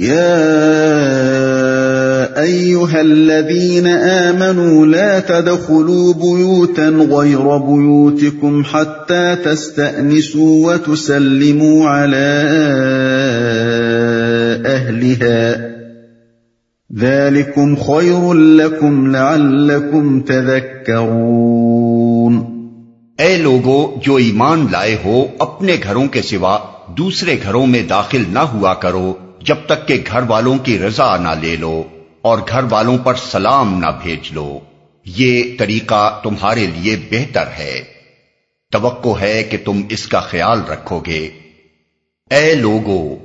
يا أيها الذين آمنوا لا تدخلوا بيوتا غير بيوتكم حتى تستأنسوا وتسلموا على أهلها ذلكم خير لكم لعلكم تذكرون اے لوگو، جو ایمان لائے ہو، اپنے گھروں کے سوا دوسرے گھروں میں داخل نہ ہوا کرو۔ جب تک کہ گھر والوں کی رضا نہ لے لو اور گھر والوں پر سلام نہ بھیج لو، یہ طریقہ تمہارے لیے بہتر ہے۔ توقع ہے کہ تم اس کا خیال رکھو گے۔ اے لوگو،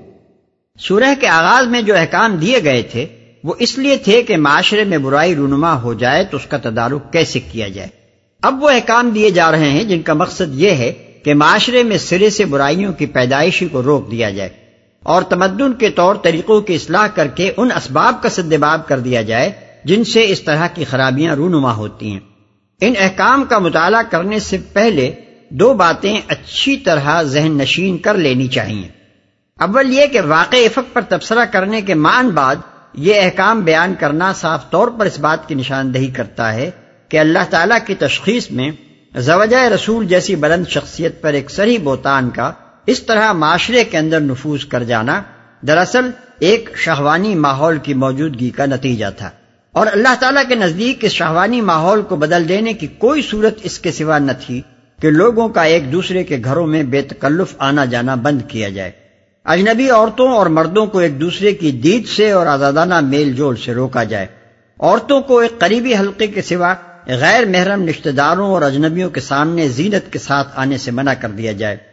سورہ کے آغاز میں جو احکام دیے گئے تھے، وہ اس لیے تھے کہ معاشرے میں برائی رونما ہو جائے تو اس کا تدارک کیسے کیا جائے۔ اب وہ احکام دیے جا رہے ہیں جن کا مقصد یہ ہے کہ معاشرے میں سرے سے برائیوں کی پیدائشی کو روک دیا جائے۔ اور تمدن کے طور طریقوں کی اصلاح کر کے ان اسباب کا سدباب کر دیا جائے جن سے اس طرح کی خرابیاں رونما ہوتی ہیں۔ ان احکام کا مطالعہ کرنے سے پہلے دو باتیں اچھی طرح ذہن نشین کر لینی چاہیے۔ اول یہ کہ واقع افق پر تبصرہ کرنے کے مان بعد یہ احکام بیان کرنا صاف طور پر اس بات کی نشاندہی کرتا ہے کہ اللہ تعالیٰ کی تشخیص میں زوجہ رسول جیسی بلند شخصیت پر ایک سری بوتان کا اس طرح معاشرے کے اندر نفوذ کر جانا دراصل ایک شہوانی ماحول کی موجودگی کا نتیجہ تھا۔ اور اللہ تعالیٰ کے نزدیک اس شہوانی ماحول کو بدل دینے کی کوئی صورت اس کے سوا نہ تھی کہ لوگوں کا ایک دوسرے کے گھروں میں بے تکلف آنا جانا بند کیا جائے۔ اجنبی عورتوں اور مردوں کو ایک دوسرے کی دید سے اور آزادانہ میل جول سے روکا جائے۔ عورتوں کو ایک قریبی حلقے کے سوا غیر محرم رشتہ داروں اور اجنبیوں کے سامنے زینت کے ساتھ آنے سے منع کر دیا جائے۔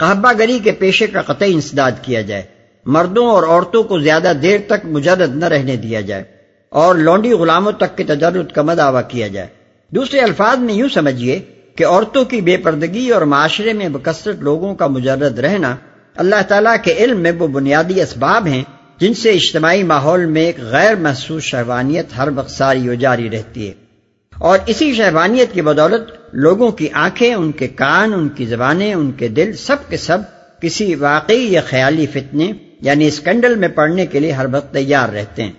قحبہ گری کے پیشے کا قطعی انسداد کیا جائے۔ مردوں اور عورتوں کو زیادہ دیر تک مجرد نہ رہنے دیا جائے اور لونڈی غلاموں تک کے تجرد کا مداوع کیا جائے۔ دوسرے الفاظ میں یوں سمجھیے کہ عورتوں کی بے پردگی اور معاشرے میں بکثرت لوگوں کا مجرد رہنا اللہ تعالیٰ کے علم میں وہ بنیادی اسباب ہیں جن سے اجتماعی ماحول میں ایک غیر محسوس شہوانیت ہر وقت ساری و جاری رہتی ہے۔ اور اسی شہبانیت کی بدولت لوگوں کی آنکھیں، ان کے کان، ان کی زبانیں، ان کے دل، سب کے سب کسی واقعی یا خیالی فتنے یعنی اسکینڈل میں پڑھنے کے لیے ہر وقت تیار رہتے ہیں۔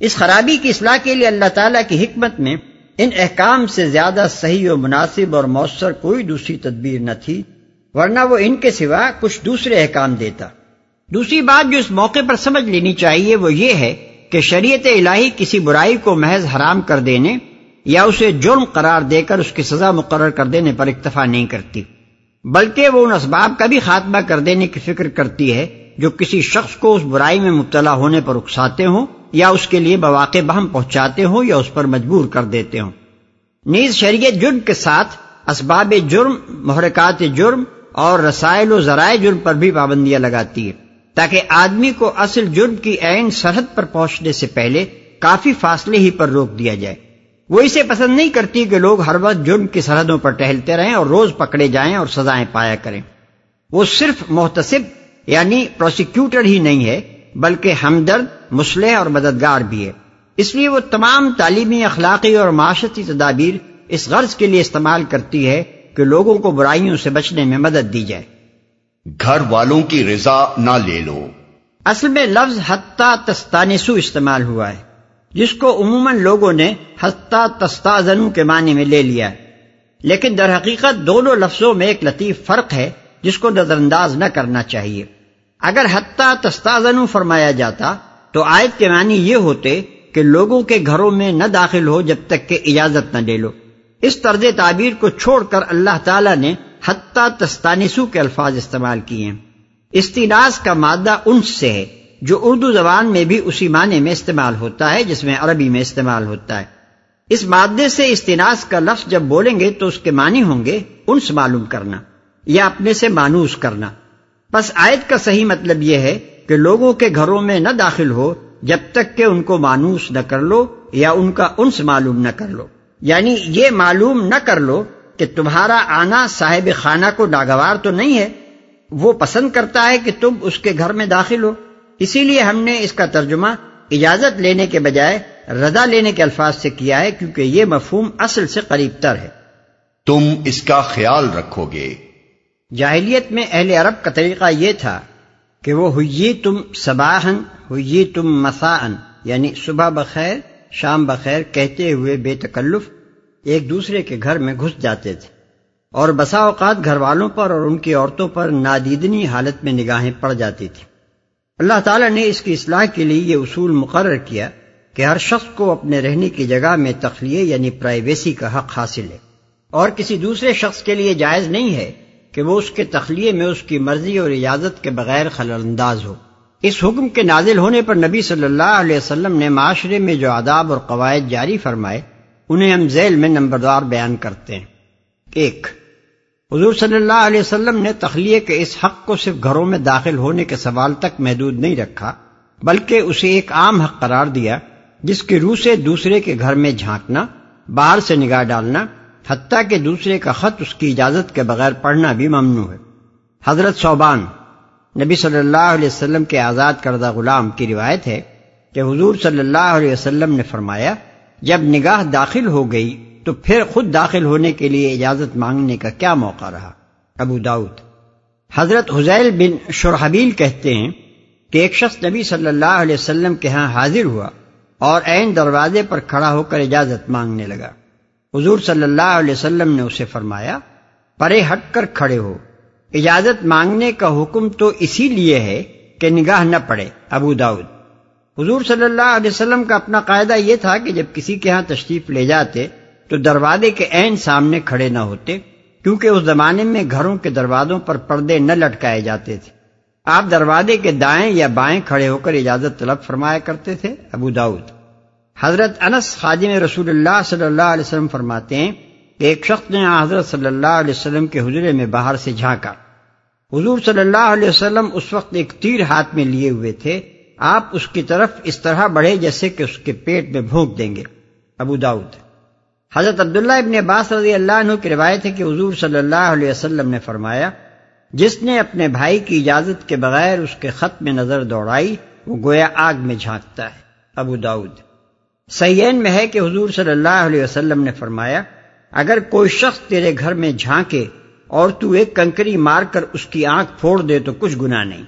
اس خرابی کی اصلاح کے لیے اللہ تعالیٰ کی حکمت میں ان احکام سے زیادہ صحیح و مناسب اور مؤثر کوئی دوسری تدبیر نہ تھی، ورنہ وہ ان کے سوا کچھ دوسرے احکام دیتا۔ دوسری بات جو اس موقع پر سمجھ لینی چاہیے وہ یہ ہے کہ شریعت الہی کسی برائی کو محض حرام کر دینے یا اسے جرم قرار دے کر اس کی سزا مقرر کر دینے پر اکتفا نہیں کرتی۔ بلکہ وہ ان اسباب کا بھی خاتمہ کر دینے کی فکر کرتی ہے جو کسی شخص کو اس برائی میں مبتلا ہونے پر اکساتے ہوں یا اس کے لیے بواقع بہم پہنچاتے ہوں یا اس پر مجبور کر دیتے ہوں۔ نیز شریعت جرم کے ساتھ اسباب جرم، محرکات جرم اور رسائل و ذرائع جرم پر بھی پابندیاں لگاتی ہے تاکہ آدمی کو اصل جرم کی عین سرحد پر پہنچنے سے پہلے کافی فاصلے ہی پر روک دیا جائے۔ وہ اسے پسند نہیں کرتی کہ لوگ ہر وقت جرم کی سرحدوں پر ٹہلتے رہیں اور روز پکڑے جائیں اور سزائیں پایا کریں۔ وہ صرف محتسب یعنی پروسیکیوٹر ہی نہیں ہے بلکہ ہمدرد مسلح اور مددگار بھی ہے۔ اس لیے وہ تمام تعلیمی اخلاقی اور معاشرتی تدابیر اس غرض کے لیے استعمال کرتی ہے کہ لوگوں کو برائیوں سے بچنے میں مدد دی جائے۔ گھر والوں کی رضا نہ لے لو۔ اصل میں لفظ حتہ تستانسو استعمال ہوا ہے۔ جس کو عموماً لوگوں نے ہستہ تستازن کے معنی میں لے لیا ہے۔ لیکن در حقیقت دونوں لفظوں میں ایک لطیف فرق ہے جس کو نظر انداز نہ کرنا چاہیے۔ اگر حتیٰ تستازن فرمایا جاتا تو آیت کے معنی یہ ہوتے کہ لوگوں کے گھروں میں نہ داخل ہو جب تک کہ اجازت نہ لے لو۔ اس طرز تعبیر کو چھوڑ کر اللہ تعالی نے حتیٰ تستانسو کے الفاظ استعمال کیے ہیں۔ استناس کا مادہ انس سے ہے۔ جو اردو زبان میں بھی اسی معنی میں استعمال ہوتا ہے، جس میں عربی میں استعمال ہوتا ہے۔ اس مادے سے استناس کا لفظ جب بولیں گے تو اس کے معنی ہوں گے انس معلوم کرنا یا اپنے سے مانوس کرنا۔ بس آیت کا صحیح مطلب یہ ہے کہ لوگوں کے گھروں میں نہ داخل ہو، جب تک کہ ان کو مانوس نہ کر لو یا ان کا انس معلوم نہ کر لو۔ یعنی یہ معلوم نہ کر لو کہ تمہارا آنا صاحب خانہ کو ناگوار تو نہیں ہے، وہ پسند کرتا ہے کہ تم اس کے گھر میں داخل ہو۔ اسی لیے ہم نے اس کا ترجمہ اجازت لینے کے بجائے رضا لینے کے الفاظ سے کیا ہے کیونکہ یہ مفہوم اصل سے قریب تر ہے۔ تم اس کا خیال رکھو گے۔ جاہلیت میں اہل عرب کا طریقہ یہ تھا کہ وہ ہوئی تم صباہن ہوئی تم مساً یعنی صبح بخیر شام بخیر کہتے ہوئے بے تکلف ایک دوسرے کے گھر میں گھس جاتے تھے۔ اور بسا اوقات گھر والوں پر اور ان کی عورتوں پر نادیدنی حالت میں نگاہیں پڑ جاتی تھیں۔ اللہ تعالیٰ نے اس کی اصلاح کے لیے یہ اصول مقرر کیا کہ ہر شخص کو اپنے رہنے کی جگہ میں تخلیے یعنی پرائیویسی کا حق حاصل ہے۔ اور کسی دوسرے شخص کے لیے جائز نہیں ہے کہ وہ اس کے تخلیے میں اس کی مرضی اور اجازت کے بغیر خلل انداز ہو۔ اس حکم کے نازل ہونے پر نبی صلی اللہ علیہ وسلم نے معاشرے میں جو آداب اور قواعد جاری فرمائے، انہیں ہم ذیل میں نمبردار بیان کرتے ہیں۔ ایک حضور صلی اللہ علیہ وسلم نے تخلیے کے اس حق کو صرف گھروں میں داخل ہونے کے سوال تک محدود نہیں رکھا، بلکہ اسے ایک عام حق قرار دیا، جس کی روح سے دوسرے کے گھر میں جھانکنا، باہر سے نگاہ ڈالنا، حتیٰ کہ دوسرے کا خط اس کی اجازت کے بغیر پڑھنا بھی ممنوع ہے۔ حضرت صوبان، نبی صلی اللہ علیہ وسلم کے آزاد کردہ غلام کی روایت ہے کہ حضور صلی اللہ علیہ وسلم نے فرمایا، جب نگاہ داخل ہو گئی تو پھر خود داخل ہونے کے لیے اجازت مانگنے کا کیا موقع رہا؟ ابو داود حضرت حزیل بن شرحبیل کہتے ہیں کہ ایک شخص نبی صلی اللہ علیہ وسلم کے ہاں حاضر ہوا اور عین دروازے پر کھڑا ہو کر اجازت مانگنے لگا۔ حضور صلی اللہ علیہ وسلم نے اسے فرمایا، پرے ہٹ کر کھڑے ہو۔ اجازت مانگنے کا حکم تو اسی لیے ہے کہ نگاہ نہ پڑے، ابو داود حضور صلی اللہ علیہ وسلم کا اپنا قاعدہ یہ تھا کہ جب کسی کے ہاں تشریف لے جاتے تو دروازے کے عین سامنے کھڑے نہ ہوتے، کیونکہ اس زمانے میں گھروں کے دروازوں پر پردے نہ لٹکائے جاتے تھے۔ آپ دروازے کے دائیں یا بائیں کھڑے ہو کر اجازت طلب فرمایا کرتے تھے، ابو داود حضرت انس خادم رسول اللہ صلی اللہ علیہ وسلم فرماتے ہیں کہ ایک شخص نے حضرت صلی اللہ علیہ وسلم کے حجرے میں باہر سے جھانکا۔ حضور صلی اللہ علیہ وسلم اس وقت ایک تیر ہاتھ میں لیے ہوئے تھے، آپ اس کی طرف اس طرح بڑھے جیسے کہ اس کے پیٹ میں بھونک دیں گے۔ ابو داؤد۔ حضرت عبداللہ ابن عباس رضی اللہ عنہ کی روایت ہے کہ حضور صلی اللہ علیہ وسلم نے فرمایا، جس نے اپنے بھائی کی اجازت کے بغیر اس کے خط میں نظر دوڑائی، وہ گویا آگ میں جھانکتا ہے۔ ابو داؤد۔ سیین میں ہے کہ حضور صلی اللہ علیہ وسلم نے فرمایا، اگر کوئی شخص تیرے گھر میں جھانکے اور تو ایک کنکری مار کر اس کی آنکھ پھوڑ دے تو کچھ گنا نہیں۔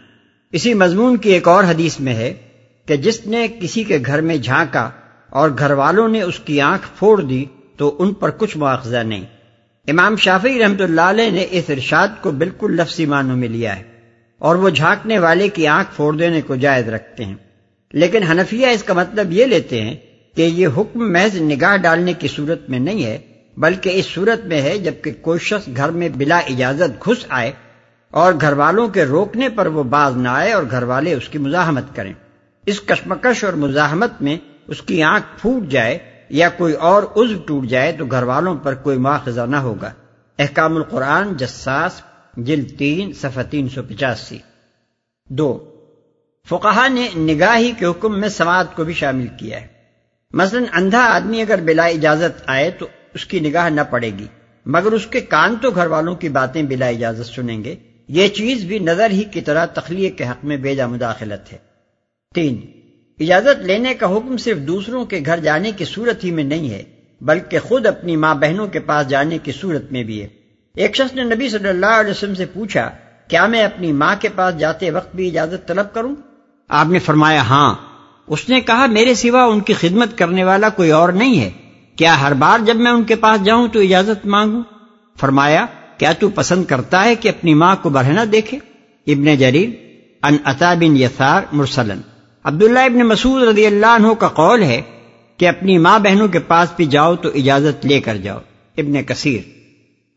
اسی مضمون کی ایک اور حدیث میں ہے کہ جس نے کسی کے گھر میں جھانکا اور گھر والوں نے اس کی آنکھ پھوڑ دی تو ان پر کچھ مواخذہ نہیں۔ امام شافی رحمت اللہ علیہ نے اس ارشاد کو بالکل لفظی معنوں میں لیا ہے اور وہ جھانکنے والے کی آنکھ پھوڑ دینے کو جائز رکھتے ہیں۔ لیکن حنفیہ اس کا مطلب یہ لیتے ہیں کہ یہ حکم محض نگاہ ڈالنے کی صورت میں نہیں ہے، بلکہ اس صورت میں ہے جبکہ کوئی شخص گھر میں بلا اجازت گھس آئے اور گھر والوں کے روکنے پر وہ باز نہ آئے اور گھر والے اس کی مزاحمت کریں۔ اس کشمکش اور مزاحمت میں اس کی آنکھ پھوٹ جائے یا کوئی اور عزو ٹوٹ جائے تو گھر والوں پر کوئی مواخذہ نہ ہوگا۔ احکام القرآن، جساس جل تین، صفحہ تین سو پچاسی۔ دو فقہ نے نگاہی کے حکم میں سماعت کو بھی شامل کیا ہے۔ مثلا اندھا آدمی اگر بلا اجازت آئے تو اس کی نگاہ نہ پڑے گی، مگر اس کے کان تو گھر والوں کی باتیں بلا اجازت سنیں گے۔ یہ چیز بھی نظر ہی کی طرح تخلیق کے حق میں بیجا مداخلت ہے۔ تین اجازت لینے کا حکم صرف دوسروں کے گھر جانے کی صورت ہی میں نہیں ہے، بلکہ خود اپنی ماں بہنوں کے پاس جانے کی صورت میں بھی ہے۔ ایک شخص نے نبی صلی اللہ علیہ وسلم سے پوچھا، کیا میں اپنی ماں کے پاس جاتے وقت بھی اجازت طلب کروں؟ آپ نے فرمایا ہاں۔ اس نے کہا، میرے سوا ان کی خدمت کرنے والا کوئی اور نہیں ہے۔ کیا ہر بار جب میں ان کے پاس جاؤں تو اجازت مانگوں؟ فرمایا، کیا تو پسند کرتا ہے کہ اپنی ماں کو بڑھنا دیکھے؟ ابن جریر ان عطا بن یسار مرسلن. عبداللہ ابن مسعود رضی اللہ عنہ کا قول ہے کہ اپنی ماں بہنوں کے پاس بھی جاؤ تو اجازت لے کر جاؤ، ابن کثیر۔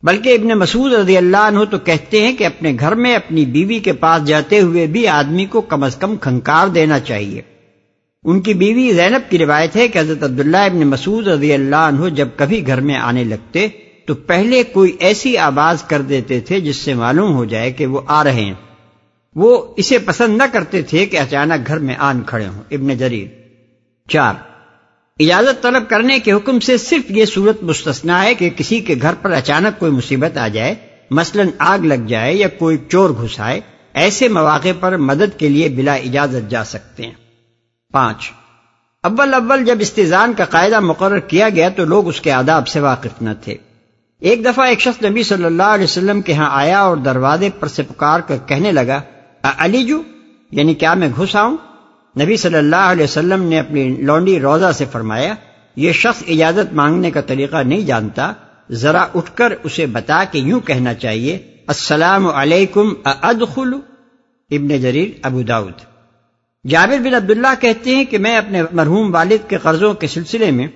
بلکہ ابن مسعود رضی اللہ عنہ تو کہتے ہیں کہ اپنے گھر میں اپنی بیوی کے پاس جاتے ہوئے بھی آدمی کو کم از کم کھنکار دینا چاہیے۔ ان کی بیوی زینب کی روایت ہے کہ حضرت عبداللہ ابن مسعود رضی اللہ عنہ جب کبھی گھر میں آنے لگتے تو پہلے کوئی ایسی آواز کر دیتے تھے جس سے معلوم ہو جائے کہ وہ آ رہے ہیں۔ وہ اسے پسند نہ کرتے تھے کہ اچانک گھر میں آن کھڑے ہوں۔ ابن جریر۔ چار۔ اجازت طلب کرنے کے حکم سے صرف یہ صورت مستثنا ہے کہ کسی کے گھر پر اچانک کوئی مصیبت آ جائے، مثلا آگ لگ جائے یا کوئی چور گھسائے، ایسے مواقع پر مدد کے لیے بلا اجازت جا سکتے ہیں۔ پانچ۔ اول اول جب استضان کا قاعدہ مقرر کیا گیا تو لوگ اس کے آداب سے واقف نہ تھے۔ ایک دفعہ ایک شخص نبی صلی اللہ علیہ وسلم کے ہاں آیا اور دروازے پر سے پکار کر کہنے لگا علی جو یعنی کیا میں گھس آؤں؟ نبی صلی اللہ علیہ وسلم نے اپنی لونڈی روزہ سے فرمایا، یہ شخص اجازت مانگنے کا طریقہ نہیں جانتا، ذرا اٹھ کر اسے بتا کہ یوں کہنا چاہیے، السلام علیکم ادخل ابن جریر، ابو داود جابر بن عبداللہ کہتے ہیں کہ میں اپنے مرحوم والد کے قرضوں کے سلسلے میں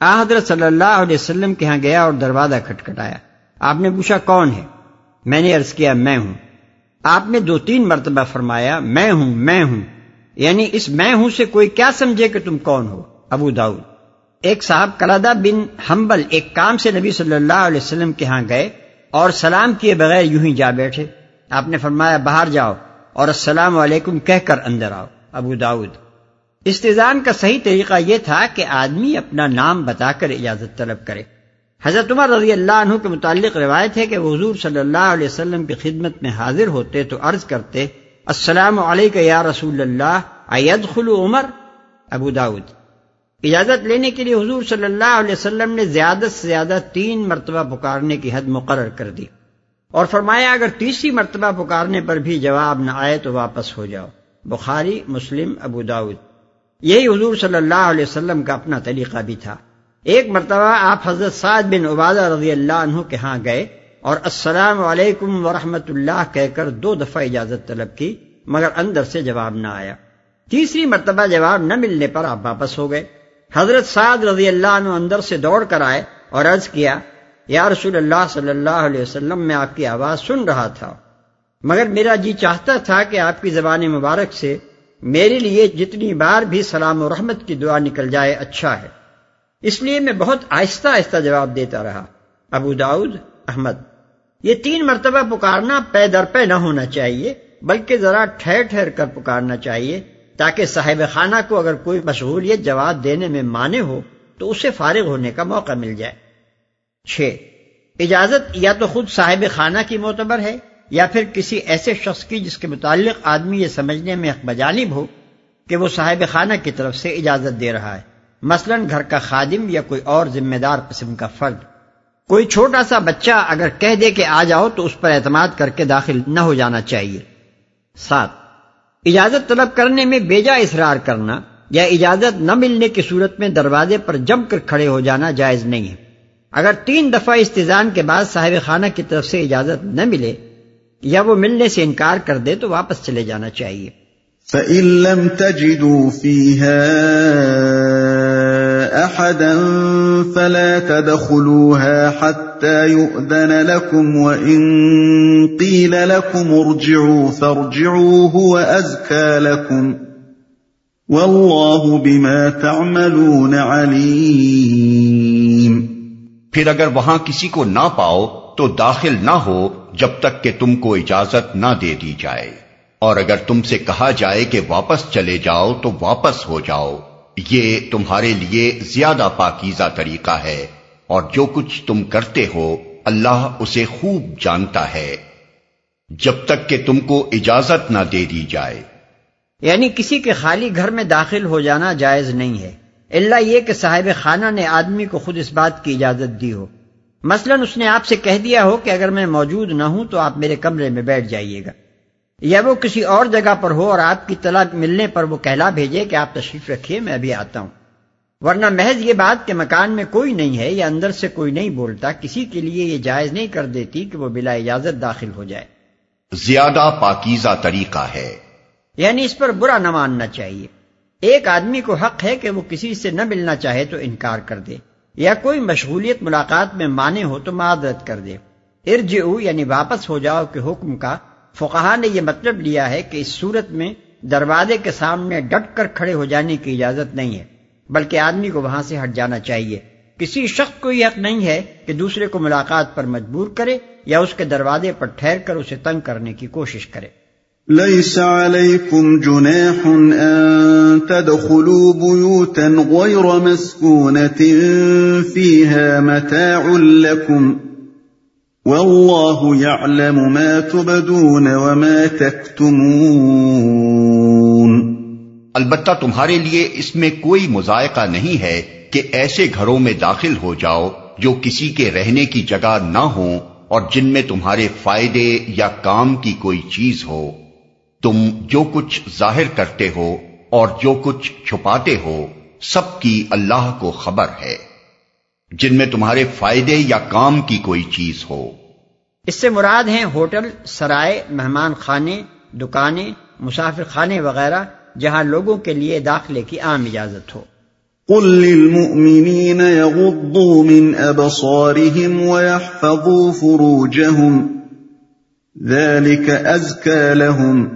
آ، حضرت صلی اللہ علیہ وسلم کے ہاں گیا اور دروازہ کھٹکھٹایا۔ آپ نے پوچھا کون ہے؟ میں نے عرض کیا، میں ہوں۔ آپ نے دو تین مرتبہ فرمایا، میں ہوں میں ہوں۔ یعنی اس میں ہوں سے کوئی کیا سمجھے کہ تم کون ہو؟ ابو داؤد۔ ایک صاحب کلادہ بن ہمبل ایک کام سے نبی صلی اللہ علیہ وسلم کے ہاں گئے اور سلام کیے بغیر یوں ہی جا بیٹھے۔ آپ نے فرمایا، باہر جاؤ اور السلام علیکم کہہ کر اندر آؤ۔ ابو داود استضان کا صحیح طریقہ یہ تھا کہ آدمی اپنا نام بتا کر اجازت طلب کرے۔ حضرت عمر رضی اللہ عنہ کے متعلق روایت ہے کہ وہ حضور صلی اللہ علیہ وسلم کی خدمت میں حاضر ہوتے تو عرض کرتے، السلام علیکم یا رسول اللہ اید خلو عمر؟ ابو داود۔ اجازت لینے کے لیے حضور صلی اللہ علیہ وسلم نے زیادہ سے زیادہ تین مرتبہ پکارنے کی حد مقرر کر دی۔ اور فرمایا، اگر تیسری مرتبہ پکارنے پر بھی جواب نہ آئے تو واپس ہو جاؤ۔ بخاری، مسلم، ابو داود۔ یہی حضور صلی اللہ علیہ وسلم کا اپنا طریقہ بھی تھا۔ ایک مرتبہ آپ حضرت سعد بن عبادہ رضی اللہ عنہ کے ہاں گئے اور السلام علیکم ورحمۃ اللہ کہہ کر دو دفعہ اجازت طلب کی، مگر اندر سے جواب نہ آیا۔ تیسری مرتبہ جواب نہ ملنے پر آپ واپس ہو گئے۔ حضرت سعد رضی اللہ عنہ اندر سے دوڑ کر آئے اور عرض کیا، یا رسول اللہ صلی اللہ علیہ وسلم، میں آپ کی آواز سن رہا تھا۔ مگر میرا جی چاہتا تھا کہ آپ کی زبان مبارک سے میرے لیے جتنی بار بھی سلام و رحمت کی دعا نکل جائے اچھا ہے۔ اس لیے میں بہت آہستہ آہستہ جواب دیتا رہا۔ ابو داؤد، احمد، یہ تین مرتبہ پکارنا پے در پے نہ ہونا چاہیے، بلکہ ذرا ٹھہر ٹھہر کر پکارنا چاہیے، تاکہ صاحب خانہ کو اگر کوئی مشغولیت جواب دینے میں مانے ہو، تو اسے فارغ ہونے کا موقع مل جائے۔ چھ، اجازت یا تو خود صاحب خانہ کی معتبر ہے، یا پھر کسی ایسے شخص کی جس کے متعلق آدمی یہ سمجھنے میں بجانب ہو کہ وہ صاحب خانہ کی طرف سے اجازت دے رہا ہے۔ مثلا گھر کا خادم یا کوئی اور ذمہ دار قسم کا فرد۔ کوئی چھوٹا سا بچہ اگر کہہ دے کہ آ جاؤ تو اس پر اعتماد کر کے داخل نہ ہو جانا چاہیے۔ سات، اجازت طلب کرنے میں بیجا اصرار کرنا یا اجازت نہ ملنے کی صورت میں دروازے پر جم کر کھڑے ہو جانا جائز نہیں ہے۔ اگر تین دفعہ استضان کے بعد صاحب خانہ کی طرف سے اجازت نہ ملے یا وہ ملنے سے انکار کر دے تو واپس چلے جانا چاہیے۔ فَإِن لَمْ تَجِدُوا فِيهَا أَحَدًا فَلَا تَدْخُلُوهَا حَتَّى يُؤْذَنَ لَكُمْ وَإِن قِيلَ لَكُمْ ارْجِعُوا فَارْجِعُوا هُوَ أَزْكَى لَكُمْ وَاللَّهُ بِمَا تَعْمَلُونَ عَلِيمٌ پھر اگر وہاں کسی کو نہ پاؤ تو داخل نہ ہو جب تک کہ تم کو اجازت نہ دے دی جائے۔ اور اگر تم سے کہا جائے کہ واپس چلے جاؤ تو واپس ہو جاؤ۔ یہ تمہارے لیے زیادہ پاکیزہ طریقہ ہے اور جو کچھ تم کرتے ہو، اللہ اسے خوب جانتا ہے۔ جب تک کہ تم کو اجازت نہ دے دی جائے۔ یعنی کسی کے خالی گھر میں داخل ہو جانا جائز نہیں ہے۔ اللہ یہ کہ صاحب خانہ نے آدمی کو خود اس بات کی اجازت دی ہو۔ مثلا اس نے آپ سے کہہ دیا ہو کہ اگر میں موجود نہ ہوں تو آپ میرے کمرے میں بیٹھ جائیے گا۔ یا وہ کسی اور جگہ پر ہو اور آپ کی طلاق ملنے پر وہ کہلا بھیجے کہ آپ تشریف رکھیے میں ابھی آتا ہوں۔ ورنہ محض یہ بات کہ مکان میں کوئی نہیں ہے یا اندر سے کوئی نہیں بولتا کسی کے لیے یہ جائز نہیں کر دیتی کہ وہ بلا اجازت داخل ہو جائے۔ زیادہ پاکیزہ طریقہ ہے۔ یعنی اس پر برا نہ ماننا چاہیے۔ ایک آدمی کو حق ہے کہ وہ کسی سے نہ ملنا چاہے تو انکار کر دے یا کوئی مشغولیت ملاقات میں مانے ہو تو معذرت کر دے۔ ارجعو یعنی واپس ہو جاؤ کے حکم کا فقہا نے یہ مطلب لیا ہے کہ اس صورت میں دروازے کے سامنے ڈٹ کر کھڑے ہو جانے کی اجازت نہیں ہے، بلکہ آدمی کو وہاں سے ہٹ جانا چاہیے۔ کسی شخص کو یہ حق نہیں ہے کہ دوسرے کو ملاقات پر مجبور کرے یا اس کے دروازے پر ٹھہر کر اسے تنگ کرنے کی کوشش کرے۔ ليس عليكم جناح أن تدخلوا بيوتا غير مسكونة فيها متاع لكم والله يعلم ما تبدون وما تكتمون البتہ تمہارے لیے اس میں کوئی مذائقہ نہیں ہے کہ ایسے گھروں میں داخل ہو جاؤ جو کسی کے رہنے کی جگہ نہ ہوں اور جن میں تمہارے فائدے یا کام کی کوئی چیز ہو۔ تم جو کچھ ظاہر کرتے ہو اور جو کچھ چھپاتے ہو، سب کی اللہ کو خبر ہے۔ جن میں تمہارے فائدے یا کام کی کوئی چیز ہو۔ اس سے مراد ہیں ہوٹل سرائے مہمان خانے دکانیں مسافر خانے وغیرہ جہاں لوگوں کے لیے داخلے کی عام اجازت ہو۔ قل للمؤمنين يغضوا من أبصارهم ويحفظوا فروجهم ذلك أزكى لهم۔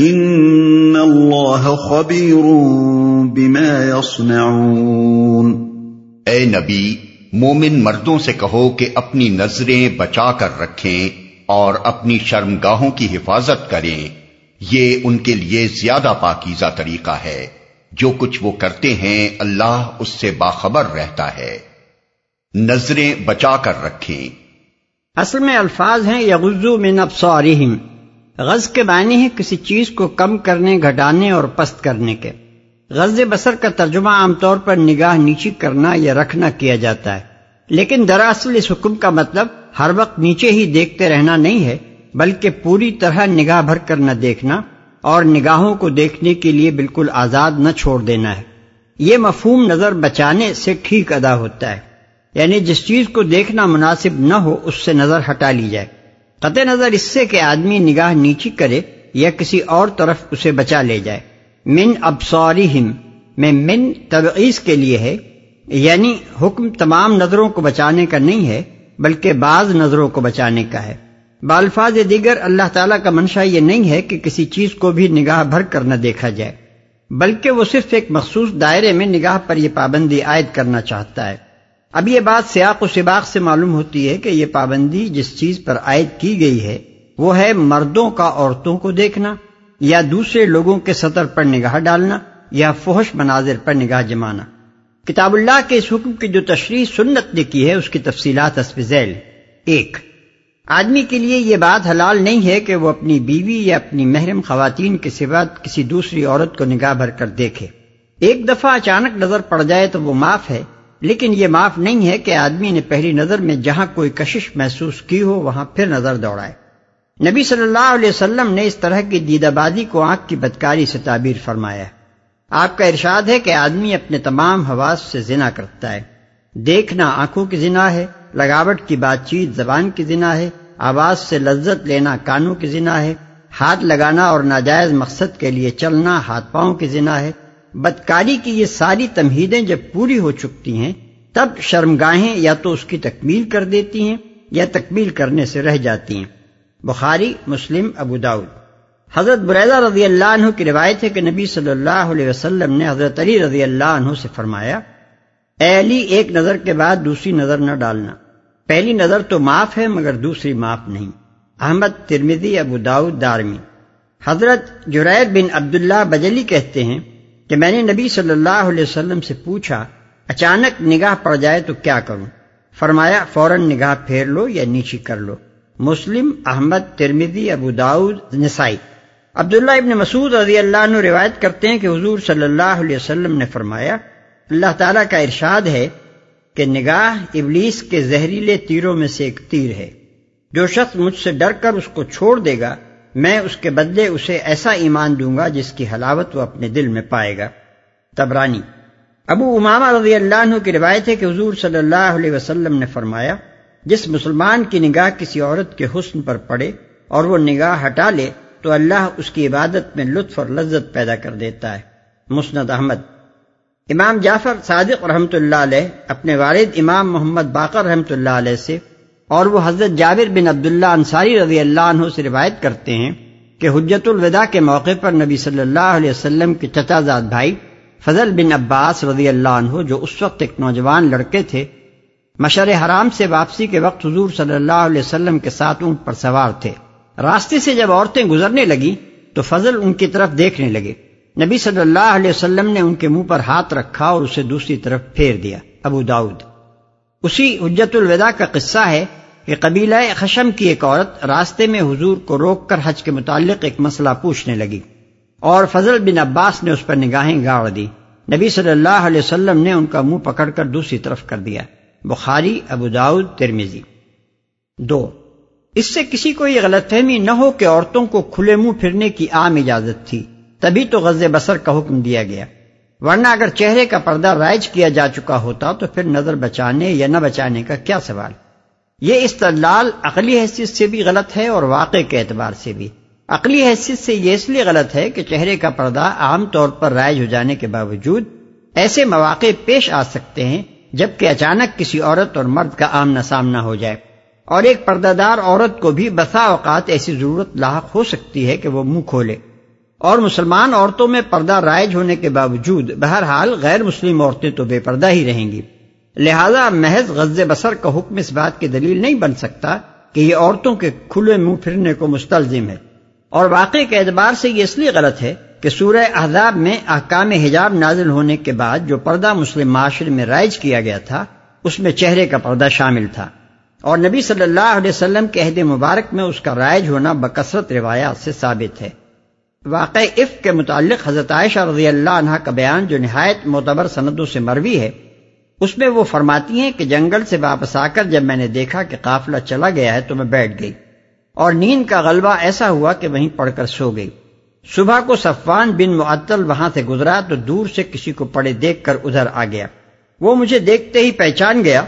إن الله خبير بما يصنعون اے نبی، مومن مردوں سے کہو کہ اپنی نظریں بچا کر رکھیں اور اپنی شرمگاہوں کی حفاظت کریں۔ یہ ان کے لیے زیادہ پاکیزہ طریقہ ہے۔ جو کچھ وہ کرتے ہیں، اللہ اس سے باخبر رہتا ہے۔ نظریں بچا کر رکھیں۔ اصل میں الفاظ ہیں یغزو من ابصارہم۔ غز کے معنی ہے کسی چیز کو کم کرنے، گھٹانے اور پست کرنے کے۔ غز بسر کا ترجمہ عام طور پر نگاہ نیچی کرنا یا رکھنا کیا جاتا ہے۔ لیکن دراصل اس حکم کا مطلب ہر وقت نیچے ہی دیکھتے رہنا نہیں ہے، بلکہ پوری طرح نگاہ بھر کر نہ دیکھنا اور نگاہوں کو دیکھنے کے لیے بالکل آزاد نہ چھوڑ دینا ہے۔ یہ مفہوم نظر بچانے سے ٹھیک ادا ہوتا ہے۔ یعنی جس چیز کو دیکھنا مناسب نہ ہو، اس سے نظر ہٹا لی جائے۔ قطع نظر اس سے کہ آدمی نگاہ نیچی کرے یا کسی اور طرف اسے بچا لے جائے۔ من ابصارہم، میں من تبعیض کے لیے ہے یعنی حکم تمام نظروں کو بچانے کا نہیں ہے، بلکہ بعض نظروں کو بچانے کا ہے۔ بالفاظ دیگر اللہ تعالیٰ کا منشا یہ نہیں ہے کہ کسی چیز کو بھی نگاہ بھر کر نہ دیکھا جائے، بلکہ وہ صرف ایک مخصوص دائرے میں نگاہ پر یہ پابندی عائد کرنا چاہتا ہے۔ اب یہ بات سیاق و سباق سے معلوم ہوتی ہے کہ یہ پابندی جس چیز پر عائد کی گئی ہے، وہ ہے مردوں کا عورتوں کو دیکھنا۔ یا دوسرے لوگوں کے سطر پر نگاہ ڈالنا یا فحش مناظر پر نگاہ جمانا۔ کتاب اللہ کے اس حکم کی جو تشریح سنت نے کی ہے، اس کی تفصیلات ذیل۔ ایک، آدمی کے لیے یہ بات حلال نہیں ہے کہ وہ اپنی بیوی یا اپنی محرم خواتین کے سوا کسی دوسری عورت کو نگاہ بھر کر دیکھے۔ ایک دفعہ اچانک نظر پڑ جائے تو وہ معاف ہے، لیکن یہ معاف نہیں ہے کہ آدمی نے پہلی نظر میں جہاں کوئی کشش محسوس کی ہو، وہاں پھر نظر دوڑائے۔ نبی صلی اللہ علیہ وسلم نے اس طرح کی دیدہ بازی کو آنکھ کی بدکاری سے تعبیر فرمایا آپ کا ارشاد ہے کہ آدمی اپنے تمام حواس سے زنا کرتا ہے۔ دیکھنا آنکھوں کی زنا ہے، لگاوٹ کی بات چیت زبان کی زنا ہے، آواز سے لذت لینا کانوں کی زنا ہے، ہاتھ لگانا اور ناجائز مقصد کے لیے چلنا ہاتھ پاؤں کی زنا ہے۔ بدکاری کی یہ ساری تمہیدیں جب پوری ہو چکتی ہیں، تب شرمگاہیں یا تو اس کی تکمیل کر دیتی ہیں یا تکمیل کرنے سے رہ جاتی ہیں۔ بخاری، مسلم، ابو داود۔ حضرت بریدہ رضی اللہ عنہ کی روایت ہے کہ نبی صلی اللہ علیہ وسلم نے حضرت علی رضی اللہ عنہ سے فرمایا، اے علی، ایک نظر کے بعد دوسری نظر نہ ڈالنا۔ پہلی نظر تو معاف ہے، مگر دوسری معاف نہیں۔ احمد ترمیدی ابو داود، دارمی۔ حضرت جرید بن عبداللہ بجلی کہتے ہیں کہ میں نے نبی صلی اللہ علیہ وسلم سے پوچھا، اچانک نگاہ پڑ جائے تو کیا کروں؟ فرمایا، فوراً نگاہ پھیر لو یا نیچی کر لو۔ مسلم، احمد ترمیدی ابو داود نسائی۔ عبداللہ ابن مسعود رضی اللہ عنہ روایت کرتے ہیں کہ حضور صلی اللہ علیہ وسلم نے فرمایا، اللہ تعالیٰ کا ارشاد ہے کہ نگاہ ابلیس کے زہریلے تیروں میں سے ایک تیر ہے۔ جو شخص مجھ سے ڈر کر اس کو چھوڑ دے گا، میں اس کے بدلے اسے ایسا ایمان دوں گا جس کی حلاوت وہ اپنے دل میں پائے گا۔ تبرانی۔ ابو امامہ رضی اللہ عنہ کی روایت ہے کہ حضور صلی اللہ علیہ وسلم نے فرمایا جس مسلمان کی نگاہ کسی عورت کے حسن پر پڑے اور وہ نگاہ ہٹا لے، تو اللہ اس کی عبادت میں لطف اور لذت پیدا کر دیتا ہے۔ مسند احمد۔ امام جعفر صادق رحمۃ اللہ علیہ اپنے والد امام محمد باقر رحمۃ اللہ علیہ سے اور وہ حضرت جابر بن عبداللہ انصاری رضی اللہ عنہ سے روایت کرتے ہیں کہ حجت الوداع کے موقع پر نبی صلی اللہ علیہ وسلم کے چچا زاد بھائی فضل بن عباس رضی اللہ عنہ، جو اس وقت ایک نوجوان لڑکے تھے مشر حرام سے واپسی کے وقت حضور صلی اللہ علیہ وسلم کے ساتھ اونٹ پر سوار تھے۔ راستے سے جب عورتیں گزرنے لگی تو فضل ان کی طرف دیکھنے لگے۔ نبی صلی اللہ علیہ وسلم نے ان کے منہ پر ہاتھ رکھا اور اسے دوسری طرف پھیر دیا۔ ابو داؤد۔ اسی حجت الوداع کا قصہ ہے کہ قبیلہ خشم کی ایک عورت راستے میں حضور کو روک کر حج کے متعلق ایک مسئلہ پوچھنے لگی اور فضل بن عباس نے اس پر نگاہیں گاڑ دی۔ نبی صلی اللہ علیہ وسلم نے ان کا منہ پکڑ کر دوسری طرف کر دیا۔ بخاری، ابو داؤد ترمیزی دو، اس سے کسی کو یہ غلط فہمی نہ ہو کہ عورتوں کو کھلے منہ پھرنے کی عام اجازت تھی۔ تبھی تو غز بسر کا حکم دیا گیا۔ ورنہ اگر چہرے کا پردہ رائج کیا جا چکا ہوتا تو پھر نظر بچانے یا نہ بچانے کا کیا سوال؟ یہ استدلال عقلی حیثیت سے بھی غلط ہے اور واقع کے اعتبار سے بھی۔ عقلی حیثیت سے یہ اس لیے غلط ہے کہ چہرے کا پردہ عام طور پر رائج ہو جانے کے باوجود ایسے مواقع پیش آ سکتے ہیں جبکہ اچانک کسی عورت اور مرد کا آمنا سامنا ہو جائے۔ اور ایک پردہ دار عورت کو بھی بسا اوقات ایسی ضرورت لاحق ہو سکتی ہے کہ وہ منہ کھولے۔ اور مسلمان عورتوں میں پردہ رائج ہونے کے باوجود بہرحال غیر مسلم عورتیں تو بے پردہ ہی رہیں گی۔ لہذا محض غز بسر کا حکم اس بات کی دلیل نہیں بن سکتا کہ یہ عورتوں کے کھلے منہ پھرنے کو مستلزم ہے۔ اور واقع کے اعتبار سے یہ اس لیے غلط ہے کہ سورہ احزاب میں احکام حجاب نازل ہونے کے بعد جو پردہ مسلم معاشرے میں رائج کیا گیا تھا، اس میں چہرے کا پردہ شامل تھا۔ اور نبی صلی اللہ علیہ وسلم کے عہد مبارک میں اس کا رائج ہونا بکثرت روایات سے ثابت ہے۔ واقع عف کے متعلق حضرت عائشہ رضی اللہ عنہ کا بیان جو نہایت معتبر سندوں سے مروی ہے، اس میں وہ فرماتی ہیں کہ جنگل سے واپس آ کر جب میں نے دیکھا کہ قافلہ چلا گیا ہے تو میں بیٹھ گئی اور نیند کا غلبہ ایسا ہوا کہ وہیں پڑھ کر سو گئی۔ صبح کو صفان بن معطل وہاں سے گزرا تو دور سے کسی کو پڑے دیکھ کر ادھر آ گیا۔ وہ مجھے دیکھتے ہی پہچان گیا،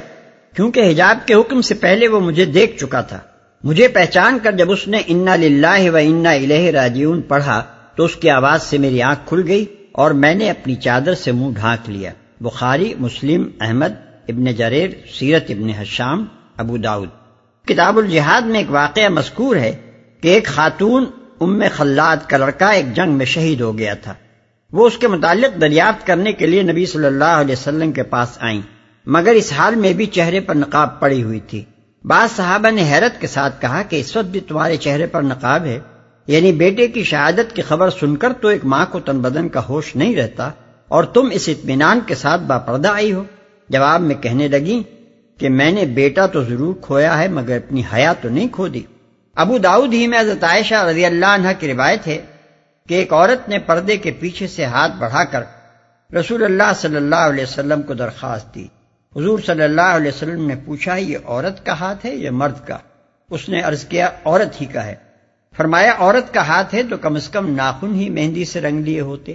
کیونکہ حجاب کے حکم سے پہلے وہ مجھے دیکھ چکا تھا۔ مجھے پہچان کر جب اس نے انا للہ و انا الہ راجیون پڑھا تو اس کی آواز سے میری آنکھ کھل گئی اور میں نے اپنی چادر سے منہ ڈھانک لیا۔ بخاری، مسلم، احمد، ابن جریر، سیرت ابن حشام، ابو داود کتاب الجہاد میں ایک واقعہ مذکور ہے کہ ایک خاتون ام خلاد کا لڑکا ایک جنگ میں شہید ہو گیا تھا۔ وہ اس کے متعلق دریافت کرنے کے لیے نبی صلی اللہ علیہ وسلم کے پاس آئیں۔ مگر اس حال میں بھی چہرے پر نقاب پڑی ہوئی تھی۔ بعض صحابہ نے حیرت کے ساتھ کہا کہ اس وقت بھی تمہارے چہرے پر نقاب ہے۔ یعنی بیٹے کی شہادت کی خبر سن کر تو ایک ماں کو تن بدن کا ہوش نہیں رہتا اور تم اس اطمینان کے ساتھ باپردہ آئی ہو۔ جواب میں کہنے لگی کہ میں نے بیٹا تو ضرور کھویا ہے مگر اپنی حیا تو نہیں کھو دی۔ ابو داؤد ہی میں حضرت عائشہ رضی اللہ عنہ کی روایت ہے کہ ایک عورت نے پردے کے پیچھے سے ہاتھ بڑھا کر رسول اللہ صلی اللہ علیہ وسلم کو درخواست دی۔ حضور صلی اللہ علیہ وسلم نے پوچھا، یہ عورت کا ہاتھ ہے یا مرد کا؟ اس نے عرض کیا، عورت ہی کا ہے۔ فرمایا، عورت کا ہاتھ ہے تو کم از کم ناخن ہی مہندی سے رنگ لیے ہوتے۔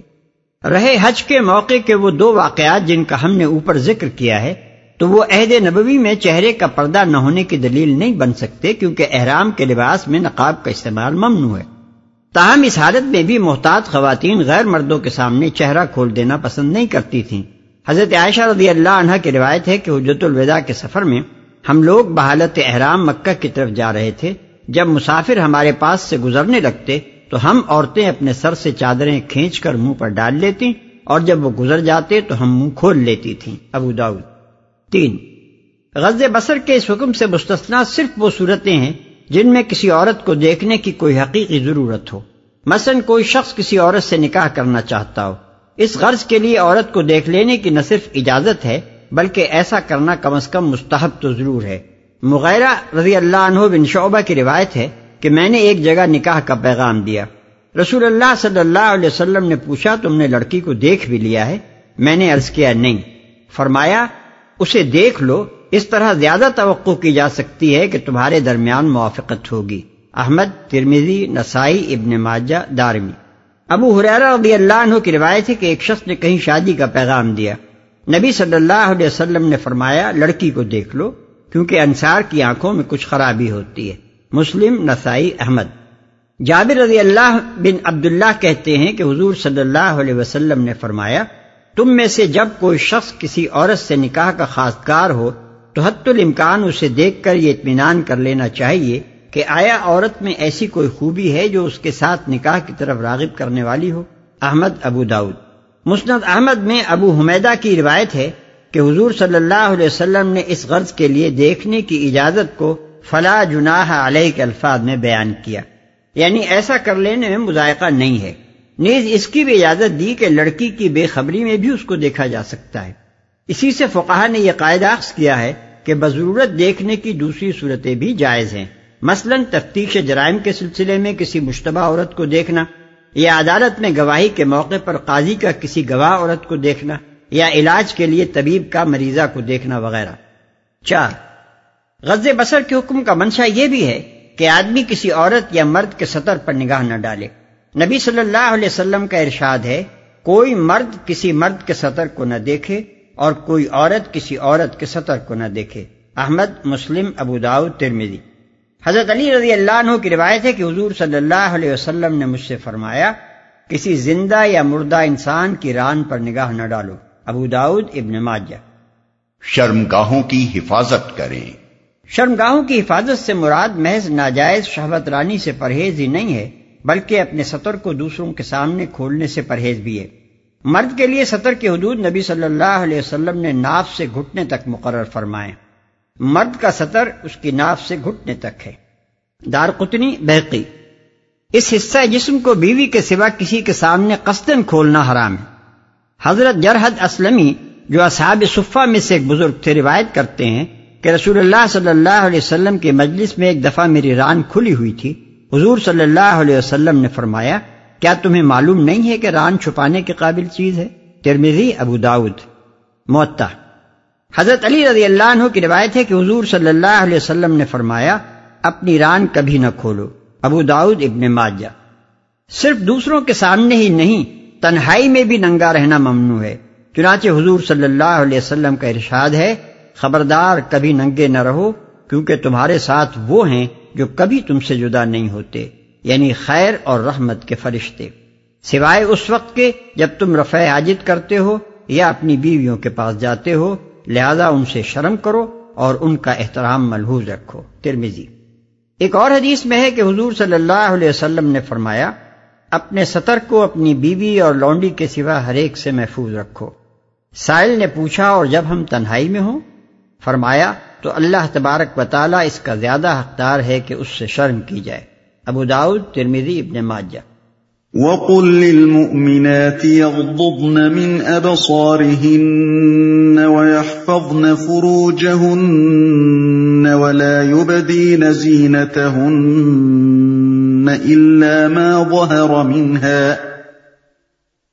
رہے حج کے موقع کے وہ دو واقعات جن کا ہم نے اوپر ذکر کیا ہے تو وہ عہد نبوی میں چہرے کا پردہ نہ ہونے کی دلیل نہیں بن سکتے کیونکہ احرام کے لباس میں نقاب کا استعمال ممنوع ہے۔ تاہم اس حالت میں بھی محتاط خواتین غیر مردوں کے سامنے چہرہ کھول دینا پسند نہیں کرتی تھیں۔ حضرت عائشہ رضی اللہ عنہ کی روایت ہے کہ حجت الوداع کے سفر میں ہم لوگ بحالت احرام مکہ کی طرف جا رہے تھے۔ جب مسافر ہمارے پاس سے گزرنے لگتے تو ہم عورتیں اپنے سر سے چادریں کھینچ کر منہ پر ڈال لیتی اور جب وہ گزر جاتے تو ہم منہ کھول لیتی تھیں۔ ابو داؤد۔ تین غز بسر کے اس حکم سے مستثنا صرف وہ صورتیں ہیں جن میں کسی عورت کو دیکھنے کی کوئی حقیقی ضرورت ہو۔ مثلا کوئی شخص کسی عورت سے نکاح کرنا چاہتا ہو۔ اس غرض کے لیے عورت کو دیکھ لینے کی نہ صرف اجازت ہے، بلکہ ایسا کرنا کم از کم مستحب تو ضرور ہے۔ مغیرہ رضی اللہ عنہ بن شعبہ کی روایت ہے کہ میں نے ایک جگہ نکاح کا پیغام دیا۔ رسول اللہ صلی اللہ علیہ وسلم نے پوچھا، تم نے لڑکی کو دیکھ بھی لیا ہے؟ میں نے عرض کیا، نہیں۔ فرمایا اسے دیکھ لو، اس طرح زیادہ توقع کی جا سکتی ہے کہ تمہارے درمیان موافقت ہوگی۔ احمد ترمیزی نسائی، ابن ماجہ، دارمی۔ ابو حریرہ رضی اللہ عنہ کی روایت ہے کہ ایک شخص نے کہیں شادی کا پیغام دیا۔ نبی صلی اللہ علیہ وسلم نے فرمایا، لڑکی کو دیکھ لو، کیونکہ انصار کی آنکھوں میں کچھ خرابی ہوتی ہے۔ مسلم، نسائی، احمد۔ جابر رضی اللہ بن عبداللہ کہتے ہیں کہ حضور صلی اللہ علیہ وسلم نے فرمایا تم میں سے جب کوئی شخص کسی عورت سے نکاح کا خاص کار ہو، تو حت الامکان اسے دیکھ کر یہ اطمینان کر لینا چاہیے کہ آیا عورت میں ایسی کوئی خوبی ہے جو اس کے ساتھ نکاح کی طرف راغب کرنے والی ہو؟ احمد ابو داود مسند احمد میں ابو حمیدہ کی روایت ہے کہ حضور صلی اللہ علیہ وسلم نے اس غرض کے لیے دیکھنے کی اجازت کو فلا جناح علیہ کے الفاظ میں بیان کیا۔ یعنی ایسا کر لینے میں مذائقہ نہیں ہے۔ نیز اس کی بھی اجازت دی کہ لڑکی کی بے خبری میں بھی اس کو دیکھا جا سکتا ہے۔ اسی سے فقہ نے یہ قاعدہ کیا ہے کہ بضرورت دیکھنے کی دوسری صورتیں بھی جائز ہیں۔ مثلا تفتیش جرائم کے سلسلے میں کسی مشتبہ عورت کو دیکھنا، یا عدالت میں گواہی کے موقع پر قاضی کا کسی گواہ عورت کو دیکھنا، یا علاج کے لیے طبیب کا مریضہ کو دیکھنا وغیرہ۔ چار غز بسر کے حکم کا منشا یہ بھی ہے کہ آدمی کسی عورت یا مرد کے سطر پر نگاہ نہ ڈالے۔ نبی صلی اللہ علیہ وسلم کا ارشاد ہے کوئی مرد کسی مرد کے سطر کو نہ دیکھے اور کوئی عورت کسی عورت کے سطر کو نہ دیکھے۔ احمد مسلم ابو داؤد ترمیدی حضرت علی رضی اللہ عنہ کی روایت ہے کہ حضور صلی اللہ علیہ وسلم نے مجھ سے فرمایا کسی زندہ یا مردہ انسان کی ران پر نگاہ نہ ڈالو۔ ابو داؤد ابن ماجہ۔ شرمگاہوں کی حفاظت کریں۔ شرمگاہوں کی حفاظت سے مراد محض ناجائز شہوت رانی سے پرہیز ہی نہیں ہے۔ بلکہ اپنے سطر کو دوسروں کے سامنے کھولنے سے پرہیز بھی ہے۔ مرد کے لیے سطر کی حدود نبی صلی اللہ علیہ وسلم نے ناف سے گھٹنے تک مقرر فرمائے۔ مرد کا سطر اس کی ناف سے گھٹنے تک ہے۔ دار قطنی بحقی اس حصہ جسم کو بیوی کے سوا کسی کے سامنے قصدن کھولنا حرام ہے۔ حضرت جرحد اسلمی، جو اصحاب صفہ میں سے ایک بزرگ تھے، روایت کرتے ہیں کہ رسول اللہ صلی اللہ علیہ وسلم کے مجلس میں ایک دفعہ میری ران کھلی ہوئی تھی۔ حضور صلی اللہ علیہ وسلم نے فرمایا، کیا تمہیں معلوم نہیں ہے کہ ران چھپانے کے قابل چیز ہے؟ ترمیزی ابو داود معتا حضرت علی رضی اللہ عنہ کی روایت ہے کہ حضور صلی اللہ علیہ وسلم نے فرمایا، اپنی ران کبھی نہ کھولو۔ ابو داؤد ابن ماجہ۔ صرف دوسروں کے سامنے ہی نہیں، تنہائی میں بھی ننگا رہنا ممنوع ہے۔ چنانچہ حضور صلی اللہ علیہ وسلم کا ارشاد ہے، خبردار کبھی ننگے نہ رہو، کیونکہ تمہارے ساتھ وہ ہیں جو کبھی تم سے جدا نہیں ہوتے یعنی خیر اور رحمت کے فرشتے۔ سوائے اس وقت کے جب تم رفع عاجد کرتے ہو یا اپنی بیویوں کے پاس جاتے ہو، لہذا ان سے شرم کرو اور ان کا احترام ملحوظ رکھو۔ ترمیزی ایک اور حدیث میں ہے کہ حضور صلی اللہ علیہ وسلم نے فرمایا، اپنے سطر کو اپنی بیوی اور لونڈی کے سوا ہر ایک سے محفوظ رکھو۔ سائل نے پوچھا، اور جب ہم تنہائی میں ہوں؟ فرمایا تو اللہ تبارک و تعالیٰ اس کا زیادہ حقدار ہے کہ اس سے شرم کی جائے۔ ابو داود ترمیدی ابن ماجہ۔ وقل للمؤمنات يغضضن من أبصارهن ويحفظن فروجهن ولا يبدين زينتهن إلا ما ظهر منها۔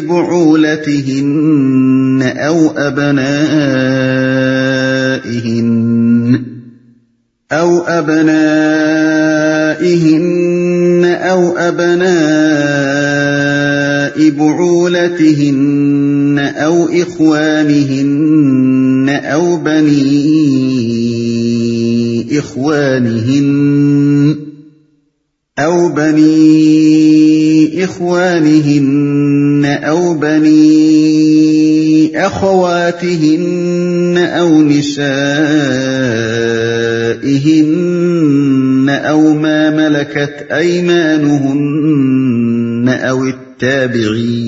بعولتهن أو أبنائهن أو أبنائهن أو أبناء بعولتهن أو إخوانهن أو بني إخوانهن أو بني إخوانهن أو بني أخواتهن أو نسائهن أو ما ملكت أيمانهن أو التابعين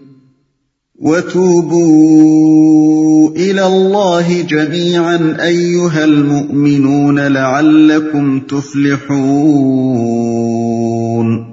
وتوبوا الى الله جميعا ايها المؤمنون لعلكم تفلحون.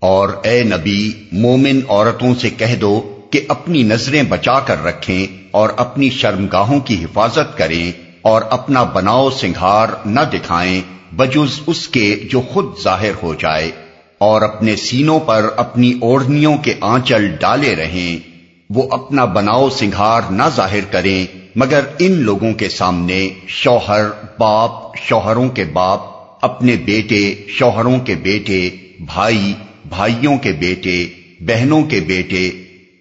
اور اے نبی، مومن عورتوں سے کہہ دو کہ اپنی نظریں بچا کر رکھیں اور اپنی شرمگاہوں کی حفاظت کریں اور اپنا بناؤ سنگھار نہ دکھائیں، بجز اس کے جو خود ظاہر ہو جائے اور اپنے سینوں پر اپنی اوڑھنیوں کے آنچل ڈالے رہیں۔ وہ اپنا بناؤ سنگھار نہ ظاہر کریں، مگر ان لوگوں کے سامنے شوہر، باپ، شوہروں کے باپ، اپنے بیٹے، شوہروں کے بیٹے، بھائی، بھائیوں کے بیٹے، بہنوں کے بیٹے،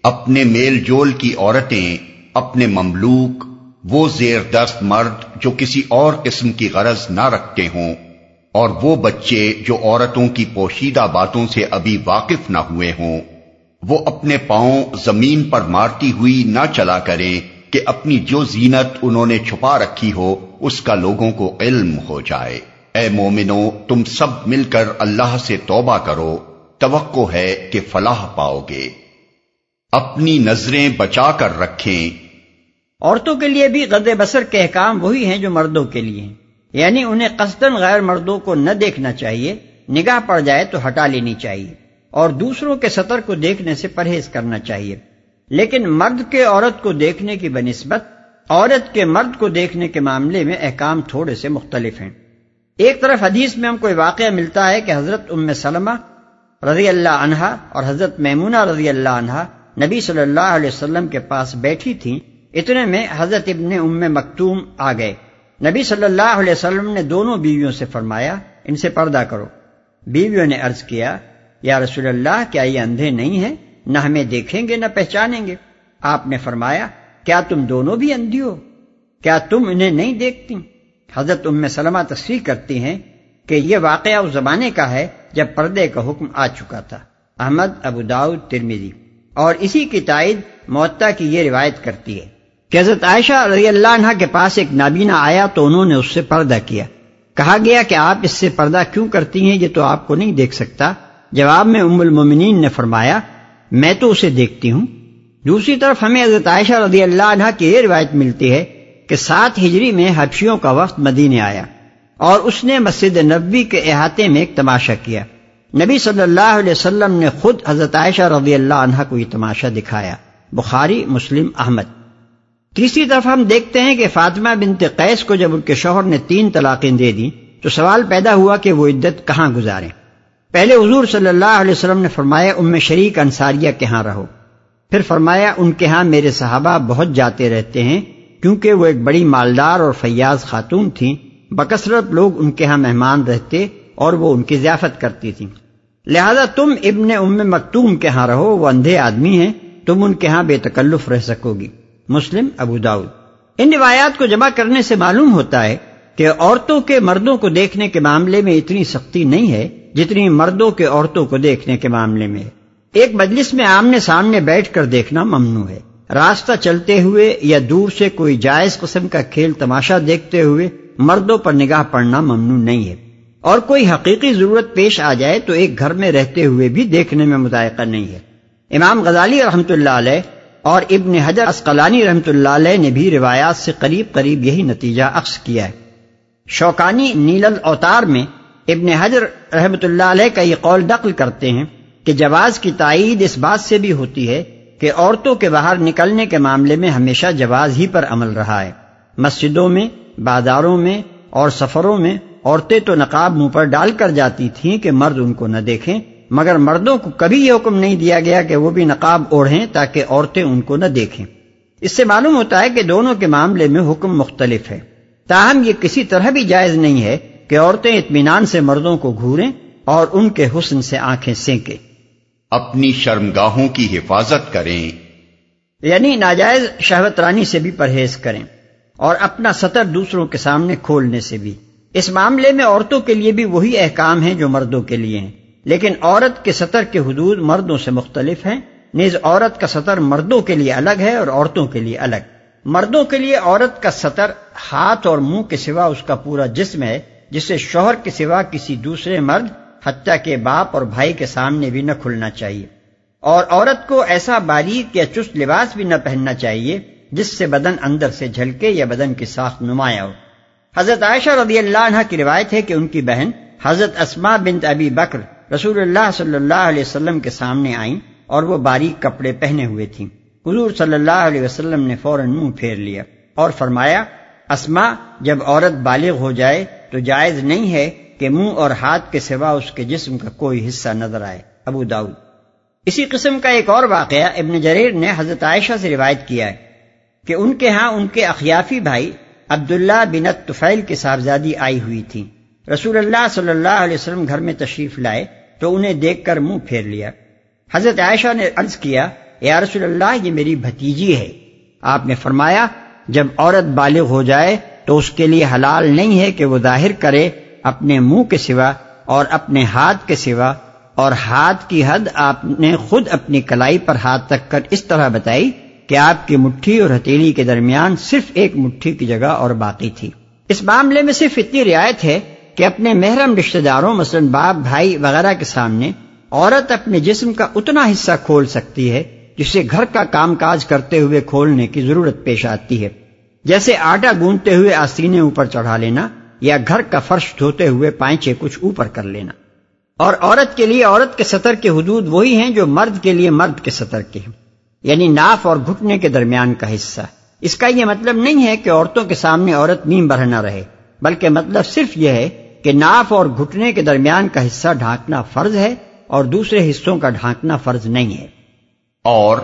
اپنے میل جول کی عورتیں، اپنے مملوک، وہ زیر دست مرد جو کسی اور قسم کی غرض نہ رکھتے ہوں، اور وہ بچے جو عورتوں کی پوشیدہ باتوں سے ابھی واقف نہ ہوئے ہوں۔ وہ اپنے پاؤں زمین پر مارتی ہوئی نہ چلا کریں کہ اپنی جو زینت انہوں نے چھپا رکھی ہو، اس کا لوگوں کو علم ہو جائے۔ اے مومنو، تم سب مل کر اللہ سے توبہ کرو۔ توقع ہے کہ فلاح پاؤ گے۔ اپنی نظریں بچا کر رکھیں۔ عورتوں کے لیے بھی غد بسر کے احکام وہی ہیں جو مردوں کے لیے ہیں۔ یعنی انہیں قصدن غیر مردوں کو نہ دیکھنا چاہیے، نگاہ پڑ جائے تو ہٹا لینی چاہیے۔ اور دوسروں کے سطر کو دیکھنے سے پرہیز کرنا چاہیے۔ لیکن مرد کے عورت کو دیکھنے کی بنسبت عورت کے مرد کو دیکھنے کے معاملے میں احکام تھوڑے سے مختلف ہیں۔ ایک طرف حدیث میں ہم کو واقعہ ملتا ہے کہ حضرت ام سلمہ رضی اللہ عنہا اور حضرت میمونہ رضی اللہ عنہا نبی صلی اللہ علیہ وسلم کے پاس بیٹھی تھیں۔ اتنے میں حضرت ابن ام مکتوم آ گئے۔ نبی صلی اللہ علیہ وسلم نے دونوں بیویوں سے فرمایا، ان سے پردہ کرو۔ بیویوں نے عرض کیا یا رسول اللہ، کیا یہ اندھے نہیں ہیں؟ نہ ہمیں دیکھیں گے، نہ پہچانیں گے۔ آپ نے فرمایا، کیا تم دونوں بھی اندھی ہو؟ کیا تم انہیں نہیں دیکھتی؟ حضرت ام سلمہ تصریح کرتی ہیں کہ یہ واقعہ اس زمانے کا ہے جب پردے کا حکم آ چکا تھا۔ احمد، ابو داؤد ترمیزی اور اسی کی تائید معتا کی یہ روایت کرتی ہے کہ حضرت عائشہ رضی اللہ عنہ کے پاس ایک نابینا آیا تو انہوں نے اس سے پردہ کیا۔ کہا گیا کہ آپ اس سے پردہ کیوں کرتی ہیں؟ یہ تو آپ کو نہیں دیکھ سکتا۔ جواب میں ام المومنین نے فرمایا، میں تو اسے دیکھتی ہوں۔ دوسری طرف ہمیں حضرت عائشہ رضی اللہ عنہ کی یہ روایت ملتی ہے کہ سات ہجری میں حبشیوں کا وقت مدینے آیا اور اس نے مسجد نبی کے احاطے میں ایک تماشا کیا۔ نبی صلی اللہ علیہ وسلم نے خود حضرت عائشہ رضی اللہ عنہ کو یہ تماشا دکھایا۔ بخاری، مسلم، احمد۔ تیسری طرف ہم دیکھتے ہیں کہ فاطمہ بنت قیس کو جب ان کے شوہر نے تین طلاقیں دے دی تو سوال پیدا ہوا کہ وہ عدت کہاں گزارے پہلے حضور صلی اللہ علیہ وسلم نے فرمایا، ام شریک انصاریہ کے ہاں رہو۔ پھر فرمایا، ان کے ہاں میرے صحابہ بہت جاتے رہتے ہیں، کیونکہ وہ ایک بڑی مالدار اور فیاض خاتون تھیں۔ بکثرت لوگ ان کے ہاں مہمان رہتے اور وہ ان کی ضیافت کرتی تھیں۔ لہذا تم ابن ام مکتوم کے ہاں رہو، وہ اندھے آدمی ہیں، تم ان کے ہاں بے تکلف رہ سکو گی۔ مسلم ابو داؤد۔ ان روایات کو جمع کرنے سے معلوم ہوتا ہے کہ عورتوں کے مردوں کو دیکھنے کے معاملے میں اتنی سختی نہیں ہے جتنی مردوں کے عورتوں کو دیکھنے کے معاملے میں۔ ایک مجلس میں آمنے سامنے بیٹھ کر دیکھنا ممنوع ہے۔ راستہ چلتے ہوئے یا دور سے کوئی جائز قسم کا کھیل تماشا دیکھتے ہوئے مردوں پر نگاہ پڑنا ممنوع نہیں ہے۔ اور کوئی حقیقی ضرورت پیش آ جائے تو ایک گھر میں رہتے ہوئے بھی دیکھنے میں مذائقہ نہیں ہے۔ امام غزالی رحمۃ اللہ علیہ اور ابن حجر اسقلانی رحمت اللہ علیہ نے بھی روایات سے قریب قریب یہی نتیجہ عکس کیا ہے۔ شوکانی نیلل اوتار میں ابن حجر رحمت اللہ علیہ کا یہ قول دقل کرتے ہیں کہ جواز کی تائید اس بات سے بھی ہوتی ہے کہ عورتوں کے باہر نکلنے کے معاملے میں ہمیشہ جواز ہی پر عمل رہا ہے۔ مسجدوں میں، بازاروں میں اور سفروں میں عورتیں تو نقاب منہ پر ڈال کر جاتی تھیں کہ مرد ان کو نہ دیکھیں، مگر مردوں کو کبھی یہ حکم نہیں دیا گیا کہ وہ بھی نقاب اوڑھیں تاکہ عورتیں ان کو نہ دیکھیں۔ اس سے معلوم ہوتا ہے کہ دونوں کے معاملے میں حکم مختلف ہے۔ تاہم یہ کسی طرح بھی جائز نہیں ہے کہ عورتیں اطمینان سے مردوں کو گھوریں اور ان کے حسن سے آنکھیں سینکیں۔ اپنی شرمگاہوں کی حفاظت کریں۔ یعنی ناجائز شہوت رانی سے بھی پرہیز کریں اور اپنا سطر دوسروں کے سامنے کھولنے سے بھی۔ اس معاملے میں عورتوں کے لیے بھی وہی احکام ہیں جو مردوں کے لیے ہیں۔ لیکن عورت کے سطر کے حدود مردوں سے مختلف ہیں۔ نیز عورت کا سطر مردوں کے لیے الگ ہے اور عورتوں کے لیے الگ۔ مردوں کے لیے عورت کا سطر ہاتھ اور منہ کے سوا اس کا پورا جسم ہے۔ جسے شوہر کے سوا کسی دوسرے مرد حتیٰ کے باپ اور بھائی کے سامنے بھی نہ کھلنا چاہیے اور عورت کو ایسا باریک یا چست لباس بھی نہ پہننا چاہیے جس سے بدن اندر سے جھلکے یا بدن کی ساخت نمایاں ہو۔ حضرت عائشہ رضی اللہ عنہ کی روایت ہے کہ ان کی بہن حضرت اسما بنت ابی بکر رسول اللہ صلی اللہ علیہ وسلم کے سامنے آئیں اور وہ باریک کپڑے پہنے ہوئے تھیں۔ حضور صلی اللہ علیہ وسلم نے فوراً منہ پھیر لیا اور فرمایا اسما جب عورت بالغ ہو جائے تو جائز نہیں ہے کہ منہ اور ہاتھ کے سوا اس کے جسم کا کوئی حصہ نظر آئے۔ ابو داؤد۔ اسی قسم کا ایک اور واقعہ ابن جریر نے حضرت عائشہ سے روایت کیا ہے کہ ان کے ہاں ان کے اخیافی بھائی عبداللہ بنت طفیل کی صاحبزادی آئی ہوئی تھی۔ رسول اللہ صلی اللہ علیہ وسلم گھر میں تشریف لائے تو انہیں دیکھ کر منہ پھیر لیا۔ حضرت عائشہ نے عرض کیا، یا رسول اللہ، یہ میری بھتیجی ہے۔ آپ نے فرمایا، جب عورت بالغ ہو جائے تو اس کے لیے حلال نہیں ہے کہ وہ ظاہر کرے اپنے منہ کے سوا اور اپنے ہاتھ کے سوا اور ہاتھ کی حد آپ نے خود اپنی کلائی پر ہاتھ رکھ کر اس طرح بتائی کہ آپ کی مٹھی اور ہتھیلی کے درمیان صرف ایک مٹھی کی جگہ اور باقی تھی۔ اس معاملے میں صرف اتنی رعایت ہے کہ اپنے محرم رشتہ داروں، مثلا باپ، بھائی وغیرہ کے سامنے عورت اپنے جسم کا اتنا حصہ کھول سکتی ہے جسے گھر کا کام کاج کرتے ہوئے کھولنے کی ضرورت پیش آتی ہے۔ جیسے آٹا گونتے ہوئے آستینے اوپر چڑھا لینا یا گھر کا فرش دھوتے ہوئے پائچے کچھ اوپر کر لینا۔ اور عورت کے لیے عورت کے سطر کے حدود وہی ہیں جو مرد کے لیے مرد کے سطر کے ہیں۔ یعنی ناف اور گھٹنے کے درمیان کا حصہ۔ اس کا یہ مطلب نہیں ہے کہ عورتوں کے سامنے عورت نیم بھر نہ رہے، بلکہ مطلب صرف یہ ہے کہ ناف اور گھٹنے کے درمیان کا حصہ ڈھانکنا فرض ہے اور دوسرے حصوں کا ڈھانکنا فرض نہیں ہے۔ اور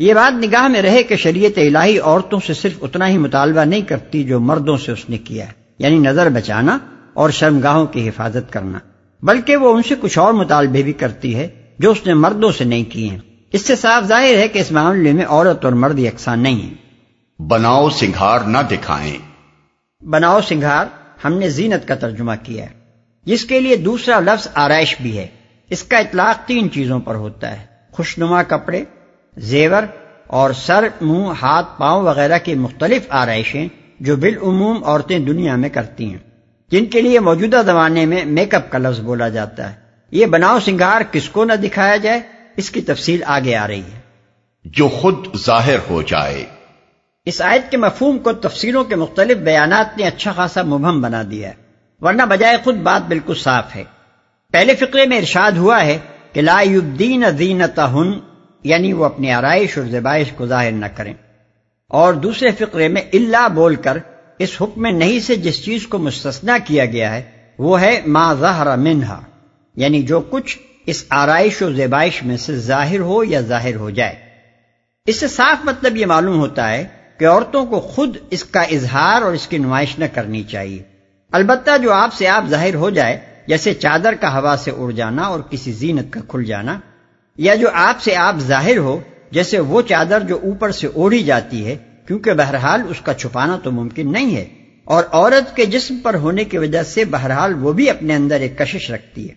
یہ بات نگاہ میں رہے کہ شریعت الہی عورتوں سے صرف اتنا ہی مطالبہ نہیں کرتی جو مردوں سے اس نے کیا ہے یعنی نظر بچانا اور شرمگاہوں کی حفاظت کرنا۔ بلکہ وہ ان سے کچھ اور مطالبے بھی کرتی ہے جو اس نے مردوں سے نہیں کیے ہیں۔ اس سے صاف ظاہر ہے کہ اس معاملے میں عورت اور مرد یکساں نہیں ہیں۔ بناؤ سنگھار نہ دکھائیں۔ بناؤ سنگھار ہم نے زینت کا ترجمہ کیا ہے۔ جس کے لیے دوسرا لفظ آرائش بھی ہے۔ اس کا اطلاق تین چیزوں پر ہوتا ہے۔ خوشنما کپڑے زیور اور سر منہ ہاتھ پاؤں وغیرہ کی مختلف آرائشیں جو بالعموم عورتیں دنیا میں کرتی ہیں۔ جن کے لیے موجودہ زمانے میں میک اپ کا لفظ بولا جاتا ہے۔ یہ بناؤ سنگار کس کو نہ دکھایا جائے اس کی تفصیل آگے آ رہی ہے۔ جو خود ظاہر ہو جائے۔ اس آیت کے مفہوم کو تفصیلوں کے مختلف بیانات نے اچھا خاصا مبہم بنا دیا ہے ورنہ بجائے خود بات بالکل صاف ہے۔ پہلے فقرے میں ارشاد ہوا ہے کہ لا یبدین زینتہن یعنی وہ اپنی آرائش اور زبائش کو ظاہر نہ کریں۔ اور دوسرے فقرے میں اللہ بول کر اس حکم نہیں سے جس چیز کو مستثنا کیا گیا ہے، وہ ہے ما ظہر منہا یعنی جو کچھ اس آرائش و زیبائش میں سے ظاہر ہو یا ظاہر ہو جائے۔ اس سے صاف مطلب یہ معلوم ہوتا ہے کہ عورتوں کو خود اس کا اظہار اور اس کی نمائش نہ کرنی چاہیے۔ البتہ جو آپ سے آپ ظاہر ہو جائے، جیسے چادر کا ہوا سے اڑ جانا اور کسی زینت کا کھل جانا یا جو آپ سے آپ ظاہر ہو، جیسے وہ چادر جو اوپر سے اوڑھی جاتی ہے، کیونکہ بہرحال اس کا چھپانا تو ممکن نہیں ہے۔ اور عورت کے جسم پر ہونے کی وجہ سے بہرحال وہ بھی اپنے اندر ایک کشش رکھتی ہے۔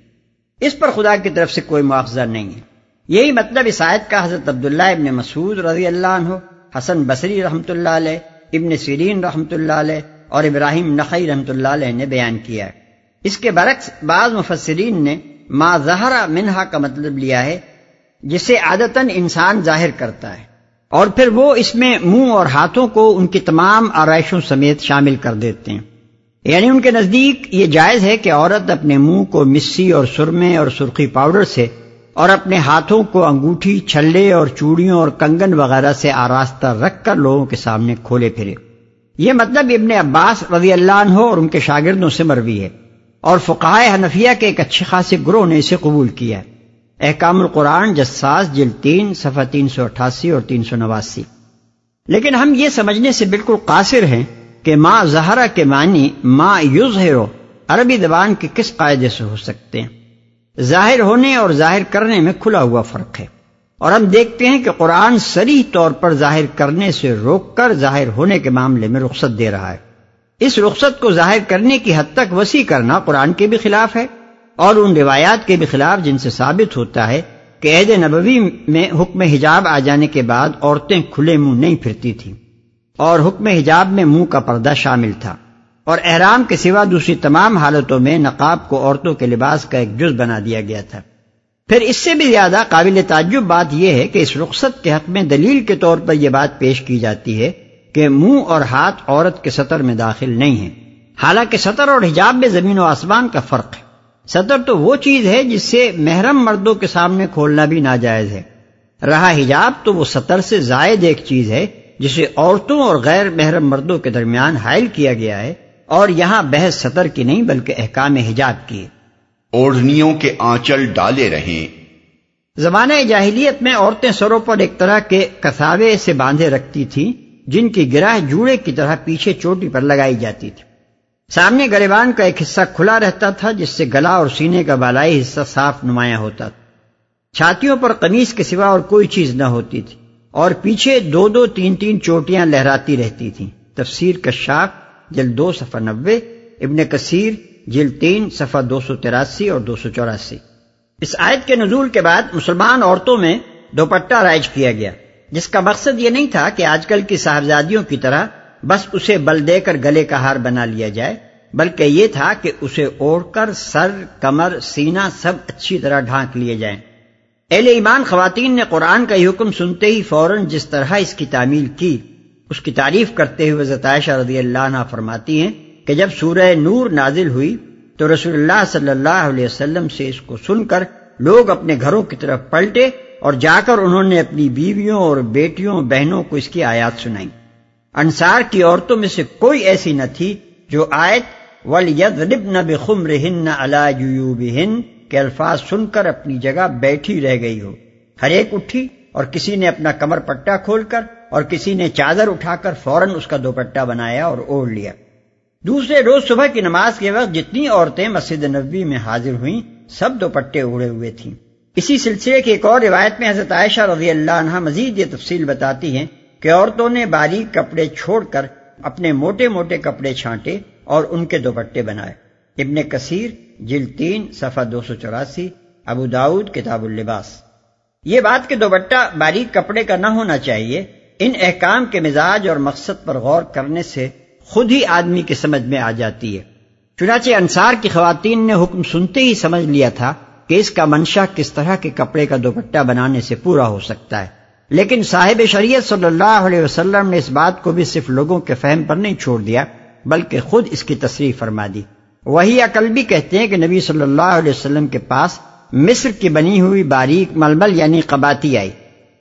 اس پر خدا کی طرف سے کوئی معاوضہ نہیں ہے۔ یہی مطلب اس آیت کا حضرت عبداللہ ابن مسعود رضی اللہ عنہ، حسن بصری رحمۃ اللہ علیہ، ابن سیرین رحمۃ اللہ علیہ اور ابراہیم نقی رحمۃ اللہ علیہ نے بیان کیا ہے۔ اس کے برعکس بعض مفسرین نے ما زہرا منہا کا مطلب لیا ہے جسے عادتاً انسان ظاہر کرتا ہے۔ اور پھر وہ اس میں منہ اور ہاتھوں کو ان کی تمام آرائشوں سمیت شامل کر دیتے ہیں۔ یعنی ان کے نزدیک یہ جائز ہے کہ عورت اپنے منہ کو مسی اور سرمے اور سرخی پاؤڈر سے اور اپنے ہاتھوں کو انگوٹھی، چھلے اور چوڑیوں اور کنگن وغیرہ سے آراستہ رکھ کر لوگوں کے سامنے کھولے پھرے۔ یہ مطلب ابن عباس رضی اللہ عنہ اور ان کے شاگردوں سے مروی ہے۔ اور فقائے حنفیہ کے ایک اچھے خاصے گروہ نے اسے قبول کیا ہے۔ احکام القرآن جساس جل تین، صفحہ تین سو اٹھاسی اور تین سو نواسی۔ لیکن ہم یہ سمجھنے سے بالکل قاصر ہیں کہ ماں زہرا کے معنی ماں یوز عربی زبان کے کس قاعدے سے ہو سکتے ہیں۔ ظاہر ہونے اور ظاہر کرنے میں کھلا ہوا فرق ہے۔ اور ہم دیکھتے ہیں کہ قرآن سریح طور پر ظاہر کرنے سے روک کر ظاہر ہونے کے معاملے میں رخصت دے رہا ہے۔ اس رخصت کو ظاہر کرنے کی حد تک وسیع کرنا قرآن کے بھی خلاف ہے۔ اور ان روایات کے بھی خلاف جن سے ثابت ہوتا ہے کہ عہد نبوی میں حکم حجاب آ جانے کے بعد عورتیں کھلے منہ نہیں پھرتی تھیں اور حکم حجاب میں منہ کا پردہ شامل تھا اور احرام کے سوا دوسری تمام حالتوں میں نقاب کو عورتوں کے لباس کا ایک جز بنا دیا گیا تھا۔ پھر اس سے بھی زیادہ قابل تعجب بات یہ ہے کہ اس رخصت کے حق میں دلیل کے طور پر یہ بات پیش کی جاتی ہے کہ منہ اور ہاتھ عورت کے سطر میں داخل نہیں ہیں۔ حالانکہ سطر اور حجاب میں زمین و آسمان کا فرق ہے۔ سطر تو وہ چیز ہے جس سے محرم مردوں کے سامنے کھولنا بھی ناجائز ہے۔ رہا حجاب تو وہ سطر سے زائد ایک چیز ہے جسے عورتوں اور غیر محرم مردوں کے درمیان حائل کیا گیا ہے اور یہاں بحث سطر کی نہیں بلکہ احکام حجاب کی اوڑھنیوں کے آنچل ڈالے رہیں۔ زمانہ جاہلیت میں عورتیں سروں پر ایک طرح کے کساوے سے باندھے رکھتی تھیں جن کی گراہ جوڑے کی طرح پیچھے چوٹی پر لگائی جاتی تھی۔ سامنے گریبان کا ایک حصہ کھلا رہتا تھا جس سے گلا اور سینے کا بالائی حصہ صاف نمایاں ہوتا تھا۔ چھاتیوں پر قمیص کے سوا اور کوئی چیز نہ ہوتی تھی اور پیچھے دو دو تین تین چوٹیاں لہراتی رہتی تھیں۔ تفسیر کشاف جل دو، صفحہ نبے ابن کثیر جل تین، صفحہ دو سو تراسی اور دو سو چوراسی۔ اس آیت کے نزول کے بعد مسلمان عورتوں میں دوپٹہ رائج کیا گیا، جس کا مقصد یہ نہیں تھا کہ آج کل کی صاحبزادیوں کی طرح بس اسے بل دے کر گلے کا ہار بنا لیا جائے، بلکہ یہ تھا کہ اسے اوڑھ کر سر، کمر، سینہ سب اچھی طرح ڈھانک لیے جائیں۔ اہل ایمان خواتین نے قرآن کا یہ حکم سنتے ہی فوراً جس طرح اس کی تعمیل کی، اس کی تعریف کرتے ہوئے زطائشہ رضی اللہ عنہ فرماتی ہیں کہ جب سورہ نور نازل ہوئی تو رسول اللہ صلی اللہ علیہ وسلم سے اس کو سن کر لوگ اپنے گھروں کی طرف پلٹے اور جا کر انہوں نے اپنی بیویوں اور بیٹیوں، بہنوں کو اس کی آیات سنائی۔ انصار کی عورتوں میں سے کوئی ایسی نہ تھی جو آیت بِخُمْرِهِنَّ عَلَى جُيُوبِهِنَّ کے الفاظ سن کر اپنی جگہ بیٹھی رہ گئی ہو۔ ہر ایک اٹھی اور کسی نے اپنا کمر پٹا کھول کر اور کسی نے چادر اٹھا کر فوراً اس کا دوپٹہ بنایا اور اوڑھ لیا۔ دوسرے روز صبح کی نماز کے وقت جتنی عورتیں مسجد نبوی میں حاضر ہوئیں، سب دوپٹے اڑے ہوئے تھیں۔ اسی سلسلے کی ایک اور روایت میں حضرت عائشہ رضی اللہ عنہ مزید یہ تفصیل بتاتی ہیں کہ عورتوں نے باریک کپڑے چھوڑ کر اپنے موٹے موٹے کپڑے چھانٹے اور ان کے دوپٹے بنائے۔ ابن کثیر جل تین، صفحہ دو سو چوراسی، ابو داود کتاب اللباس۔ یہ بات کہ دوپٹہ باریک کپڑے کا نہ ہونا چاہیے، ان احکام کے مزاج اور مقصد پر غور کرنے سے خود ہی آدمی کے سمجھ میں آ جاتی ہے۔ چنانچہ انصار کی خواتین نے حکم سنتے ہی سمجھ لیا تھا کہ اس کا منشا کس طرح کے کپڑے کا دوپٹہ بنانے سے پورا ہو سکتا ہے۔ لیکن صاحب شریعت صلی اللہ علیہ وسلم نے اس بات کو بھی صرف لوگوں کے فہم پر نہیں چھوڑ دیا، بلکہ خود اس کی تصریح فرما دی۔ وہی عقل بھی کہتے ہیں کہ نبی صلی اللہ علیہ وسلم کے پاس مصر کی بنی ہوئی باریک ململ یعنی قباتی آئی۔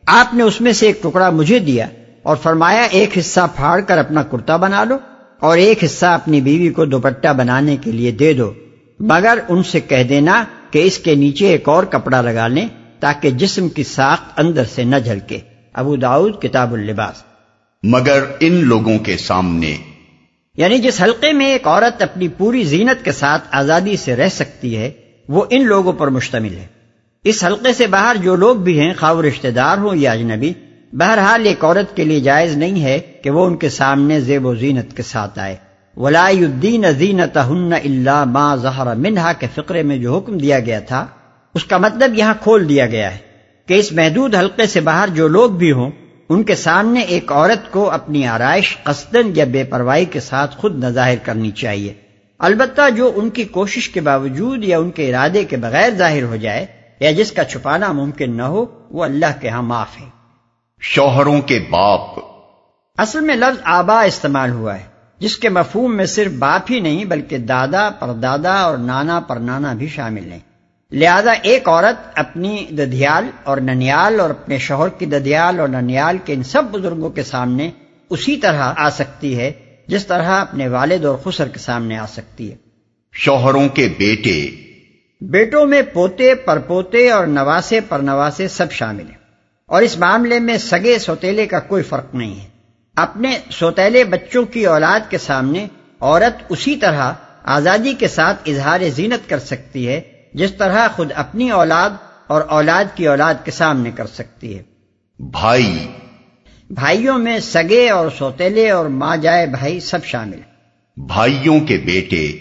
آپ نے اس میں سے ایک ٹکڑا مجھے دیا اور فرمایا ایک حصہ پھاڑ کر اپنا کرتا بنا لو اور ایک حصہ اپنی بیوی کو دوپٹہ بنانے کے لیے دے دو، مگر ان سے کہہ دینا کہ اس کے نیچے ایک اور کپڑا لگا لیں۔ تاکہ جسم کی ساخت اندر سے نہ جھلکے۔ ابو داؤد کتاب اللباس۔ مگر ان لوگوں کے سامنے۔ یعنی جس حلقے میں ایک عورت اپنی پوری زینت کے ساتھ آزادی سے رہ سکتی ہے وہ ان لوگوں پر مشتمل ہے۔ اس حلقے سے باہر جو لوگ بھی ہیں خواہ رشتہ دار ہوں یا اجنبی بہرحال ایک عورت کے لیے جائز نہیں ہے کہ وہ ان کے سامنے زیب و زینت کے ساتھ آئے۔ ولائی الدین زینت ہن اللہ ما ظہر منہا کے فقرے میں جو حکم دیا گیا تھا اس کا مطلب یہاں کھول دیا گیا ہے کہ اس محدود حلقے سے باہر جو لوگ بھی ہوں ان کے سامنے ایک عورت کو اپنی آرائش قصدن یا بے پرواہی کے ساتھ خود نہ ظاہر کرنی چاہیے۔ البتہ جو ان کی کوشش کے باوجود یا ان کے ارادے کے بغیر ظاہر ہو جائے یا جس کا چھپانا ممکن نہ ہو وہ اللہ کے ہاں معاف ہے۔ شوہروں کے باپ۔ اصل میں لفظ آبا استعمال ہوا ہے جس کے مفہوم میں صرف باپ ہی نہیں بلکہ دادا پر دادا اور نانا پر نانا بھی شامل ہیں۔ لہذا ایک عورت اپنی ددیال اور ننیال اور اپنے شوہر کی ددیال اور ننیال کے ان سب بزرگوں کے سامنے اسی طرح آ سکتی ہے جس طرح اپنے والد اور خسر کے سامنے آ سکتی ہے۔ شوہروں کے بیٹے۔ بیٹوں میں پوتے پر پوتے اور نواسے پر نواسے سب شامل ہیں۔ اور اس معاملے میں سگے سوتےلے کا کوئی فرق نہیں ہے۔ اپنے سوتیلے بچوں کی اولاد کے سامنے عورت اسی طرح آزادی کے ساتھ اظہار زینت کر سکتی ہے جس طرح خود اپنی اولاد اور اولاد کی اولاد کے سامنے کر سکتی ہے۔ بھائی۔ بھائیوں میں سگے اور سوتےلے اور ماں جائے بھائی سب شامل۔ بھائیوں کے بیٹے۔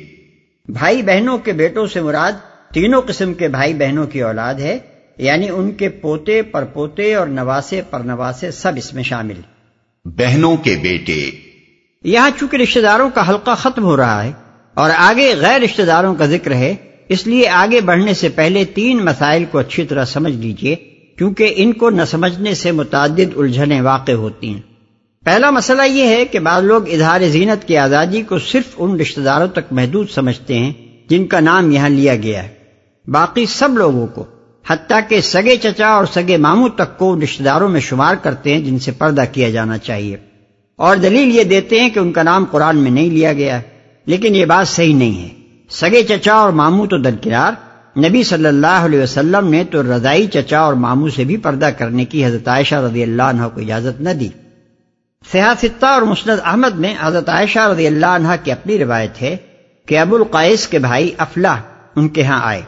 بھائی بہنوں کے بیٹوں سے مراد تینوں قسم کے بھائی بہنوں کی اولاد ہے یعنی ان کے پوتے پر پوتے اور نواسے پر نواسے سب اس میں شامل۔ بہنوں کے بیٹے۔ یہاں چونکہ رشتہ داروں کا حلقہ ختم ہو رہا ہے اور آگے غیر رشتہ داروں کا ذکر ہے اس لیے آگے بڑھنے سے پہلے تین مسائل کو اچھی طرح سمجھ لیجیے، کیونکہ ان کو نہ سمجھنے سے متعدد الجھنیں واقع ہوتی ہیں۔ پہلا مسئلہ یہ ہے کہ بعض لوگ اظہار زینت کی آزادی کو صرف ان رشتہ داروں تک محدود سمجھتے ہیں جن کا نام یہاں لیا گیا ہے۔ باقی سب لوگوں کو، حتیٰ کہ سگے چچا اور سگے ماموں تک کو رشتہ داروں میں شمار کرتے ہیں جن سے پردہ کیا جانا چاہیے۔ اور دلیل یہ دیتے ہیں کہ ان کا نام قرآن میں نہیں لیا گیا لیکن یہ بات صحیح نہیں ہے۔ سگے چچا اور ماموں تو درکنار، نبی صلی اللہ علیہ وسلم نے تو رضائی چچا اور ماموں سے بھی پردہ کرنے کی حضرت عائشہ رضی اللہ عنہ کو اجازت نہ دی۔ سیاستہ اور مسند احمد میں حضرت عائشہ رضی اللہ عنہ کی اپنی روایت ہے کہ ابو القائس کے بھائی افلاح ان کے ہاں آئے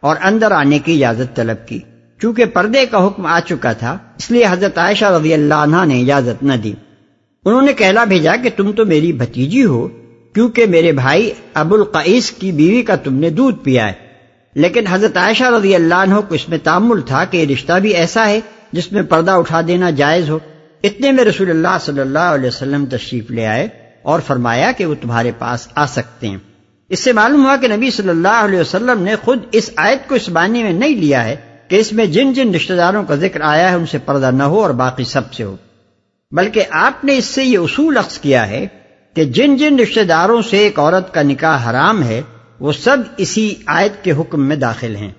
اور اندر آنے کی اجازت طلب کی۔ چونکہ پردے کا حکم آ چکا تھا، اس لیے حضرت عائشہ رضی اللہ عنہ نے اجازت نہ دی۔ انہوں نے کہلا بھیجا کہ تم تو میری بھتیجی ہو کیونکہ میرے بھائی ابو القعیس کی بیوی کا تم نے دودھ پیا ہے۔ لیکن حضرت عائشہ رضی اللہ عنہ کو اس میں تعمل تھا کہ یہ رشتہ بھی ایسا ہے جس میں پردہ اٹھا دینا جائز ہو۔ اتنے میں رسول اللہ صلی اللہ علیہ وسلم تشریف لے آئے اور فرمایا کہ وہ تمہارے پاس آ سکتے ہیں۔ اس سے معلوم ہوا کہ نبی صلی اللہ علیہ وسلم نے خود اس آیت کو اس معنی میں نہیں لیا ہے کہ اس میں جن جن رشتہ داروں کا ذکر آیا ہے ان سے پردہ نہ ہو اور باقی سب سے ہو۔ بلکہ آپ نے اس سے یہ اصول عکس کیا ہے کہ جن جن رشتہ داروں سے ایک عورت کا نکاح حرام ہے، وہ سب اسی آیت کے حکم میں داخل ہیں۔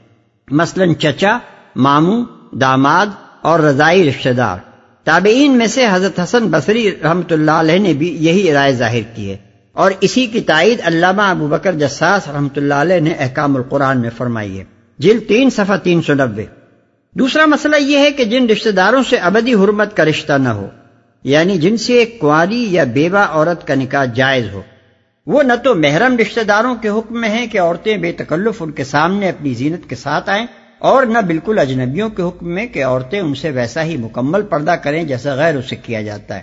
مثلا چچا، ماموں، داماد اور رضائی رشتہ دار۔ تابعین میں سے حضرت حسن بصری رحمۃ اللہ علیہ نے بھی یہی رائے ظاہر کی ہے۔ اور اسی کی تائید علامہ ابو بکر جساس رحمۃ اللہ علیہ نے احکام القرآن میں فرمائی ہے۔ جل تین، صفحہ تین سو نبے دوسرا مسئلہ یہ ہے کہ جن رشتہ داروں سے ابدی حرمت کا رشتہ نہ ہو یعنی جن سے ایک کنواری یا بیوہ عورت کا نکاح جائز ہو۔ وہ نہ تو محرم رشتہ داروں کے حکم میں ہیں کہ عورتیں بے تکلف ان کے سامنے اپنی زینت کے ساتھ آئیں اور نہ بالکل اجنبیوں کے حکم میں کہ عورتیں ان سے ویسا ہی مکمل پردہ کریں جیسا غیر اسے کیا جاتا ہے۔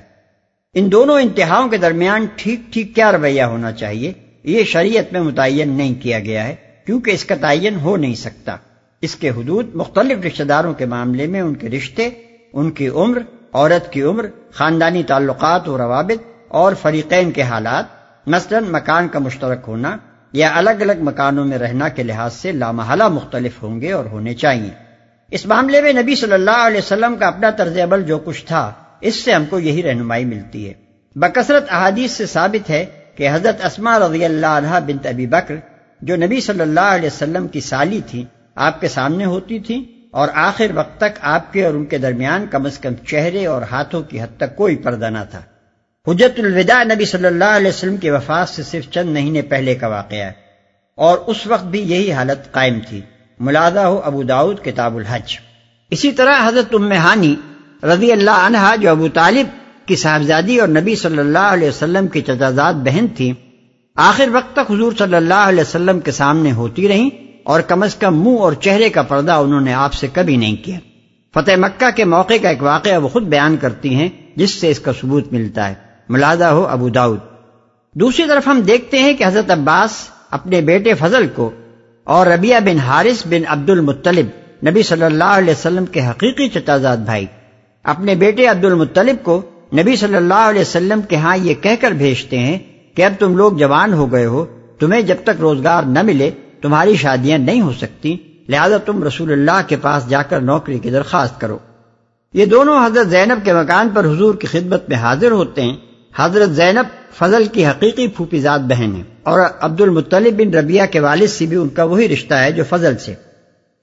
ان دونوں انتہاؤں کے درمیان ٹھیک ٹھیک کیا رویہ ہونا چاہیے۔ یہ شریعت میں متعین نہیں کیا گیا ہے، کیونکہ اس کا تعین ہو نہیں سکتا۔ اس کے حدود مختلف رشتہ داروں کے معاملے میں ان کے رشتے، ان کی عمر عورت کی عمر، خاندانی تعلقات و روابط اور فریقین کے حالات، مثلا مکان کا مشترک ہونا یا الگ الگ مکانوں میں رہنا کے لحاظ سے لامحلہ مختلف ہوں گے اور ہونے چاہیے اس معاملے میں نبی صلی اللہ علیہ وسلم کا اپنا طرز عمل جو کچھ تھا، اس سے ہم کو یہی رہنمائی ملتی ہے۔ بکثرت احادیث سے ثابت ہے کہ حضرت اسما رضی اللہ عنہ بنت ابی بکر، جو نبی صلی اللہ علیہ وسلم کی سالی تھی، آپ کے سامنے ہوتی تھی۔ اور آخر وقت تک آپ کے اور ان کے درمیان کم از کم چہرے اور ہاتھوں کی حد تک کوئی پردہ نہ تھا۔ حجت الوداع نبی صلی اللہ علیہ وسلم کی وفات سے صرف چند مہینے پہلے کا واقعہ ہے۔ اور اس وقت بھی یہی حالت قائم تھی۔ ملادہ ہو ابو داود کتاب الحج۔ اسی طرح حضرت امہانی رضی اللہ عنہا، جو ابو طالب کی صاحبزادی اور نبی صلی اللہ علیہ وسلم کی چچازاد بہن تھی، آخر وقت تک حضور صلی اللہ علیہ وسلم کے سامنے ہوتی رہیں۔ اور کم از کم منہ اور چہرے کا پردہ انہوں نے آپ سے کبھی نہیں کیا۔ فتح مکہ کے موقع کا ایک واقعہ وہ خود بیان کرتی ہیں جس سے اس کا ثبوت ملتا ہے۔ ملادہ ہو ابو داود دوسری طرف ہم دیکھتے ہیں کہ حضرت عباس اپنے بیٹے فضل کو اور ربیہ بن حارث بن عبد المطلب نبی صلی اللہ علیہ وسلم کے حقیقی چتازاد بھائی۔ اپنے بیٹے عبد المطلب کو نبی صلی اللہ علیہ وسلم کے ہاں یہ کہہ کر بھیجتے ہیں کہ اب تم لوگ جوان ہو گئے ہو، تمہیں جب تک روزگار نہ ملے تمہاری شادیاں نہیں ہو سکتی، لہذا تم رسول اللہ کے پاس جا کر نوکری کی درخواست کرو۔ یہ دونوں حضرت زینب کے مکان پر حضور کی خدمت میں حاضر ہوتے ہیں۔ حضرت زینب فضل کی حقیقی پھوپھی ذات بہن ہے اور عبد المطلب بن ربیہ کے والد سے بھی ان کا وہی رشتہ ہے جو فضل سے۔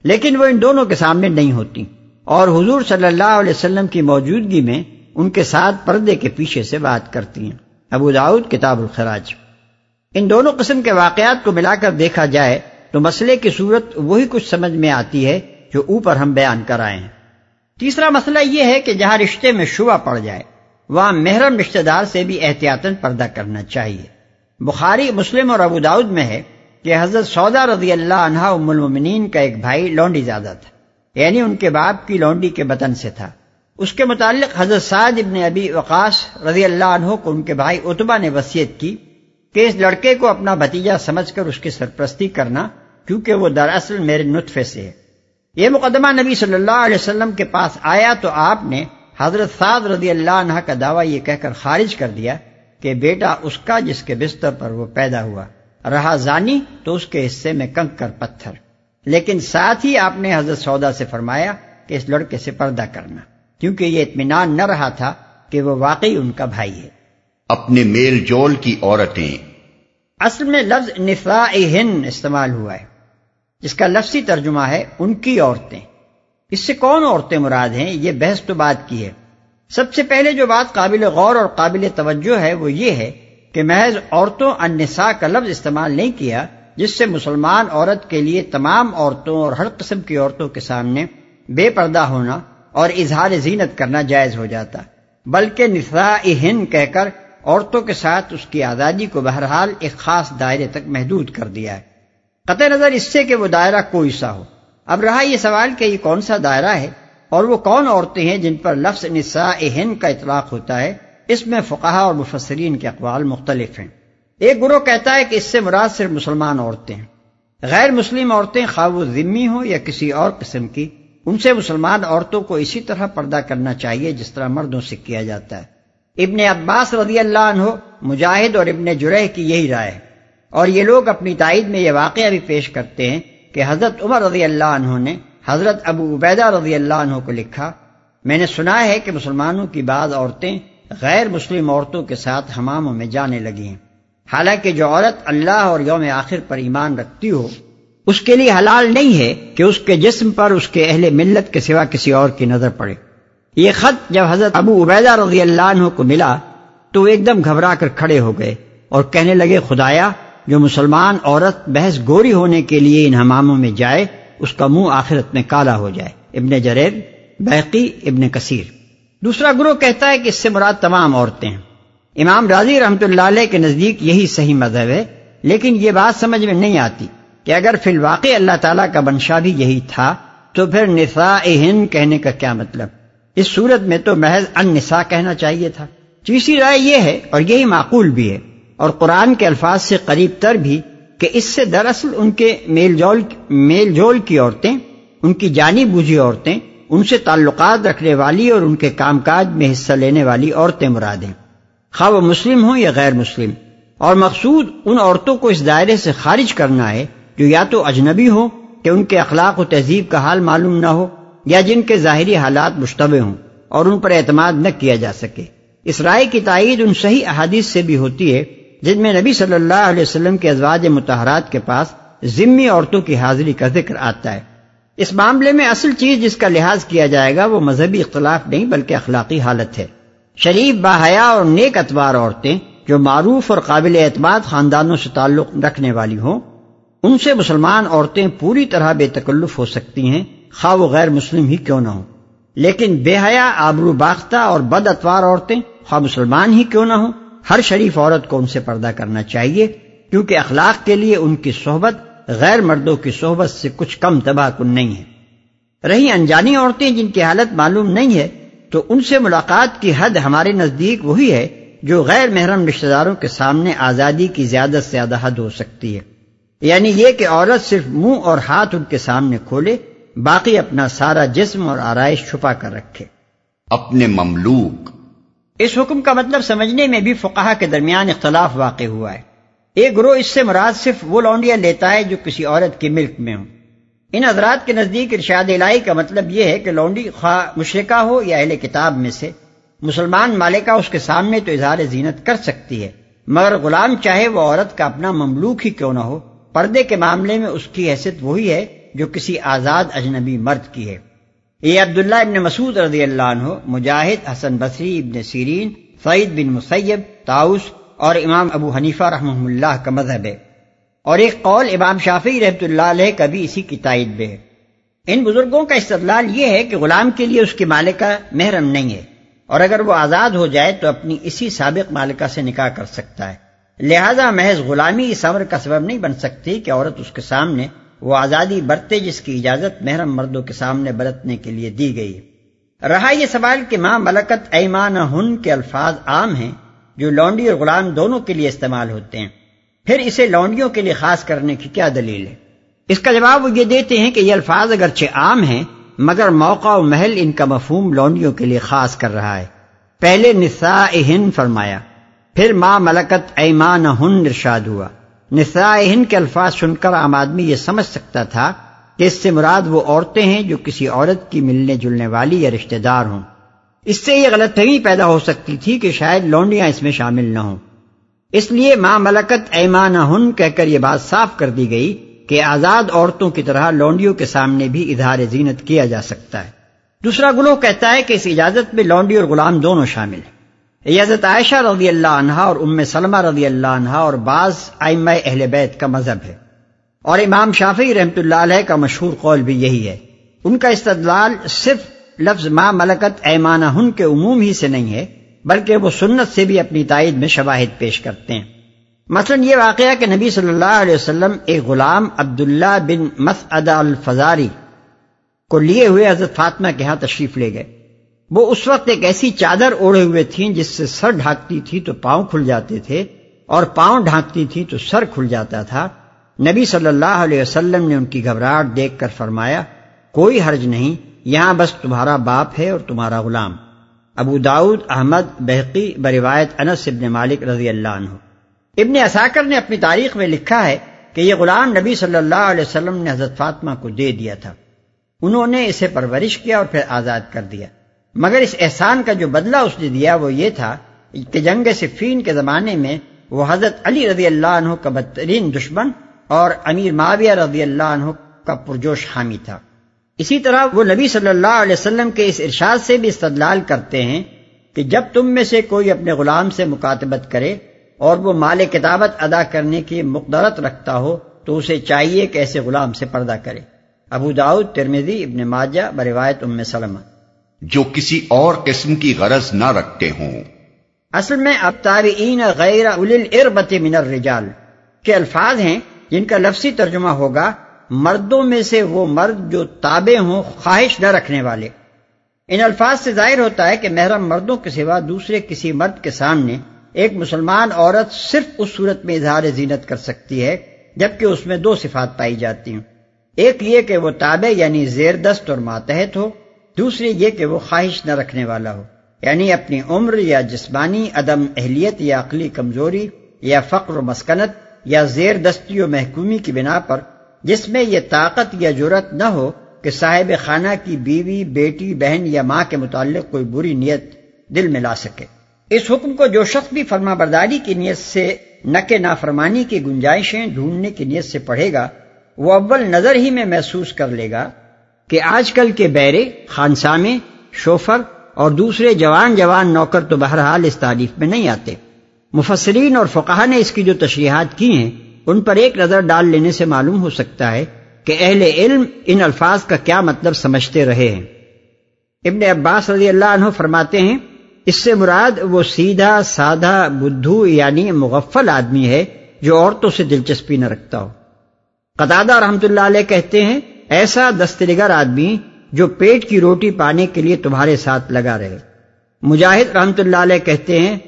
لیکن وہ ان دونوں کے سامنے نہیں ہوتی۔ اور حضور صلی اللہ علیہ وسلم کی موجودگی میں ان کے ساتھ پردے کے پیچھے سے بات کرتی ہیں۔ ابو داود کتاب الخراج۔ ان دونوں قسم کے واقعات کو ملا کر دیکھا جائے تو مسئلے کی صورت وہی کچھ سمجھ میں آتی ہے جو اوپر ہم بیان کر آئے ہیں۔ تیسرا مسئلہ یہ ہے کہ جہاں رشتے میں شبہ پڑ جائے، وہاں محرم رشتہ دار سے بھی احتیاطاً پردہ کرنا چاہیے۔ بخاری، مسلم اور ابو داود میں ہے کہ حضرت سودا رضی اللہ عنہ ام المنین کا ایک بھائی لونڈی زیادہ تھا یعنی ان کے باپ کی لونڈی کے بطن سے تھا۔ اس کے متعلق حضرت سعد ابن ابی وقاص رضی اللہ عنہ کو ان کے بھائی اتبا نے وصیت کی کہ اس لڑکے کو اپنا بھتیجا سمجھ کر اس کی سرپرستی کرنا کیونکہ وہ دراصل میرے نطفے سے ہے۔ یہ مقدمہ نبی صلی اللہ علیہ وسلم کے پاس آیا تو آپ نے حضرت سعد رضی اللہ عنہ کا دعویٰ یہ کہہ کر خارج کر دیا کہ بیٹا اس کا جس کے بستر پر وہ پیدا ہوا رہا زانی تو اس کے حصے میں کنک کر پتھر۔ لیکن ساتھ ہی آپ نے حضرت سودا سے فرمایا کہ اس لڑکے سے پردہ کرنا، کیونکہ یہ اطمینان نہ رہا تھا کہ وہ واقعی ان کا بھائی ہے۔ اپنے میل جول کی عورتیں۔ اصل میں لفظ نفا استعمال ہوا ہے۔ جس کا لفظی ترجمہ ہے ان کی عورتیں۔ اس سے کون عورتیں مراد ہیں؟ یہ بحث تو بات کی ہے۔ سب سے پہلے جو بات قابل غور اور قابل توجہ ہے وہ یہ ہے کہ محض عورتوں النساء کا لفظ استعمال نہیں کیا، جس سے مسلمان عورت کے لیے تمام عورتوں اور ہر قسم کی عورتوں کے سامنے بے پردہ ہونا اور اظہار زینت کرنا جائز ہو جاتا، بلکہ نساء ہند کہہ کر عورتوں کے ساتھ اس کی آزادی کو بہرحال ایک خاص دائرے تک محدود کر دیا ہے۔ قطع نظر اس سے کہ وہ دائرہ کوئی سا ہو۔ اب رہا یہ سوال کہ یہ کون سا دائرہ ہے اور وہ کون عورتیں ہیں جن پر لفظ نساء ہند کا اطلاق ہوتا ہے؟ اس میں فقہ اور مفسرین کے اقوال مختلف ہیں۔ ایک گروہ کہتا ہے کہ اس سے مراد صرف مسلمان عورتیں ہیں۔ غیر مسلم عورتیں خواہ و ذمی ہوں یا کسی اور قسم کی، ان سے مسلمان عورتوں کو اسی طرح پردہ کرنا چاہیے جس طرح مردوں سے کیا جاتا ہے۔ ابن عباس رضی اللہ عنہ مجاہد اور ابن جرح کی یہی رائے ہے۔ اور یہ لوگ اپنی تائید میں یہ واقعہ بھی پیش کرتے ہیں کہ حضرت عمر رضی اللہ عنہ نے حضرت ابو عبیدہ رضی اللہ عنہ کو لکھا، میں نے سنا ہے کہ مسلمانوں کی بعض عورتیں غیر مسلم عورتوں کے ساتھ حماموں میں جانے لگی ہیں۔ حالانکہ جو عورت اللہ اور یوم آخر پر ایمان رکھتی ہو، اس کے لیے حلال نہیں ہے کہ اس کے جسم پر اس کے اہل ملت کے سوا کسی اور کی نظر پڑے۔ یہ خط جب حضرت ابو عبیدہ رضی اللہ عنہ کو ملا تو وہ ایک دم گھبرا کر کھڑے ہو گئے اور کہنے لگے، خدایا، جو مسلمان عورت بحث گوری ہونے کے لیے ان حماموں میں جائے، اس کا منہ آخرت میں کالا ہو جائے۔ ابن جریر بحقی ابن کثیر۔ دوسرا گروہ کہتا ہے کہ اس سے مراد تمام عورتیں ہیں۔ امام راضی رحمت اللہ علیہ کے نزدیک یہی صحیح مذہب ہے، لیکن یہ بات سمجھ میں نہیں آتی کہ اگر فی الواقع اللہ تعالیٰ کا منشا بھی یہی تھا، تو پھر نساء ہند کہنے کا کیا مطلب؟ اس صورت میں تو محض ان نساء کہنا چاہیے تھا۔ تیسری رائے یہ ہے اور یہی معقول بھی ہے اور قرآن کے الفاظ سے قریب تر بھی کہ اس سے دراصل ان کے میل جول میل جول کی عورتیں، ان کی جانی بوجھی عورتیں، ان سے تعلقات رکھنے والی اور ان کے کام کاج میں حصہ لینے والی عورتیں مراد ہیں خواہ وہ مسلم ہوں یا غیر مسلم۔ اور مقصود ان عورتوں کو اس دائرے سے خارج کرنا ہے جو یا تو اجنبی ہو کہ ان کے اخلاق و تہذیب کا حال معلوم نہ ہو یا جن کے ظاہری حالات مشتبہ ہوں اور ان پر اعتماد نہ کیا جا سکے۔ اس رائے کی تائید ان صحیح احادیث سے بھی ہوتی ہے، جن میں نبی صلی اللہ علیہ وسلم کے ازواج متحرات کے پاس ضمنی عورتوں کی حاضری کا ذکر آتا ہے۔ اس معاملے میں اصل چیز جس کا لحاظ کیا جائے گا وہ مذہبی اختلاف نہیں بلکہ اخلاقی حالت ہے۔ شریف، باحیا اور نیک اتوار عورتیں جو معروف اور قابل اعتماد خاندانوں سے تعلق رکھنے والی ہوں، ان سے مسلمان عورتیں پوری طرح بے تکلف ہو سکتی ہیں خواہ وہ غیر مسلم ہی کیوں نہ ہوں۔ لیکن بے حیا، آبرو باختہ اور بد اتوار عورتیں، خواہ مسلمان ہی کیوں نہ ہوں، ہر شریف عورت کو ان سے پردہ کرنا چاہیے، کیونکہ اخلاق کے لیے ان کی صحبت غیر مردوں کی صحبت سے کچھ کم تباہ کن نہیں ہے۔ رہی انجانی عورتیں جن کی حالت معلوم نہیں ہے، تو ان سے ملاقات کی حد ہمارے نزدیک وہی ہے، جو غیر محرم رشتہ داروں کے سامنے آزادی کی زیادہ سے زیادہ حد ہو سکتی ہے۔ یعنی یہ کہ عورت صرف منہ اور ہاتھ ان کے سامنے کھولے باقی اپنا سارا جسم اور آرائش چھپا کر رکھے۔ اپنے مملوک۔ اس حکم کا مطلب سمجھنے میں بھی فقہ کے درمیان اختلاف واقع ہوا ہے۔ ایک گروہ اس سے مراد صرف وہ لونڈیاں لیتا ہے جو کسی عورت کی ملک میں ہوں۔ ان حضرات کے نزدیک ارشاد الہی کا مطلب یہ ہے کہ لونڈی خواہ مشرقہ ہو یا اہل کتاب میں سے مسلمان مالکہ اس کے سامنے تو اظہار زینت کر سکتی ہے مگر غلام چاہے وہ عورت کا اپنا مملوک ہی کیوں نہ ہو پردے کے معاملے میں اس کی حیثیت وہی ہے جو کسی آزاد اجنبی مرد کی ہے۔ یہ عبداللہ ابن مسعود رضی اللہ عنہ، مجاہد، حسن بصری ابن سیرین، سعید بن مسیب تاؤس اور امام ابو حنیفہ رحمہ اللہ کا مذہب ہے۔ اور ایک قول امام شافی رحمت اللہ علیہ کا بھی اسی کی تائید میں ہے۔ ان بزرگوں کا استدلال یہ ہے کہ غلام کے لیے اس کی مالکہ محرم نہیں ہے۔ اور اگر وہ آزاد ہو جائے تو اپنی اسی سابق مالکہ سے نکاح کر سکتا ہے۔ لہذا محض غلامی اس امر کا سبب نہیں بن سکتی کہ عورت اس کے سامنے وہ آزادی برتے جس کی اجازت محرم مردوں کے سامنے برتنے کے لیے دی گئی۔ رہا یہ سوال کہ ماں ملکت ایمان ہن کے الفاظ عام ہیں جو لونڈی اور غلام دونوں کے لیے استعمال ہوتے ہیں۔ پھر اسے لونڈیوں کے لیے خاص کرنے کی کیا دلیل ہے؟ اس کا جواب وہ یہ دیتے ہیں کہ یہ الفاظ اگرچہ عام ہیں، مگر موقع و محل ان کا مفہوم لونڈیوں کے لیے خاص کر رہا ہے۔ پہلے نساء ہن فرمایا، پھر ماں ملکت ایمان ہن ارشاد ہوا۔ نساء کے الفاظ سن کر عام آدمی یہ سمجھ سکتا تھا کہ اس سے مراد وہ عورتیں ہیں جو کسی عورت کی ملنے جلنے والی یا رشتہ دار ہوں۔ اس سے یہ غلط فہمی پیدا ہو سکتی تھی کہ شاید لونڈیاں اس میں شامل نہ ہوں۔ اس لیے ماں ملکت ایمان ہن کہہ کر یہ بات صاف کر دی گئی کہ آزاد عورتوں کی طرح لونڈیوں کے سامنے بھی اظہار زینت کیا جا سکتا ہے۔ دوسرا گلو کہتا ہے کہ اس اجازت میں لونڈی اور غلام دونوں شامل ہیں۔ اجازت عائشہ رضی اللہ عنہا اور ام سلمہ رضی اللہ عنہا اور بعض آئمہ اہل بیت کا مذہب ہے۔ اور امام شافی رحمت اللہ علیہ کا مشہور قول بھی یہی ہے۔ ان کا استدلال صرف لفظ ماں ملکت ایمان ہن کے عموم ہی سے نہیں ہے، بلکہ وہ سنت سے بھی اپنی تائید میں شواہد پیش کرتے ہیں۔ مثلا یہ واقعہ کہ نبی صلی اللہ علیہ وسلم ایک غلام عبداللہ بن مسعد الفزاری کو لیے ہوئے حضرت فاطمہ کے ہاں تشریف لے گئے۔ وہ اس وقت ایک ایسی چادر اوڑے ہوئے تھیں جس سے سر ڈھانکتی تھی تو پاؤں کھل جاتے تھے اور پاؤں ڈھانکتی تھی تو سر کھل جاتا تھا۔ نبی صلی اللہ علیہ وسلم نے ان کی گھبراہٹ دیکھ کر فرمایا، کوئی حرج نہیں، یہاں بس تمہارا باپ ہے اور تمہارا غلام۔ ابو داود احمد بحقی بروایت انس ابن مالک رضی اللہ عنہ۔ ابن اساکر نے اپنی تاریخ میں لکھا ہے کہ یہ غلام نبی صلی اللہ علیہ وسلم نے حضرت فاطمہ کو دے دیا تھا۔ انہوں نے اسے پرورش کیا اور پھر آزاد کر دیا۔ مگر اس احسان کا جو بدلہ اس نے دیا وہ یہ تھا کہ جنگ صفین کے زمانے میں وہ حضرت علی رضی اللہ عنہ کا بدترین دشمن اور امیر معاویہ رضی اللہ عنہ کا پرجوش حامی تھا۔ اسی طرح وہ نبی صلی اللہ علیہ وسلم کے اس ارشاد سے بھی استدلال کرتے ہیں کہ جب تم میں سے کوئی اپنے غلام سے مکاتبت کرے اور وہ مال کتابت ادا کرنے کی مقدرت رکھتا ہو تو اسے چاہیے کہ ایسے غلام سے پردہ کرے۔ ابو داؤد ترمیزی ابن ماجہ، بروایت ام سلمہ۔ جو کسی اور قسم کی غرض نہ رکھتے ہوں۔ اصل میں اب تابعین غیر الربت من الرجال کے الفاظ ہیں جن کا لفظی ترجمہ ہوگا، مردوں میں سے وہ مرد جو تابع ہوں، خواہش نہ رکھنے والے۔ ان الفاظ سے ظاہر ہوتا ہے کہ محرم مردوں کے سوا دوسرے کسی مرد کے سامنے ایک مسلمان عورت صرف اس صورت میں اظہار زینت کر سکتی ہے، جبکہ اس میں دو صفات پائی جاتی ہیں۔ ایک یہ کہ وہ تابع یعنی زیر دست اور ماتحت ہو دوسری یہ کہ وہ خواہش نہ رکھنے والا ہو یعنی اپنی عمر یا جسمانی عدم اہلیت یا عقلی کمزوری یا فقر و مسکنت یا زیر دستی و محکومی کی بنا پر، جس میں یہ طاقت یا جرت نہ ہو کہ صاحب خانہ کی بیوی، بیٹی، بہن یا ماں کے متعلق کوئی بری نیت دل میں لا سکے۔ اس حکم کو جو شخص بھی فرما برداری کی نیت سے نہ کہ نافرمانی کی گنجائشیں ڈھونڈنے کی نیت سے پڑھے گا، وہ اول نظر ہی میں محسوس کر لے گا۔ کہ آج کل کے بیرے، خانسامے، شوفر اور دوسرے جوان جوان نوکر تو بہرحال اس تعریف میں نہیں آتے۔ مفسرین اور فقہ نے اس کی جو تشریحات کی ہیں، ان پر ایک نظر ڈال لینے سے معلوم ہو سکتا ہے کہ اہل علم ان الفاظ کا کیا مطلب سمجھتے رہے ہیں۔ ابن عباس رضی اللہ عنہ فرماتے ہیں، اس سے مراد وہ سیدھا، سادہ، بدھو یعنی مغفل آدمی ہے جو عورتوں سے دلچسپی نہ رکھتا ہو۔ قطادہ رحمت اللہ علیہ کہتے ہیں ایسا دستنگر آدمی جو پیٹ کی روٹی پانے کے لیے تمہارے ساتھ لگا رہے۔ مجاہد رحمت اللہ علیہ کہتے ہیں،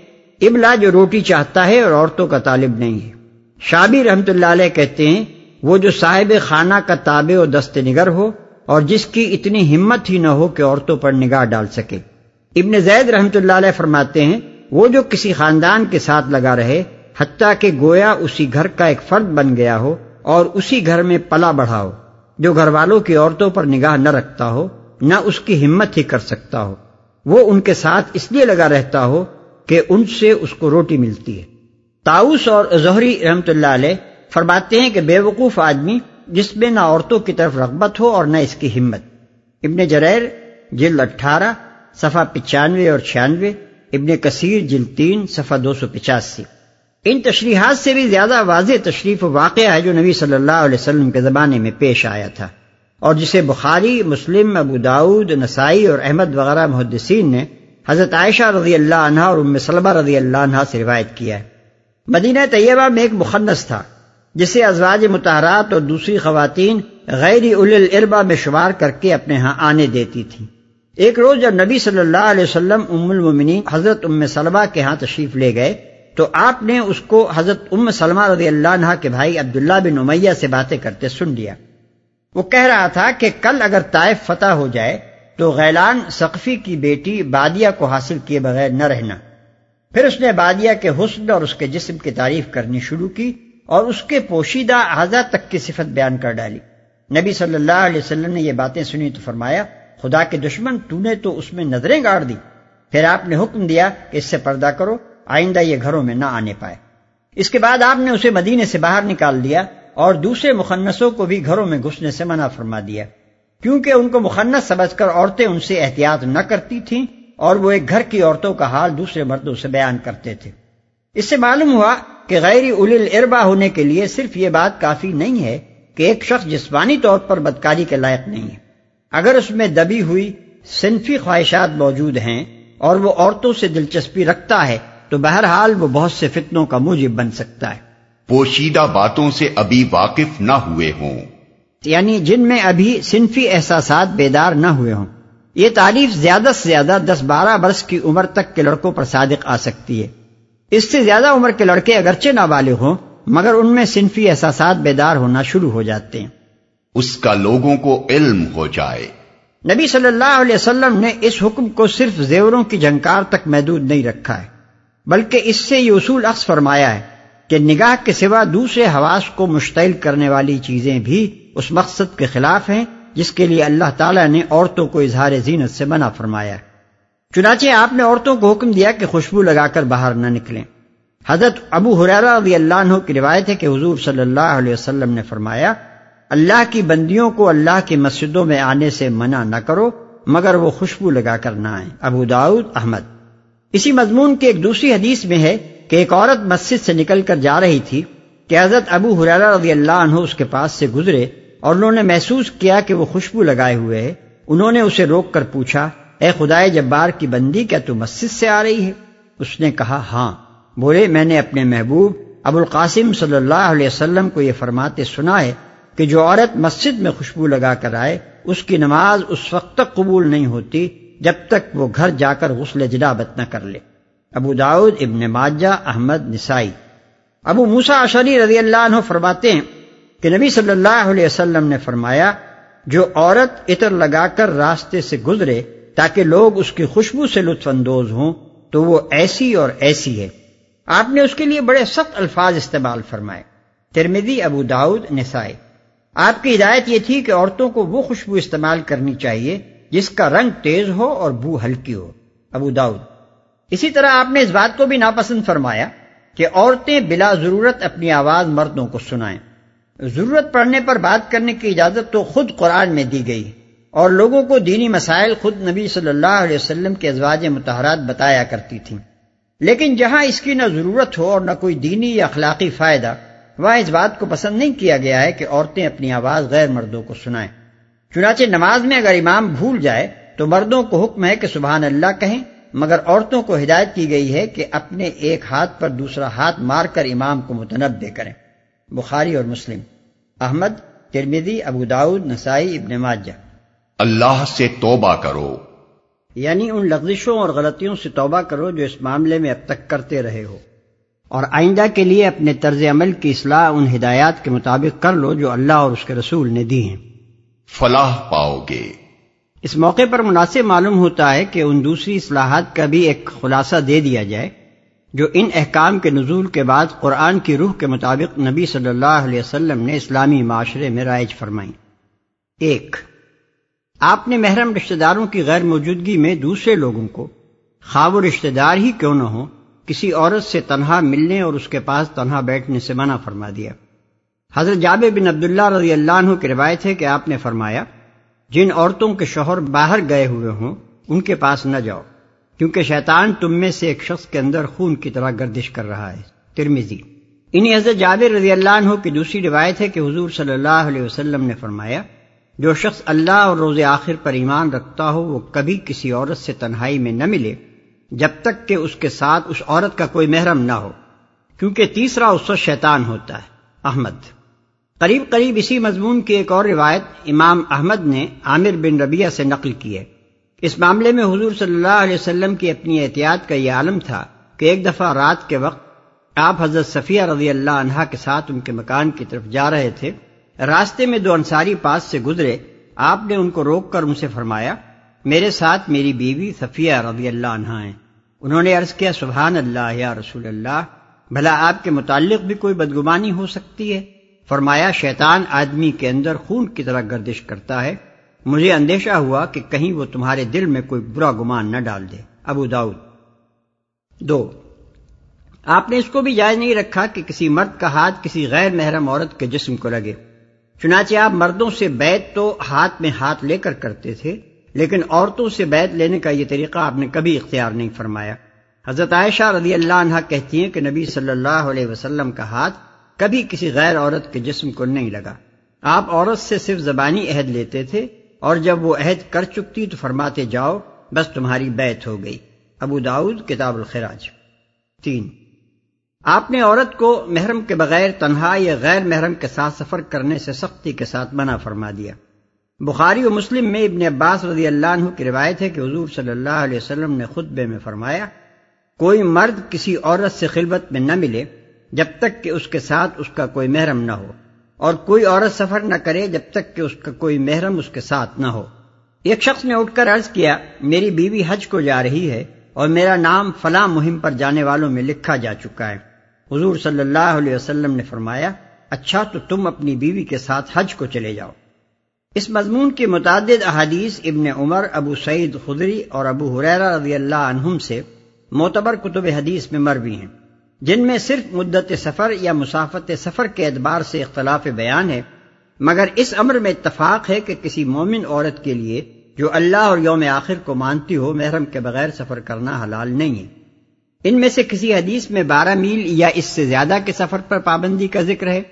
ابلا جو روٹی چاہتا ہے اور عورتوں کا طالب نہیں ہے۔ شابی رحمت اللہ علیہ کہتے ہیں، وہ جو صاحب خانہ کا تابع و دست نگر ہو اور جس کی اتنی ہمت ہی نہ ہو کہ عورتوں پر نگاہ ڈال سکے۔ ابن زید رحمت اللہ علیہ فرماتے ہیں، وہ جو کسی خاندان کے ساتھ لگا رہے، حتیٰ کہ گویا اسی گھر کا ایک فرد بن گیا ہو اور اسی گھر میں پلا بڑھا ہو جو گھر والوں کی عورتوں پر نگاہ نہ رکھتا ہو، نہ اس کی ہمت ہی کر سکتا ہو۔ وہ ان کے ساتھ اس لیے لگا رہتا ہو کہ ان سے اس کو روٹی ملتی ہے۔ تاؤس اور ظہری رحمت اللہ علیہ فرماتے ہیں کہ بے وقوف آدمی جس میں نہ عورتوں کی طرف رغبت ہو اور نہ اس کی ہمت۔ ابن جریر، جلد اٹھارہ، صفحہ پچانوے اور چھیانوے، ابن کثیر، جلد تین، صفحہ دو سو پچاسی۔ ان تشریحات سے بھی زیادہ واضح تشریف واقعہ ہے جو نبی صلی اللہ علیہ وسلم کے زمانے میں پیش آیا تھا اور جسے بخاری، مسلم، ابو داود نسائی اور احمد وغیرہ محدثین نے حضرت عائشہ رضی اللہ عنہ اور ام سلمہ رضی اللہ عنہ سے روایت کیا ہے۔ مدینہ طیبہ میں ایک مخنص تھا، جسے ازواج متحرات اور دوسری خواتین غیر الربا میں شمار کر کے اپنے ہاں آنے دیتی تھیں۔ ایک روز جب نبی صلی اللہ علیہ وسلم ام المنی حضرت ام سلمہ کے ہاں تشریف لے گئے تو آپ نے اس کو حضرت ام سلمہ رضی اللہ عنہ کے بھائی عبداللہ بن امیہ سے باتیں کرتے سن لیا۔ وہ کہہ رہا تھا کہ کل اگر طائف فتح ہو جائے تو غیلان سقفی کی بیٹی بادیا کو حاصل کیے بغیر نہ رہنا۔ پھر اس نے بادیا کے حسن اور اس کے جسم کی تعریف کرنی شروع کی اور اس کے پوشیدہ اعضا تک کی صفت بیان کر ڈالی۔ نبی صلی اللہ علیہ وسلم نے یہ باتیں سنی تو فرمایا، خدا کے دشمن تو نے تو اس میں نظریں گاڑ دی۔ پھر آپ نے حکم دیا کہ اس سے پردہ کرو۔ آئندہ یہ گھروں میں نہ آنے پائے۔ اس کے بعد آپ نے اسے مدینے سے باہر نکال دیا اور دوسرے مخنصوں کو بھی گھروں میں گھسنے سے منع فرما دیا۔ کیونکہ ان کو مخنص سمجھ کر عورتیں ان سے احتیاط نہ کرتی تھیں اور وہ ایک گھر کی عورتوں کا حال دوسرے مردوں سے بیان کرتے تھے۔ اس سے معلوم ہوا کہ غیر اول اربا ہونے کے لیے صرف یہ بات کافی نہیں ہے کہ ایک شخص جسمانی طور پر بدکاری کے لائق نہیں ہے۔ اگر اس میں دبی ہوئی صنفی خواہشات موجود ہیں اور وہ عورتوں سے دلچسپی رکھتا ہے تو بہرحال وہ بہت سے فتنوں کا موجب بن سکتا ہے۔ پوشیدہ باتوں سے ابھی واقف نہ ہوئے ہوں۔ یعنی جن میں ابھی صنفی احساسات بیدار نہ ہوئے ہوں۔ یہ تعریف زیادہ سے زیادہ دس بارہ برس کی عمر تک کے لڑکوں پر صادق آ سکتی ہے۔ اس سے زیادہ عمر کے لڑکے اگرچہ نابالغ ہوں مگر ان میں صنفی احساسات بیدار ہونا شروع ہو جاتے ہیں۔ اس کا لوگوں کو علم ہو جائے۔ نبی صلی اللہ علیہ وسلم نے اس حکم کو صرف زیوروں کی جھنکار تک محدود نہیں رکھا ہے۔ بلکہ اس سے یہ اصول عکس فرمایا ہے کہ نگاہ کے سوا دوسرے حواس کو مشتعل کرنے والی چیزیں بھی اس مقصد کے خلاف ہیں، جس کے لیے اللہ تعالیٰ نے عورتوں کو اظہار زینت سے منع فرمایا ہے۔ چنانچہ آپ نے عورتوں کو حکم دیا کہ خوشبو لگا کر باہر نہ نکلیں۔ حضرت ابو حریرہ رضی اللہ عنہ کی روایت ہے کہ حضور صلی اللہ علیہ وسلم نے فرمایا، اللہ کی بندیوں کو اللہ کی مسجدوں میں آنے سے منع نہ کرو، مگر وہ خوشبو لگا کر نہ آئیں۔ ابو داود احمد۔ اسی مضمون کی ایک دوسری حدیث میں ہے کہ ایک عورت مسجد سے نکل کر جا رہی تھی کہ حضرت ابو حریرہ رضی اللہ عنہ اس کے پاس سے گزرے اور انہوں نے محسوس کیا کہ وہ خوشبو لگائے ہوئے ہے انہوں نے اسے روک کر پوچھا، اے خدائے جبار کی بندی، کیا تو مسجد سے آ رہی ہے؟ اس نے کہا ہاں۔ بولے، میں نے اپنے محبوب ابو القاسم صلی اللہ علیہ وسلم کو یہ فرماتے سنا ہے کہ جو عورت مسجد میں خوشبو لگا کر آئے، اس کی نماز اس وقت تک قبول نہیں ہوتی جب تک وہ گھر جا کر غسل جنابت نہ کر لے۔ ابو داود ابن ماجہ، احمد، نسائی۔ ابو موسا اشری رضی اللہ عنہ فرماتے ہیں کہ نبی صلی اللہ علیہ وسلم نے فرمایا، جو عورت عطر لگا کر راستے سے گزرے تاکہ لوگ اس کی خوشبو سے لطف اندوز ہوں، تو وہ ایسی اور ایسی ہے۔ آپ نے اس کے لیے بڑے سخت الفاظ استعمال فرمائے۔ ترمیدی ابو داود نسائے آپ کی ہدایت یہ تھی کہ عورتوں کو وہ خوشبو استعمال کرنی چاہیے جس کا رنگ تیز ہو اور بو ہلکی ہو، ابو داؤد۔ اسی طرح آپ نے اس بات کو بھی ناپسند فرمایا کہ عورتیں بلا ضرورت اپنی آواز مردوں کو سنائیں۔ ضرورت پڑنے پر بات کرنے کی اجازت تو خود قرآن میں دی گئی اور لوگوں کو دینی مسائل خود نبی صلی اللہ علیہ وسلم کے ازواج متحرات بتایا کرتی تھیں۔ لیکن جہاں اس کی نہ ضرورت ہو اور نہ کوئی دینی یا اخلاقی فائدہ وہاں اس بات کو پسند نہیں کیا گیا ہے کہ عورتیں اپنی آواز غیر مردوں کو سنائیں۔ چنانچہ نماز میں اگر امام بھول جائے تو مردوں کو حکم ہے کہ سبحان اللہ کہیں مگر عورتوں کو ہدایت کی گئی ہے کہ اپنے ایک ہاتھ پر دوسرا ہاتھ مار کر امام کو متنبع کریں۔ بخاری اور مسلم۔ احمد ترمیدی ابو داود نسائی ابن ماجہ۔ اللہ سے توبہ کرو۔ یعنی ان لغزشوں اور غلطیوں سے توبہ کرو جو اس معاملے میں اب تک کرتے رہے ہو۔ اور آئندہ کے لیے اپنے طرز عمل کی اصلاح ان ہدایات کے مطابق کر لو جو اللہ اور اس کے رسول نے دی ہیں۔ فلاح پاؤ گے اس موقع پر مناسب معلوم ہوتا ہے کہ ان دوسری اصلاحات کا بھی ایک خلاصہ دے دیا جائے، جو ان احکام کے نزول کے بعد قرآن کی روح کے مطابق نبی صلی اللہ علیہ وسلم نے اسلامی معاشرے میں رائج فرمائی ایک، آپ نے محرم رشتہ داروں کی غیر موجودگی میں دوسرے لوگوں کو خواب و رشتہ دار ہی کیوں نہ ہوں، کسی عورت سے تنہا ملنے اور اس کے پاس تنہا بیٹھنے سے منع فرما دیا۔ حضرت جاب بن عبداللہ رضی اللہ عنہ کی روایت ہے کہ آپ نے فرمایا، جن عورتوں کے شوہر باہر گئے ہوئے ہوں، ان کے پاس نہ جاؤ، کیونکہ شیطان تم میں سے ایک شخص کے اندر خون کی طرح گردش کر رہا ہے۔ ترمیزی انہی حضرت جابر رضی اللہ عنہ کی دوسری روایت ہے کہ حضور صلی اللہ علیہ وسلم نے فرمایا، جو شخص اللہ اور روز آخر پر ایمان رکھتا ہو، وہ کبھی کسی عورت سے تنہائی میں نہ ملے، جب تک کہ اس کے ساتھ اس عورت کا کوئی محرم نہ ہو، کیونکہ تیسرا اس وقت شیطان ہوتا ہے۔ احمد۔ قریب قریب اسی مضمون کی ایک اور روایت امام احمد نے عامر بن ربیہ سے نقل کی ہے۔ اس معاملے میں حضور صلی اللہ علیہ وسلم کی اپنی احتیاط کا یہ عالم تھا کہ ایک دفعہ رات کے وقت آپ حضرت صفیہ رضی اللہ عنہا کے ساتھ ان کے مکان کی طرف جا رہے تھے۔ راستے میں دو انصاری پاس سے گزرے۔ آپ نے ان کو روک کر ان سے فرمایا، میرے ساتھ میری بیوی صفیہ رضی اللہ عنہ ہیں۔ انہوں نے عرض کیا، سبحان اللہ یا رسول اللہ، بھلا آپ کے متعلق بھی کوئی بدگمانی ہو سکتی ہے؟ فرمایا، شیطان آدمی کے اندر خون کی طرح گردش کرتا ہے۔ مجھے اندیشہ ہوا کہ کہیں وہ تمہارے دل میں کوئی برا گمان نہ ڈال دے۔ ابو داؤد۔ دو۔ آپ نے اس کو بھی جائز نہیں رکھا کہ کسی مرد کا ہاتھ کسی غیر محرم عورت کے جسم کو لگے۔ چنانچہ آپ مردوں سے بیت تو ہاتھ میں ہاتھ لے کر کرتے تھے، لیکن عورتوں سے بیت لینے کا یہ طریقہ آپ نے کبھی اختیار نہیں فرمایا۔ حضرت عائشہ رضی اللہ عنہ کہتی ہیں کہ نبی صلی اللہ علیہ وسلم کا ہاتھ کبھی کسی غیر عورت کے جسم کو نہیں لگا۔ آپ عورت سے صرف زبانی عہد لیتے تھے اور جب وہ عہد کر چکتی تو فرماتے جاؤ، بس تمہاری بیت ہو گئی۔ ابو داود کتاب الخراج۔ تین۔ آپ نے عورت کو محرم کے بغیر تنہا یا غیر محرم کے ساتھ سفر کرنے سے سختی کے ساتھ منع فرما دیا۔ بخاری و مسلم میں ابن عباس رضی اللہ عنہ کی روایت ہے کہ حضور صلی اللہ علیہ وسلم نے خطبے میں فرمایا، کوئی مرد کسی عورت سے خلبت میں نہ ملے جب تک کہ اس کے ساتھ اس کا کوئی محرم نہ ہو، اور کوئی عورت سفر نہ کرے جب تک کہ اس کا کوئی محرم اس کے ساتھ نہ ہو۔ ایک شخص نے اٹھ کر عرض کیا، میری بیوی حج کو جا رہی ہے اور میرا نام فلاں مہم پر جانے والوں میں لکھا جا چکا ہے۔ حضور صلی اللہ علیہ وسلم نے فرمایا اچھا تو تم اپنی بیوی کے ساتھ حج کو چلے جاؤ۔ اس مضمون کے متعدد احادیث ابن عمر، ابو سعید خدری اور ابو حریرہ رضی اللہ عنہم سے معتبر کتب حدیث میں مروی ہیں۔ جن میں صرف مدت سفر یا مسافت سفر کے اعتبار سے اختلاف بیان ہے، مگر اس امر میں اتفاق ہے کہ کسی مومن عورت کے لیے جو اللہ اور یوم آخر کو مانتی ہو، محرم کے بغیر سفر کرنا حلال نہیں ہے۔ ان میں سے کسی حدیث میں بارہ میل یا اس سے زیادہ کے سفر پر پابندی کا ذکر ہے۔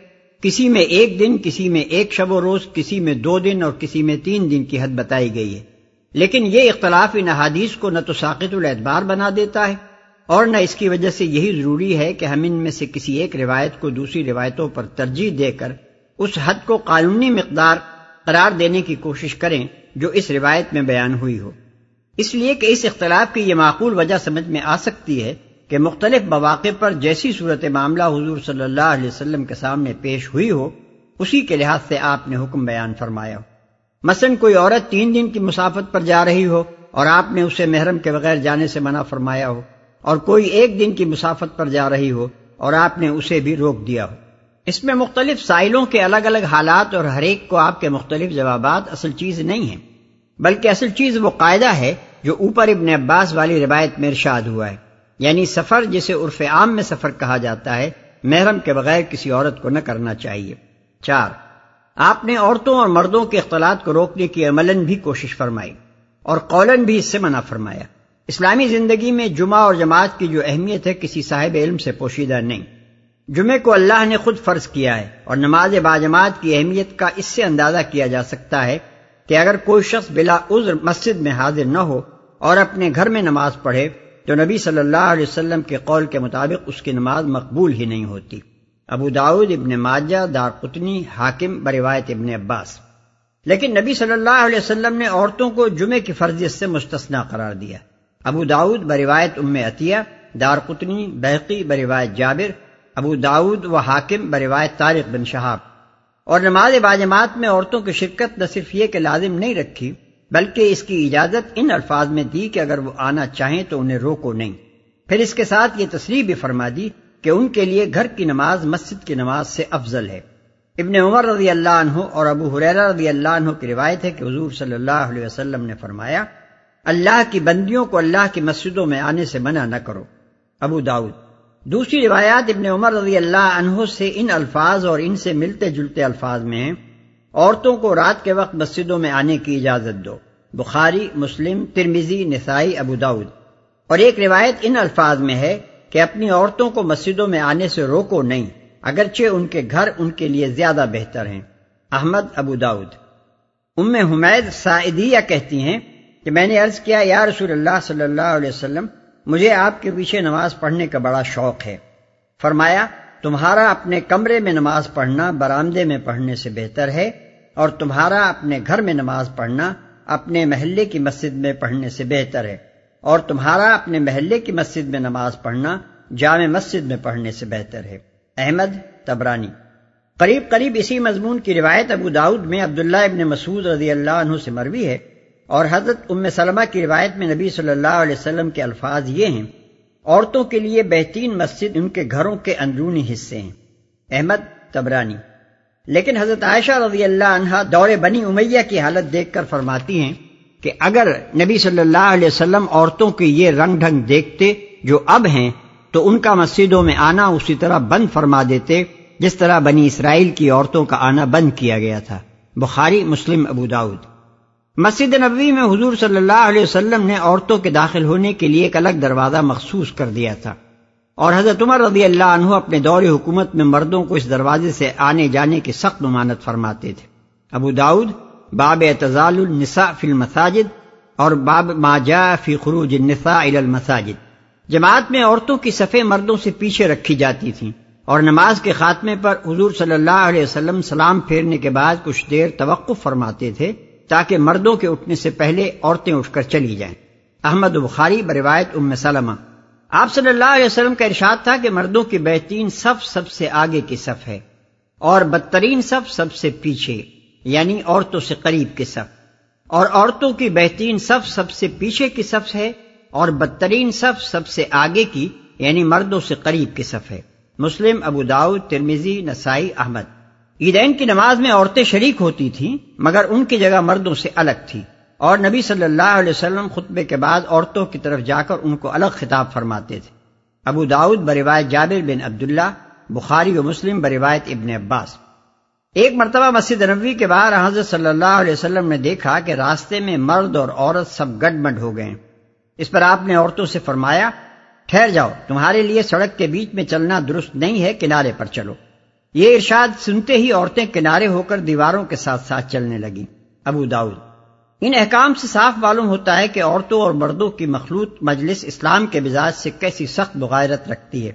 کسی میں ایک دن، کسی میں ایک شب و روز، کسی میں دو دن اور کسی میں تین دن کی حد بتائی گئی ہے۔ لیکن یہ اختلاف ان احادیث کو نہ تو ساقت الاعتبار بنا دیتا ہے۔ اور نہ اس کی وجہ سے یہی ضروری ہے کہ ہم ان میں سے کسی ایک روایت کو دوسری روایتوں پر ترجیح دے کر اس حد کو قانونی مقدار قرار دینے کی کوشش کریں جو اس روایت میں بیان ہوئی ہو۔ اس لیے کہ اس اختلاف کی یہ معقول وجہ سمجھ میں آ سکتی ہے کہ مختلف مواقع پر جیسی صورت معاملہ حضور صلی اللہ علیہ وسلم کے سامنے پیش ہوئی ہو، اسی کے لحاظ سے آپ نے حکم بیان فرمایا۔ ہو مثلا کوئی عورت تین دن کی مسافت پر جا رہی ہو اور آپ نے اسے محرم کے بغیر جانے سے منع فرمایا ہو۔ اور کوئی ایک دن کی مسافت پر جا رہی ہو اور آپ نے اسے بھی روک دیا ہو۔ اس میں مختلف سائلوں کے الگ الگ حالات اور ہر ایک کو آپ کے مختلف جوابات اصل چیز نہیں ہیں، بلکہ اصل چیز وہ قاعدہ ہے جو اوپر ابن عباس والی روایت میں ارشاد ہوا ہے۔ یعنی سفر جسے عرف عام میں سفر کہا جاتا ہے، محرم کے بغیر کسی عورت کو نہ کرنا چاہیے۔ چار، آپ نے عورتوں اور مردوں کے اختلاط کو روکنے کی عملاً بھی کوشش فرمائی اور قولن بھی اس سے منع فرمایا۔ اسلامی زندگی میں جمعہ اور جماعت کی جو اہمیت ہے، کسی صاحب علم سے پوشیدہ نہیں۔ جمعے کو اللہ نے خود فرض کیا ہے اور نماز باجماعت کی اہمیت کا اس سے اندازہ کیا جا سکتا ہے کہ اگر کوئی شخص بلا عذر مسجد میں حاضر نہ ہو اور اپنے گھر میں نماز پڑھے، تو نبی صلی اللہ علیہ وسلم کے قول کے مطابق اس کی نماز مقبول ہی نہیں ہوتی۔ ابو داود ابن ماجہ دار قطنی حاکم، بروایت ابن عباس۔ لیکن نبی صلی اللہ علیہ وسلم نے عورتوں کو جمعے کی فرضیت سے مستثنا قرار دیا۔ ابو داود بروایت ام عطیہ دار قطنی بحقی بروایت جابر، ابو داود و حاکم بروایت طارق بن شہاب۔ اور نماز باجماعت میں عورتوں کی شرکت نہ صرف یہ کہ لازم نہیں رکھی، بلکہ اس کی اجازت ان الفاظ میں دی کہ اگر وہ آنا چاہیں تو انہیں روکو نہیں۔ پھر اس کے ساتھ یہ تصریح بھی فرما دی کہ ان کے لیے گھر کی نماز، مسجد کی نماز سے افضل ہے۔ ابن عمر رضی اللہ عنہ اور ابو حریرہ رضی اللہ عنہ کی روایت ہے کہ حضور صلی اللہ علیہ وسلم نے فرمایا اللہ کی بندیوں کو اللہ کی مسجدوں میں آنے سے منع نہ کرو۔ ابو داؤد دوسری روایات ابن عمر رضی اللہ عنہ سے ان الفاظ اور ان سے ملتے جلتے الفاظ میں ہیں۔ عورتوں کو رات کے وقت مسجدوں میں آنے کی اجازت دو۔ بخاری، مسلم ترمیزی نسائی، ابو داود۔ اور ایک روایت ان الفاظ میں ہے کہ اپنی عورتوں کو مسجدوں میں آنے سے روکو نہیں، اگرچہ ان کے گھر ان کے لیے زیادہ بہتر ہیں۔ احمد، ابو داود۔ ام حمید سعیدیہ کہتی ہیں کہ میں نے عرض کیا، یا رسول اللہ صلی اللہ علیہ وسلم، مجھے آپ کے پیچھے نماز پڑھنے کا بڑا شوق ہے۔ فرمایا، تمہارا اپنے کمرے میں نماز پڑھنا برامدے میں پڑھنے سے بہتر ہے اور تمہارا اپنے گھر میں نماز پڑھنا اپنے محلے کی مسجد میں پڑھنے سے بہتر ہے اور تمہارا اپنے محلے کی مسجد میں نماز پڑھنا جامع مسجد میں پڑھنے سے بہتر ہے۔ احمد تبرانی۔ قریب قریب اسی مضمون کی روایت ابو داود میں عبداللہ ابن مسعود رضی اللہ عنہ سے مروی ہے۔ اور حضرت ام سلمہ کی روایت میں نبی صلی اللہ علیہ وسلم کے الفاظ یہ ہیں، عورتوں کے لیے بہترین مسجد ان کے گھروں کے اندرونی حصے ہیں۔ احمد تبرانی۔ لیکن حضرت عائشہ رضی اللہ عنہ دور بنی امیہ کی حالت دیکھ کر فرماتی ہیں کہ اگر نبی صلی اللہ علیہ وسلم عورتوں کے یہ رنگ ڈھنگ دیکھتے جو اب ہیں، تو ان کا مسجدوں میں آنا اسی طرح بند فرما دیتے، جس طرح بنی اسرائیل کی عورتوں کا آنا بند کیا گیا تھا۔ بخاری، مسلم ابوداود مسجد نبوی میں حضور صلی اللہ علیہ وسلم نے عورتوں کے داخل ہونے کے لیے ایک الگ دروازہ مخصوص کر دیا تھا۔ اور حضرت عمر رضی اللہ عنہ اپنے دور حکومت میں مردوں کو اس دروازے سے آنے جانے کی سخت ممانت فرماتے تھے۔ ابو داود باب اعتزال النساء فی المساجد اور باب ما جاء فی خروج النساء الى المساجد۔ جماعت میں عورتوں کی صفے مردوں سے پیچھے رکھی جاتی تھیں اور نماز کے خاتمے پر حضور صلی اللہ علیہ وسلم سلام پھیرنے کے بعد کچھ دیر توقف فرماتے تھے۔ تاکہ مردوں کے اٹھنے سے پہلے عورتیں اٹھ کر چلی جائیں۔ احمد بخاری بروایت ام سلمہ۔ آپ صلی اللہ علیہ وسلم کا ارشاد تھا کہ مردوں کی بہترین صف سب سے آگے کی صف ہے اور بدترین صف سب سے پیچھے یعنی عورتوں سے قریب کی صف۔ اور عورتوں کی بہترین صف سب سے پیچھے کی صف ہے اور بدترین صف سب سے آگے کی یعنی مردوں سے قریب کی صف ہے۔ مسلم، ابو داؤد ترمیزی نسائی، احمد۔ عیدین کی نماز میں عورتیں شریک ہوتی تھیں، مگر ان کی جگہ مردوں سے الگ تھی۔ اور نبی صلی اللہ علیہ وسلم خطبے کے بعد عورتوں کی طرف جا کر ان کو الگ خطاب فرماتے تھے۔ ابو داود بروایت جابر بن عبداللہ، بخاری و مسلم بروایت ابن عباس۔ ایک مرتبہ مسجد نبوی کے بعد حضرت صلی اللہ علیہ وسلم نے دیکھا کہ راستے میں مرد اور عورت سب گڈ مڈ ہو گئے۔ اس پر آپ نے عورتوں سے فرمایا، ٹھہر جاؤ، تمہارے لیے سڑک کے بیچ میں چلنا درست نہیں ہے، کنارے پر چلو۔ یہ ارشاد سنتے ہی عورتیں کنارے ہو کر دیواروں کے ساتھ ساتھ چلنے لگی ابو داؤد۔ ان احکام سے صاف معلوم ہوتا ہے کہ عورتوں اور مردوں کی مخلوط مجلس اسلام کے مزاج سے کیسی سخت بغیرت رکھتی ہے۔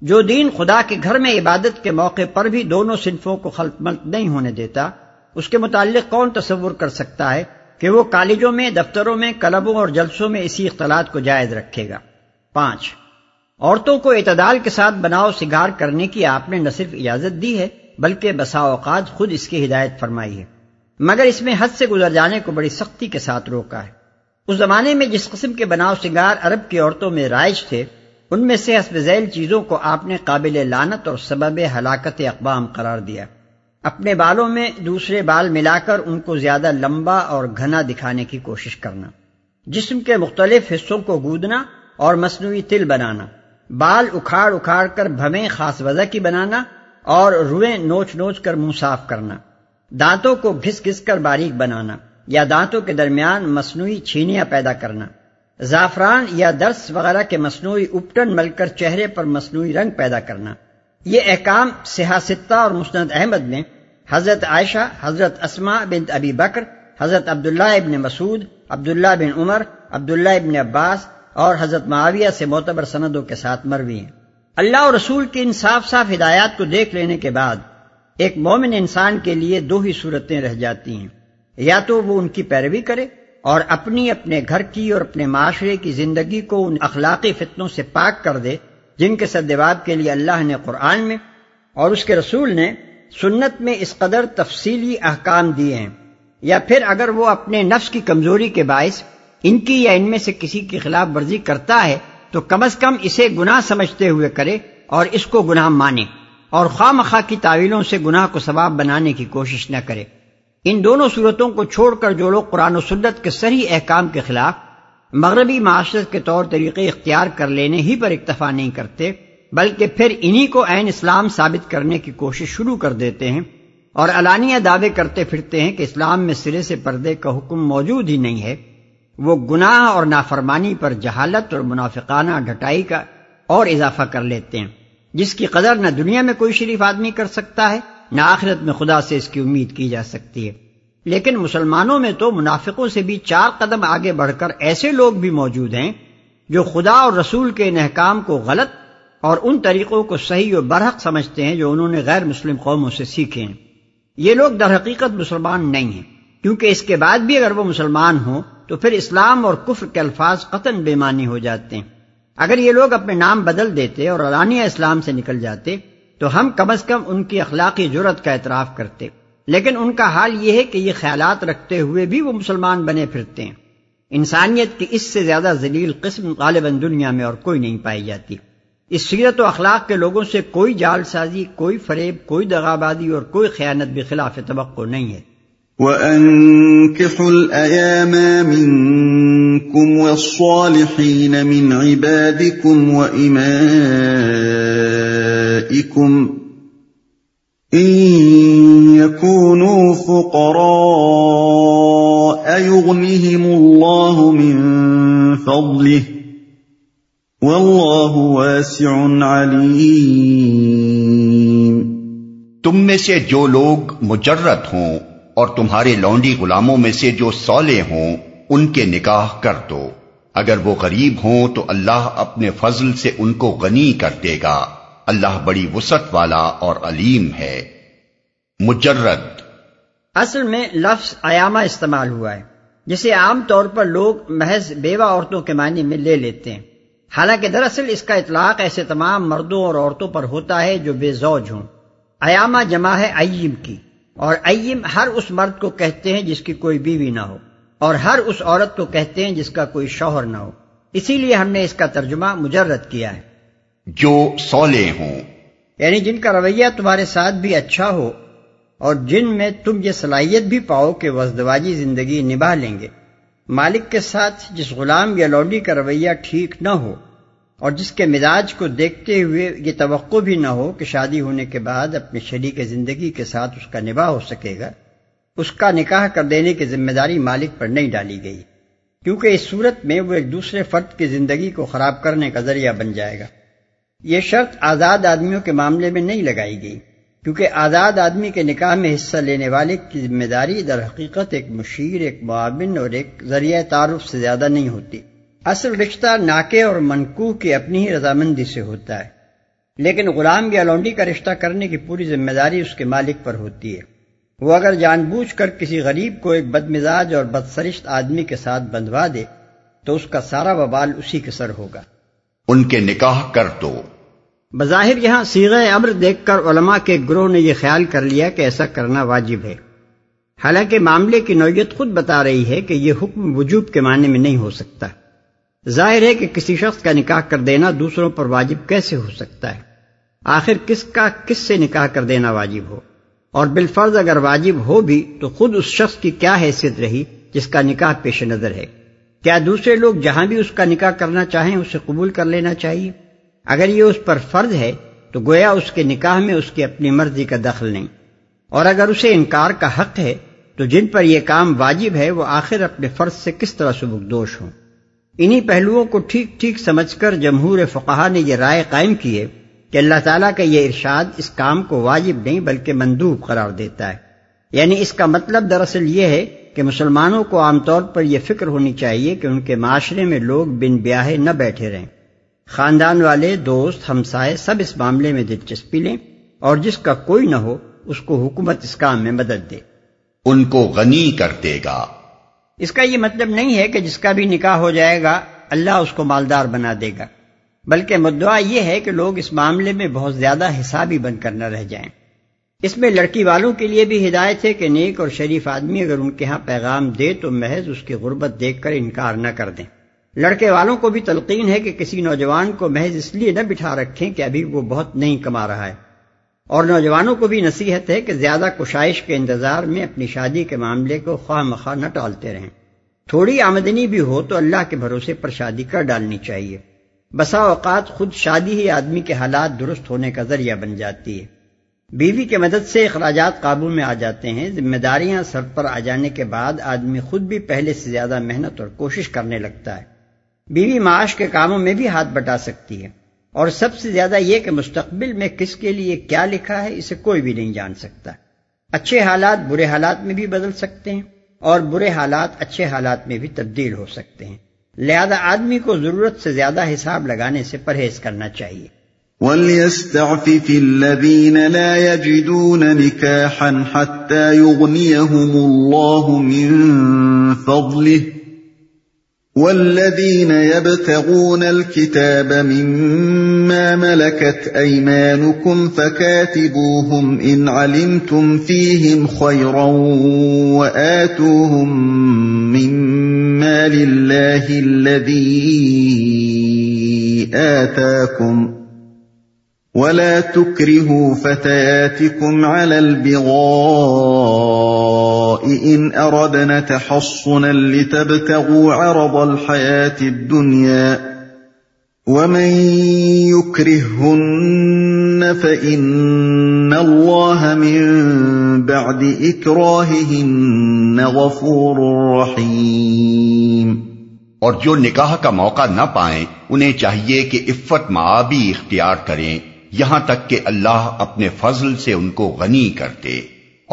جو دین خدا کے گھر میں عبادت کے موقع پر بھی دونوں صنفوں کو خلط ملت نہیں ہونے دیتا، اس کے متعلق کون تصور کر سکتا ہے کہ وہ کالجوں میں، دفتروں میں، کلبوں اور جلسوں میں اسی اختلاط کو جائز رکھے گا؟ پانچ۔ عورتوں کو اعتدال کے ساتھ بناؤ سگار کرنے کی آپ نے نہ صرف اجازت دی ہے، بلکہ بسا اوقات خود اس کی ہدایت فرمائی ہے۔ مگر اس میں حد سے گزر جانے کو بڑی سختی کے ساتھ روکا ہے۔ اس زمانے میں جس قسم کے بناؤ سنگار عرب کی عورتوں میں رائج تھے، ان میں سے حسب ذیل چیزوں کو آپ نے قابل لانت اور سبب ہلاکت اقبام قرار دیا۔ اپنے بالوں میں دوسرے بال ملا کر ان کو زیادہ لمبا اور گھنا دکھانے کی کوشش کرنا۔ جسم کے مختلف حصوں کو گودنا اور مصنوعی تل بنانا۔ بال اکھاڑ اکھاڑ کر بھمیں خاص وضع کی بنانا اور روئیں نوچ نوچ کر منہ صاف کرنا۔ دانتوں کو گھس گھس کر باریک بنانا یا دانتوں کے درمیان مصنوعی چھینیاں پیدا کرنا۔ زعفران یا درس وغیرہ کے مصنوعی اپٹن مل کر چہرے پر مصنوعی رنگ پیدا کرنا۔ یہ احکام سیاستہ اور مسند احمد نے حضرت عائشہ، حضرت اسما بن ابی بکر، حضرت عبداللہ ابن مسعود، عبداللہ بن عمر، عبداللہ ابن عباس اور حضرت معاویہ سے معتبر سندوں کے ساتھ مروی ہیں۔ اللہ اور رسول کی ان صاف صاف ہدایات کو دیکھ لینے کے بعد ایک مومن انسان کے لیے دو ہی صورتیں رہ جاتی ہیں۔ یا تو وہ ان کی پیروی کرے اور اپنی اپنے گھر کی اور اپنے معاشرے کی زندگی کو ان اخلاقی فتنوں سے پاک کر دے، جن کے سدباب کے لیے اللہ نے قرآن میں اور اس کے رسول نے سنت میں اس قدر تفصیلی احکام دیے ہیں۔ یا پھر اگر وہ اپنے نفس کی کمزوری کے باعث ان کی یا ان میں سے کسی کی خلاف ورزی کرتا ہے تو کم از کم اسے گناہ سمجھتے ہوئے کرے اور اس کو گناہ مانے اور خواہ مخواہ کی تعویلوں سے گناہ کو ثواب بنانے کی کوشش نہ کرے۔ ان دونوں صورتوں کو چھوڑ کر جو لوگ قرآن و سدت کے صحیح احکام کے خلاف مغربی معاشرت کے طور طریقے اختیار کر لینے ہی پر اکتفا نہیں کرتے، بلکہ پھر انہی کو عین اسلام ثابت کرنے کی کوشش شروع کر دیتے ہیں اور علانیہ دعوے کرتے پھرتے ہیں کہ اسلام میں سرے سے پردے کا حکم موجود ہی نہیں ہے۔ وہ گناہ اور نافرمانی پر جہالت اور منافقانہ ڈھٹائی کا اور اضافہ کر لیتے ہیں۔ جس کی قدر نہ دنیا میں کوئی شریف آدمی کر سکتا ہے، نہ آخرت میں خدا سے اس کی امید کی جا سکتی ہے۔ لیکن مسلمانوں میں تو منافقوں سے بھی چار قدم آگے بڑھ کر ایسے لوگ بھی موجود ہیں جو خدا اور رسول کے ان احکام کو غلط اور ان طریقوں کو صحیح و برحق سمجھتے ہیں جو انہوں نے غیر مسلم قوموں سے سیکھے ہیں۔ یہ لوگ در حقیقت مسلمان نہیں ہیں، کیونکہ اس کے بعد بھی اگر وہ مسلمان ہوں تو پھر اسلام اور کفر کے الفاظ قطن بے معنی ہو جاتے ہیں۔ اگر یہ لوگ اپنے نام بدل دیتے اور علانیہ اسلام سے نکل جاتے، تو ہم کم از کم ان کی اخلاقی جرت کا اعتراف کرتے۔ لیکن ان کا حال یہ ہے کہ یہ خیالات رکھتے ہوئے بھی وہ مسلمان بنے پھرتے ہیں۔ انسانیت کی اس سے زیادہ ذلیل قسم غالباً دنیا میں اور کوئی نہیں پائی جاتی۔ اس سیرت و اخلاق کے لوگوں سے کوئی جال سازی، کوئی فریب، کوئی دغابادی اور کوئی خیانت بھی خلاف توقع نہیں ہے۔ وَأَنكِحُوا الْأَيَامَ مِنكُمْ وَالصَّالِحِينَ مِنْ عِبَادِكُمْ وَإِمَائِكُمْ إِن يَكُونُوا فُقَرَاءَ يُغْنِهِمُ اللَّهُ مِن فَضْلِهِ وَاللَّهُ وَاسِعٌ عَلِيمٌ تم میں سے جو لوگ مجرد ہوں اور تمہارے لونڈی غلاموں میں سے جو سولے ہوں، ان کے نکاح کر دو۔ اگر وہ غریب ہوں تو اللہ اپنے فضل سے ان کو غنی کر دے گا۔ اللہ بڑی وسط والا اور علیم ہے۔ مجرد۔ اصل میں لفظ ایامہ استعمال ہوا ہے، جسے عام طور پر لوگ محض بیوہ عورتوں کے معنی میں لے لیتے ہیں۔ حالانکہ دراصل اس کا اطلاق ایسے تمام مردوں اور عورتوں پر ہوتا ہے جو بے زوج ہوں۔ ایامہ جمع ہے ایم کی۔ اور ایم ہر اس مرد کو کہتے ہیں جس کی کوئی بیوی نہ ہو اور ہر اس عورت کو کہتے ہیں جس کا کوئی شوہر نہ ہو۔ اسی لیے ہم نے اس کا ترجمہ مجرد کیا ہے۔ جو سولے ہوں۔ یعنی جن کا رویہ تمہارے ساتھ بھی اچھا ہو اور جن میں تم یہ صلاحیت بھی پاؤ کہ وزدواجی زندگی نبھا لیں گے۔ مالک کے ساتھ جس غلام یا لوڈی کا رویہ ٹھیک نہ ہو اور جس کے مزاج کو دیکھتے ہوئے یہ توقع بھی نہ ہو کہ شادی ہونے کے بعد اپنے شریک زندگی کے ساتھ اس کا نباہ ہو سکے گا، اس کا نکاح کر دینے کی ذمہ داری مالک پر نہیں ڈالی گئی۔ کیونکہ اس صورت میں وہ ایک دوسرے فرد کی زندگی کو خراب کرنے کا ذریعہ بن جائے گا۔ یہ شرط آزاد آدمیوں کے معاملے میں نہیں لگائی گئی، کیونکہ آزاد آدمی کے نکاح میں حصہ لینے والے کی ذمہ داری در حقیقت ایک مشیر، ایک معاون اور ایک ذریعہ تعارف سے زیادہ نہیں ہوتی۔ اصل رشتہ ناکے اور منقوہ کی اپنی ہی رضامندی سے ہوتا ہے۔ لیکن غلام یا لونڈی کا رشتہ کرنے کی پوری ذمہ داری اس کے مالک پر ہوتی ہے۔ وہ اگر جان بوجھ کر کسی غریب کو ایک بد مزاج اور بدسرشت آدمی کے ساتھ بندھوا دے تو اس کا سارا وبال اسی کے سر ہوگا۔ ان کے نکاح کر دو۔ بظاہر یہاں سیغ امر دیکھ کر علماء کے گروہ نے یہ خیال کر لیا کہ ایسا کرنا واجب ہے۔ حالانکہ معاملے کی نوعیت خود بتا رہی ہے کہ یہ حکم وجوب کے معنی میں نہیں ہو سکتا۔ ظاہر ہے کہ کسی شخص کا نکاح کر دینا دوسروں پر واجب کیسے ہو سکتا ہے؟ آخر کس کا کس سے نکاح کر دینا واجب ہو؟ اور بالفرض اگر واجب ہو بھی تو خود اس شخص کی کیا حیثیت رہی جس کا نکاح پیش نظر ہے؟ کیا دوسرے لوگ جہاں بھی اس کا نکاح کرنا چاہیں اسے قبول کر لینا چاہیے؟ اگر یہ اس پر فرض ہے تو گویا اس کے نکاح میں اس کی اپنی مرضی کا دخل نہیں۔ اور اگر اسے انکار کا حق ہے تو جن پر یہ کام واجب ہے وہ آخر اپنے فرض سے کس طرح سبک دوش ہوں؟ انہی پہلوؤں کو ٹھیک ٹھیک سمجھ کر جمہور فقہ نے یہ رائے قائم کی ہے کہ اللہ تعالیٰ کا یہ ارشاد اس کام کو واجب نہیں بلکہ مندوب قرار دیتا ہے۔ یعنی اس کا مطلب دراصل یہ ہے کہ مسلمانوں کو عام طور پر یہ فکر ہونی چاہیے کہ ان کے معاشرے میں لوگ بن بیاہے نہ بیٹھے رہیں۔ خاندان والے، دوست، ہمسائے سب اس معاملے میں دلچسپی لیں اور جس کا کوئی نہ ہو اس کو حکومت اس کام میں مدد دے۔ ان کو غنی کر دے گا۔ اس کا یہ مطلب نہیں ہے کہ جس کا بھی نکاح ہو جائے گا، اللہ اس کو مالدار بنا دے گا۔ بلکہ مدعا یہ ہے کہ لوگ اس معاملے میں بہت زیادہ حسابی بن کر نہ رہ جائیں۔ اس میں لڑکی والوں کے لیے بھی ہدایت ہے کہ نیک اور شریف آدمی اگر ان کے ہاں پیغام دے تو محض اس کی غربت دیکھ کر انکار نہ کر دیں۔ لڑکے والوں کو بھی تلقین ہے کہ کسی نوجوان کو محض اس لیے نہ بٹھا رکھیں کہ ابھی وہ بہت نہیں کما رہا ہے۔ اور نوجوانوں کو بھی نصیحت ہے کہ زیادہ کشائش کے انتظار میں اپنی شادی کے معاملے کو خواہ مخواہ نہ ٹالتے رہیں۔ تھوڑی آمدنی بھی ہو تو اللہ کے بھروسے پر شادی کر ڈالنی چاہیے۔ بسا اوقات خود شادی ہی آدمی کے حالات درست ہونے کا ذریعہ بن جاتی ہے۔ بیوی کے مدد سے اخراجات قابو میں آ جاتے ہیں۔ ذمہ داریاں سر پر آ جانے کے بعد آدمی خود بھی پہلے سے زیادہ محنت اور کوشش کرنے لگتا ہے۔ بیوی معاش کے کاموں میں بھی ہاتھ بٹا سکتی ہے۔ اور سب سے زیادہ یہ کہ مستقبل میں کس کے لیے کیا لکھا ہے اسے کوئی بھی نہیں جان سکتا۔ اچھے حالات برے حالات میں بھی بدل سکتے ہیں اور برے حالات اچھے حالات میں بھی تبدیل ہو سکتے ہیں۔ لہذا آدمی کو ضرورت سے زیادہ حساب لگانے سے پرہیز کرنا چاہیے۔ وَلْيَسْتَعْفِفِ الَّذِينَ لَا يَجِدُونَ نِكَاحًا حَتَّى يُغْنِيَهُمُ اللَّهُ مِن فَضْلِهِ والذين يبتغون الكتاب مما ملكت أيمانكم فكاتبوهم إن علمتم فيهم خيرا وآتوهم مما لله الذي آتاكم ولا تكرهوا فتياتكم على البغاء إن أردنا تحصنا لتبتغوا عرض الحياة الدنيا ومن يكرهن فإن الله من بعد إكراههن غفور رحيم اور جو نکاح کا موقع نہ پائیں، انہیں چاہیے کہ عفت معابی اختیار کریں، یہاں تک کہ اللہ اپنے فضل سے ان کو غنی کرتے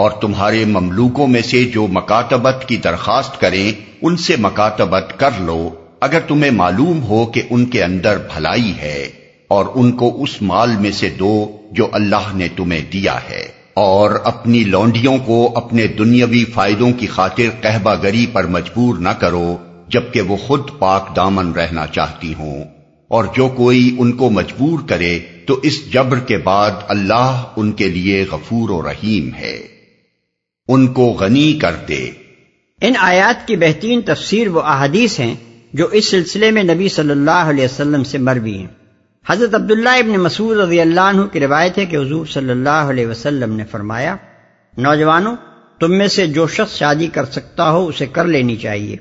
اور تمہارے مملوکوں میں سے جو مکاتبت کی درخواست کریں، ان سے مکاتبت کر لو۔ اگر تمہیں معلوم ہو کہ ان کے اندر بھلائی ہے، اور ان کو اس مال میں سے دو جو اللہ نے تمہیں دیا ہے۔ اور اپنی لونڈیوں کو اپنے دنیاوی فائدوں کی خاطر قہبہ گری پر مجبور نہ کرو، جبکہ وہ خود پاک دامن رہنا چاہتی ہوں۔ اور جو کوئی ان کو مجبور کرے، تو اس جبر کے بعد اللہ ان کے لیے غفور و رحیم ہے۔ ان کو غنی کر دے۔ ان آیات کی بہترین تفسیر وہ احادیث ہیں جو اس سلسلے میں نبی صلی اللہ علیہ وسلم سے مروی ہیں۔ حضرت عبداللہ ابن مسعود رضی اللہ عنہ کی روایت ہے کہ حضور صلی اللہ علیہ وسلم نے فرمایا، نوجوانوں، تم میں سے جو شخص شادی کر سکتا ہو اسے کر لینی چاہیے،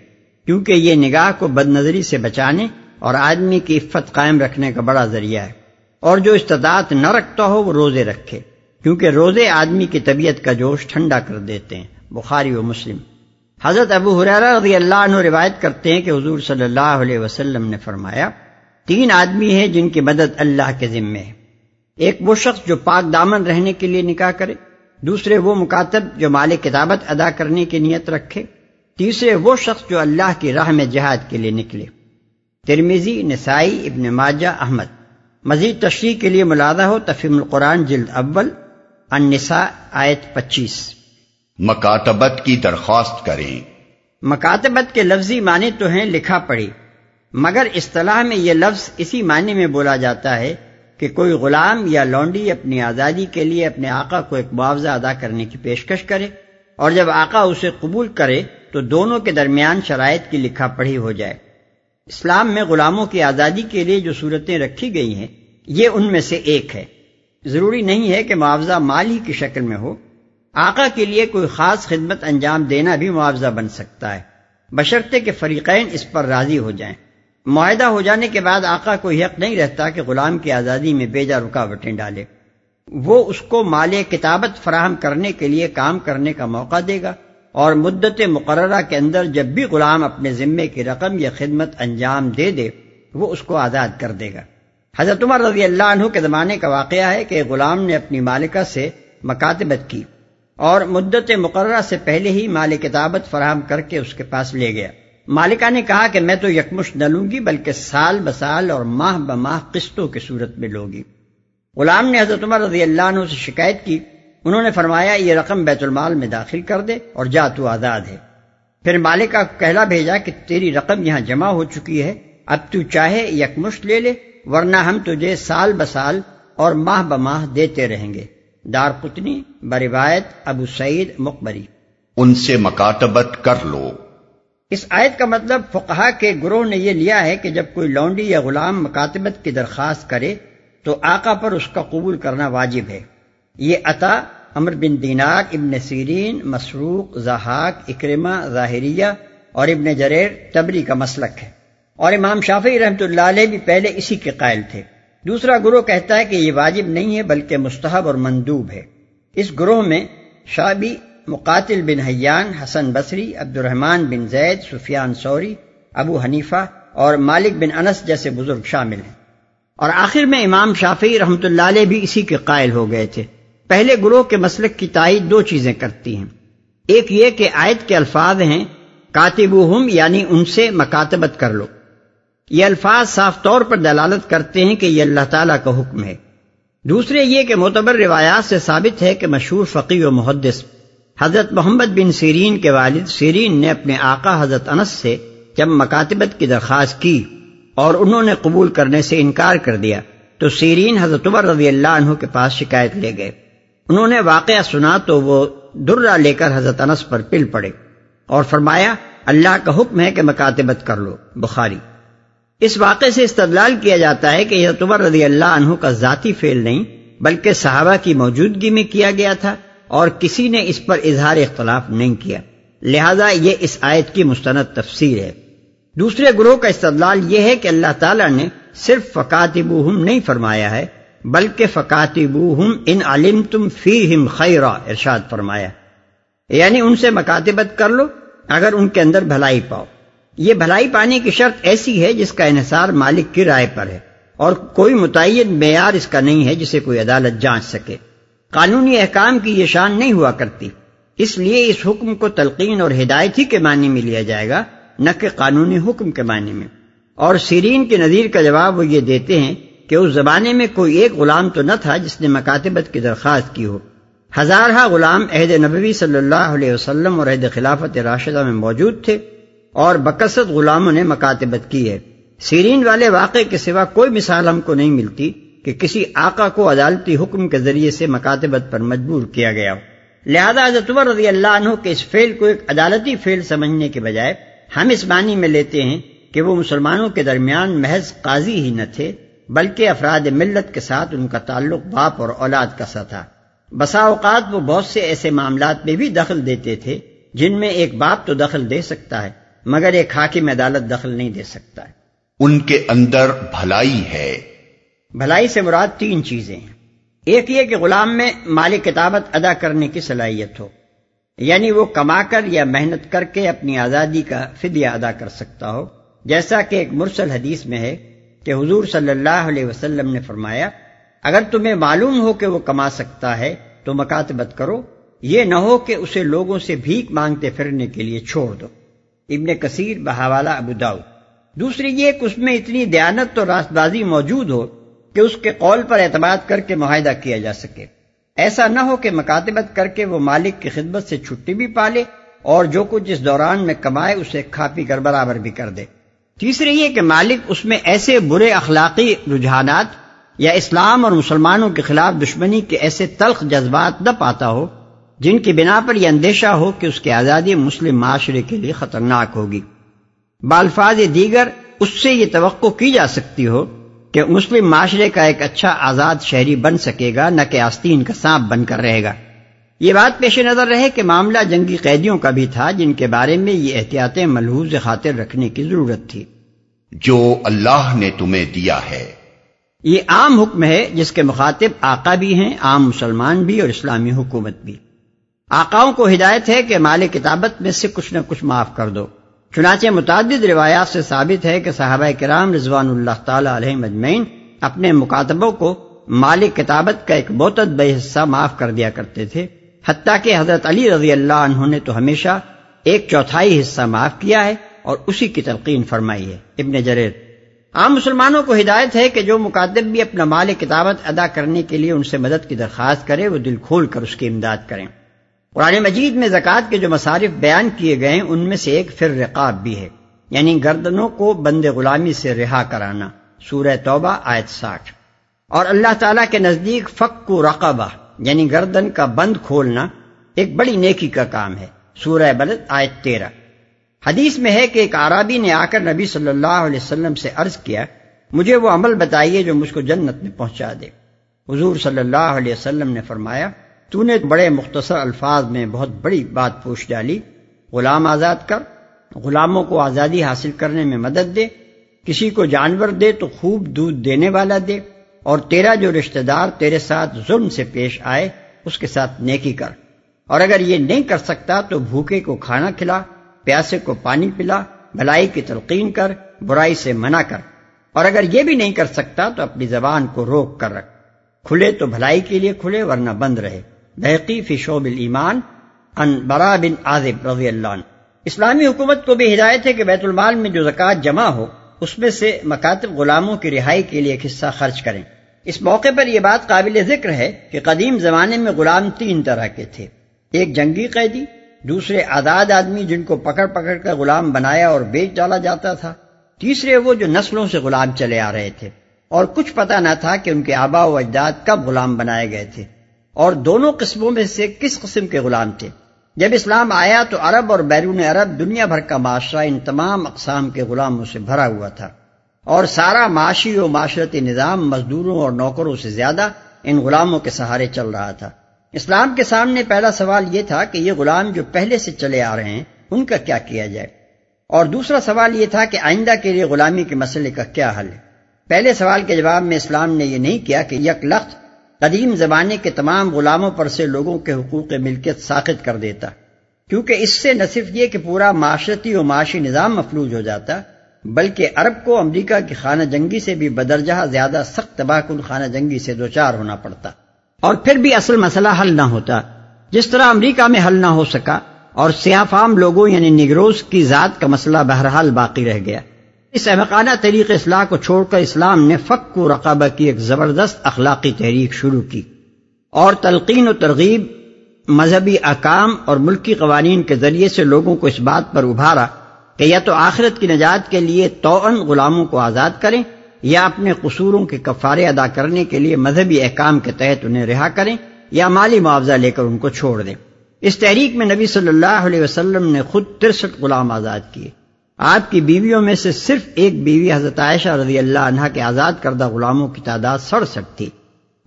کیونکہ یہ نگاہ کو بد نظری سے بچانے اور آدمی کی عفت قائم رکھنے کا بڑا ذریعہ ہے۔ اور جو استطاعت نہ رکھتا ہو وہ روزے رکھے۔ کیونکہ روزے آدمی کی طبیعت کا جوش ٹھنڈا کر دیتے ہیں، بخاری و مسلم۔ حضرت ابو حریرہ رضی اللہ عنہ روایت کرتے ہیں کہ حضور صلی اللہ علیہ وسلم نے فرمایا، تین آدمی ہیں جن کی مدد اللہ کے ذمے ہے۔ ایک وہ شخص جو پاک دامن رہنے کے لیے نکاح کرے، دوسرے وہ مکاتب جو مال کتابت ادا کرنے کی نیت رکھے، تیسرے وہ شخص جو اللہ کی راہ میں جہاد کے لیے نکلے۔ ترمیزی نسائی، ابن ماجہ، احمد۔ مزید تشریح کے لیے ملادہ ہو تفیم القرآن جلد اول۔ النساء آیت پچیس۔ مکاتبت کی درخواست کریں۔ مکاتبت کے لفظی معنی تو ہیں لکھا پڑھی۔ مگر اصطلاح میں یہ لفظ اسی معنی میں بولا جاتا ہے کہ کوئی غلام یا لونڈی اپنی آزادی کے لیے اپنے آقا کو ایک معاوضہ ادا کرنے کی پیشکش کرے اور جب آقا اسے قبول کرے تو دونوں کے درمیان شرائط کی لکھا پڑھی ہو جائے۔ اسلام میں غلاموں کی آزادی کے لیے جو صورتیں رکھی گئی ہیں یہ ان میں سے ایک ہے۔ ضروری نہیں ہے کہ معاوضہ مال ہی کی شکل میں ہو۔ آقا کے لیے کوئی خاص خدمت انجام دینا بھی معاوضہ بن سکتا ہے۔ بشرطے کے فریقین اس پر راضی ہو جائیں۔ معاہدہ ہو جانے کے بعد آقا کو حق نہیں رہتا کہ غلام کی آزادی میں بیجا رکاوٹیں ڈالے۔ وہ اس کو مال کتابت فراہم کرنے کے لیے کام کرنے کا موقع دے گا اور مدت مقررہ کے اندر جب بھی غلام اپنے ذمے کی رقم یا خدمت انجام دے دے، وہ اس کو آزاد کر دے گا۔ حضرت عمر رضی اللہ عنہ کے زمانے کا واقعہ ہے کہ غلام نے اپنی مالکہ سے مکاتبت کی اور مدت مقررہ سے پہلے ہی مال کتابت فراہم کر کے اس کے پاس لے گیا۔ مالکہ نے کہا کہ میں تو یکمش نہ لوں گی، بلکہ سال بسال اور ماہ بماہ قسطوں کی صورت میں لوگی غلام نے حضرت عمر رضی اللہ عنہ سے شکایت کی۔ انہوں نے فرمایا، یہ رقم بیت المال میں داخل کر دے اور جا تو آزاد ہے۔ پھر مالکہ کو کہلا بھیجا کہ تیری رقم یہاں جمع ہو چکی ہے، اب تو چاہے یکمشت لے لے۔ ورنہ ہم تجھے سال بسال اور ماہ بماہ دیتے رہیں گے۔ دار قطنی بروایت ابو سعید مقبری۔ ان سے مکاتبت کر لو۔ اس آیت کا مطلب فقہا کے گروہ نے یہ لیا ہے کہ جب کوئی لونڈی یا غلام مکاتبت کی درخواست کرے تو آقا پر اس کا قبول کرنا واجب ہے۔ یہ عطا امر بن دینار ابن سیرین مسروق زحاق اکرما ظاہریہ اور ابن جریر تبری کا مسلک ہے۔ اور امام شافی رحمۃ اللہ علیہ بھی پہلے اسی کے قائل تھے۔ دوسرا گروہ کہتا ہے کہ یہ واجب نہیں ہے بلکہ مستحب اور مندوب ہے۔ اس گروہ میں شابی مقاتل بن حیان، حسن بصری عبد الرحمن بن زید، سفیان سوری ابو حنیفہ اور مالک بن انس جیسے بزرگ شامل ہیں۔ اور آخر میں امام شافی رحمۃ اللہ علیہ بھی اسی کے قائل ہو گئے تھے۔ پہلے گروہ کے مسلک کی تائید دو چیزیں کرتی ہیں۔ ایک یہ کہ آیت کے الفاظ ہیں کاتب یعنی ان سے مکاتبت کر لو۔ یہ الفاظ صاف طور پر دلالت کرتے ہیں کہ یہ اللہ تعالیٰ کا حکم ہے۔ دوسرے یہ کہ معتبر روایات سے ثابت ہے کہ مشہور فقی و محدث حضرت محمد بن سیرین کے والد سیرین نے اپنے آقا حضرت انس سے جب مکاتبت کی درخواست کی اور انہوں نے قبول کرنے سے انکار کر دیا تو سیرین حضرت عمر رضی اللہ عنہ کے پاس شکایت لے گئے۔ انہوں نے واقعہ سنا تو وہ درہ لے کر حضرت انس پر پل پڑے اور فرمایا، اللہ کا حکم ہے کہ مکاتبت کر لو، بخاری۔ اس واقعے سے استدلال کیا جاتا ہے کہ حضرت عمر رضی اللہ عنہ کا ذاتی فعل نہیں، بلکہ صحابہ کی موجودگی میں کیا گیا تھا اور کسی نے اس پر اظہار اختلاف نہیں کیا۔ لہذا یہ اس آیت کی مستند تفسیر ہے۔ دوسرے گروہ کا استدلال یہ ہے کہ اللہ تعالیٰ نے صرف فقاتبوہم نہیں فرمایا ہے، بلکہ فقاتبوہم ان علم تم فی ہم ارشاد فرمایا۔ یعنی ان سے مکاتبت کر لو، اگر ان کے اندر بھلائی پاؤ۔ یہ بھلائی پانے کی شرط ایسی ہے جس کا انحصار مالک کی رائے پر ہے اور کوئی متعین معیار اس کا نہیں ہے جسے کوئی عدالت جانچ سکے۔ قانونی احکام کی یہ شان نہیں ہوا کرتی۔ اس لیے اس حکم کو تلقین اور ہدایت ہی کے معنی میں لیا جائے گا، نہ کہ قانونی حکم کے معنی میں۔ اور سیرین کے نظیر کا جواب وہ یہ دیتے ہیں کہ اس زمانے میں کوئی ایک غلام تو نہ تھا جس نے مکاتبت کی درخواست کی ہو۔ ہزارہ غلام عہد نبوی صلی اللہ علیہ وسلم اور عہد خلافت راشدہ میں موجود تھے۔ اور بکثت غلاموں نے مکاتبت کی ہے۔ سیرین والے واقعے کے سوا کوئی مثال ہم کو نہیں ملتی کہ کسی آقا کو عدالتی حکم کے ذریعے سے مکاتبت پر مجبور کیا گیا ہو۔ لہذا حضرت عمر رضی اللہ عنہ کے اس فیل کو ایک عدالتی فیل سمجھنے کے بجائے ہم اس معنی میں لیتے ہیں کہ وہ مسلمانوں کے درمیان محض قاضی ہی نہ تھے، بلکہ افراد ملت کے ساتھ ان کا تعلق باپ اور اولاد کا سا تھا۔ بسا اوقات وہ بہت سے ایسے معاملات میں بھی دخل دیتے تھے جن میں ایک باپ تو دخل دے سکتا ہے۔ مگر ایک حاکم عدالت دخل نہیں دے سکتا ہے۔ ان کے اندر بھلائی ہے۔ بھلائی سے مراد تین چیزیں ہیں۔ ایک یہ کہ غلام میں مالی کتابت ادا کرنے کی صلاحیت ہو۔ یعنی وہ کما کر یا محنت کر کے اپنی آزادی کا فدیہ ادا کر سکتا ہو۔ جیسا کہ ایک مرسل حدیث میں ہے کہ حضور صلی اللہ علیہ وسلم نے فرمایا اگر تمہیں معلوم ہو کہ وہ کما سکتا ہے تو مکاتبت کرو۔ یہ نہ ہو کہ اسے لوگوں سے بھیک مانگتے پھرنے کے لیے چھوڑ دو۔ ابن کثیر بہاوالہ ابوداؤ دوسری یہ کہ اس میں اتنی دیانت اور راست بازی موجود ہو کہ اس کے قول پر اعتماد کر کے معاہدہ کیا جا سکے۔ ایسا نہ ہو کہ مکاتبت کر کے وہ مالک کی خدمت سے چھٹی بھی پالے اور جو کچھ اس دوران میں کمائے اسے کھا پی کر برابر بھی کر دے۔ تیسری یہ کہ مالک اس میں ایسے برے اخلاقی رجحانات یا اسلام اور مسلمانوں کے خلاف دشمنی کے ایسے تلخ جذبات نہ پاتا ہو جن کی بنا پر یہ اندیشہ ہو کہ اس کی آزادی مسلم معاشرے کے لیے خطرناک ہوگی۔ بالفاظ دیگر اس سے یہ توقع کی جا سکتی ہو کہ مسلم معاشرے کا ایک اچھا آزاد شہری بن سکے گا نہ کہ آستین کا سانپ بن کر رہے گا۔ یہ بات پیش نظر رہے کہ معاملہ جنگی قیدیوں کا بھی تھا جن کے بارے میں یہ احتیاطیں ملحوظ خاطر رکھنے کی ضرورت تھی۔ جو اللہ نے تمہیں دیا ہے۔ یہ عام حکم ہے جس کے مخاطب آقا بھی ہیں عام مسلمان بھی اور اسلامی حکومت بھی۔ آقاؤں کو ہدایت ہے کہ مال کتابت میں سے کچھ نہ کچھ معاف کر دو۔ چنانچہ متعدد روایات سے ثابت ہے کہ صحابہ کرام رضوان اللہ تعالی علیہ مجمعین اپنے مکاتبوں کو مال کتابت کا ایک بہت بے حصہ معاف کر دیا کرتے تھے۔ حتیٰ کہ حضرت علی رضی اللہ عنہ نے تو ہمیشہ ایک چوتھائی حصہ معاف کیا ہے اور اسی کی تلقین فرمائی ہے۔ ابن جریر۔ عام مسلمانوں کو ہدایت ہے کہ جو مقدم بھی اپنا مال کتابت ادا کرنے کے لیے ان سے مدد کی درخواست کرے، وہ دل کھول کر اس کی امداد کریں۔ قرآن مجید میں زکوٰۃ کے جو مصارف بیان کیے گئے ہیں، ان میں سے ایک فر رقاب بھی ہے۔ یعنی گردنوں کو بند غلامی سے رہا کرانا۔ سورہ توبہ، آیت ساٹھ۔ اور اللہ تعالیٰ کے نزدیک فک کو رقبہ یعنی گردن کا بند کھولنا، ایک بڑی نیکی کا کام ہے۔ سورہ بلد، آیت تیرہ۔ حدیث میں ہے کہ ایک عرابی نے آ کر نبی صلی اللہ علیہ وسلم سے عرض کیا، مجھے وہ عمل بتائیے جو مجھ کو جنت میں پہنچا دے۔ حضور صلی اللہ علیہ وسلم نے فرمایا تو نے بڑے مختصر الفاظ میں بہت بڑی بات پوچھ ڈالی، غلام آزاد کر، غلاموں کو آزادی حاصل کرنے میں مدد دے، کسی کو جانور دے تو خوب دودھ دینے والا دے، اور تیرا جو رشتہ دار تیرے ساتھ ظلم سے پیش آئے، اس کے ساتھ نیکی کر۔ اور اگر یہ نہیں کر سکتا تو بھوکے کو کھانا کھلا، پیاسے کو پانی پلا، بھلائی کی تلقین کر، برائی سے منع کر۔ اور اگر یہ بھی نہیں کر سکتا تو اپنی زبان کو روک کر رکھ۔ کھلے تو بھلائی کے لیے کھلے، ورنہ بند رہے۔ بحقی فی شعب الایمان ان برا بن عازب رضی اللہ عنہ۔ اسلامی حکومت کو بھی ہدایت ہے کہ بیت المال میں جو زکوٰۃ جمع ہو، اس میں سے مکاتب غلاموں کی رہائی کے لیے ایک حصہ خرچ کریں۔ اس موقع پر یہ بات قابل ذکر ہے کہ قدیم زمانے میں غلام تین طرح کے تھے۔ ایک جنگی قیدی، دوسرے آداد آدمی جن کو پکڑ پکڑ کر غلام بنایا اور بیچ ڈالا جاتا تھا۔ تیسرے وہ جو نسلوں سے غلام چلے آ رہے تھے۔ اور کچھ پتہ نہ تھا کہ ان کے آبا و اجداد کب غلام بنائے گئے تھے۔ اور دونوں قسموں میں سے کس قسم کے غلام تھے؟ جب اسلام آیا تو عرب اور بیرون عرب دنیا بھر کا معاشرہ ان تمام اقسام کے غلاموں سے بھرا ہوا تھا۔ اور سارا معاشی و معاشرتی نظام مزدوروں اور نوکروں سے زیادہ ان غلاموں کے سہارے چل رہا تھا۔ اسلام کے سامنے پہلا سوال یہ تھا کہ یہ غلام جو پہلے سے چلے آ رہے ہیں، ان کا کیا کیا جائے؟ اور دوسرا سوال یہ تھا کہ آئندہ کے لیے غلامی کے مسئلے کا کیا حل ہے؟ پہلے سوال کے جواب میں اسلام نے یہ نہیں کیا کہ یک لخت قدیم زمانے کے تمام غلاموں پر سے لوگوں کے حقوق ملکیت ساخت کر دیتا۔ کیونکہ اس سے نہ صرف یہ کہ پورا معاشرتی و معاشی نظام مفلوج ہو جاتا، بلکہ عرب کو امریکہ کی خانہ جنگی سے بھی بدرجہ زیادہ سخت تباہ کن خانہ جنگی سے دوچار ہونا پڑتا۔ اور پھر بھی اصل مسئلہ حل نہ ہوتا۔ جس طرح امریکہ میں حل نہ ہو سکا اور سیاہ فام لوگوں یعنی نگروز کی ذات کا مسئلہ بہرحال باقی رہ گیا۔ اس احمقانہ طریق اصلاح کو چھوڑ کر اسلام نے فق و رقابہ کی ایک زبردست اخلاقی تحریک شروع کی اور تلقین و ترغیب، مذہبی اقام اور ملکی قوانین کے ذریعے سے لوگوں کو اس بات پر ابھارا کہ یا تو آخرت کی نجات کے لیے توأن غلاموں کو آزاد کریں یا اپنے قصوروں کے کفارے ادا کرنے کے لیے مذہبی احکام کے تحت انہیں رہا کریں یا مالی معاوضہ لے کر ان کو چھوڑ دیں۔ اس تحریک میں نبی صلی اللہ علیہ وسلم نے خود ترسٹھ غلام آزاد کیے۔ آپ کی بیویوں میں سے صرف ایک بیوی حضرت عائشہ رضی اللہ عنہ کے آزاد کردہ غلاموں کی تعداد سڑسٹھ تھی۔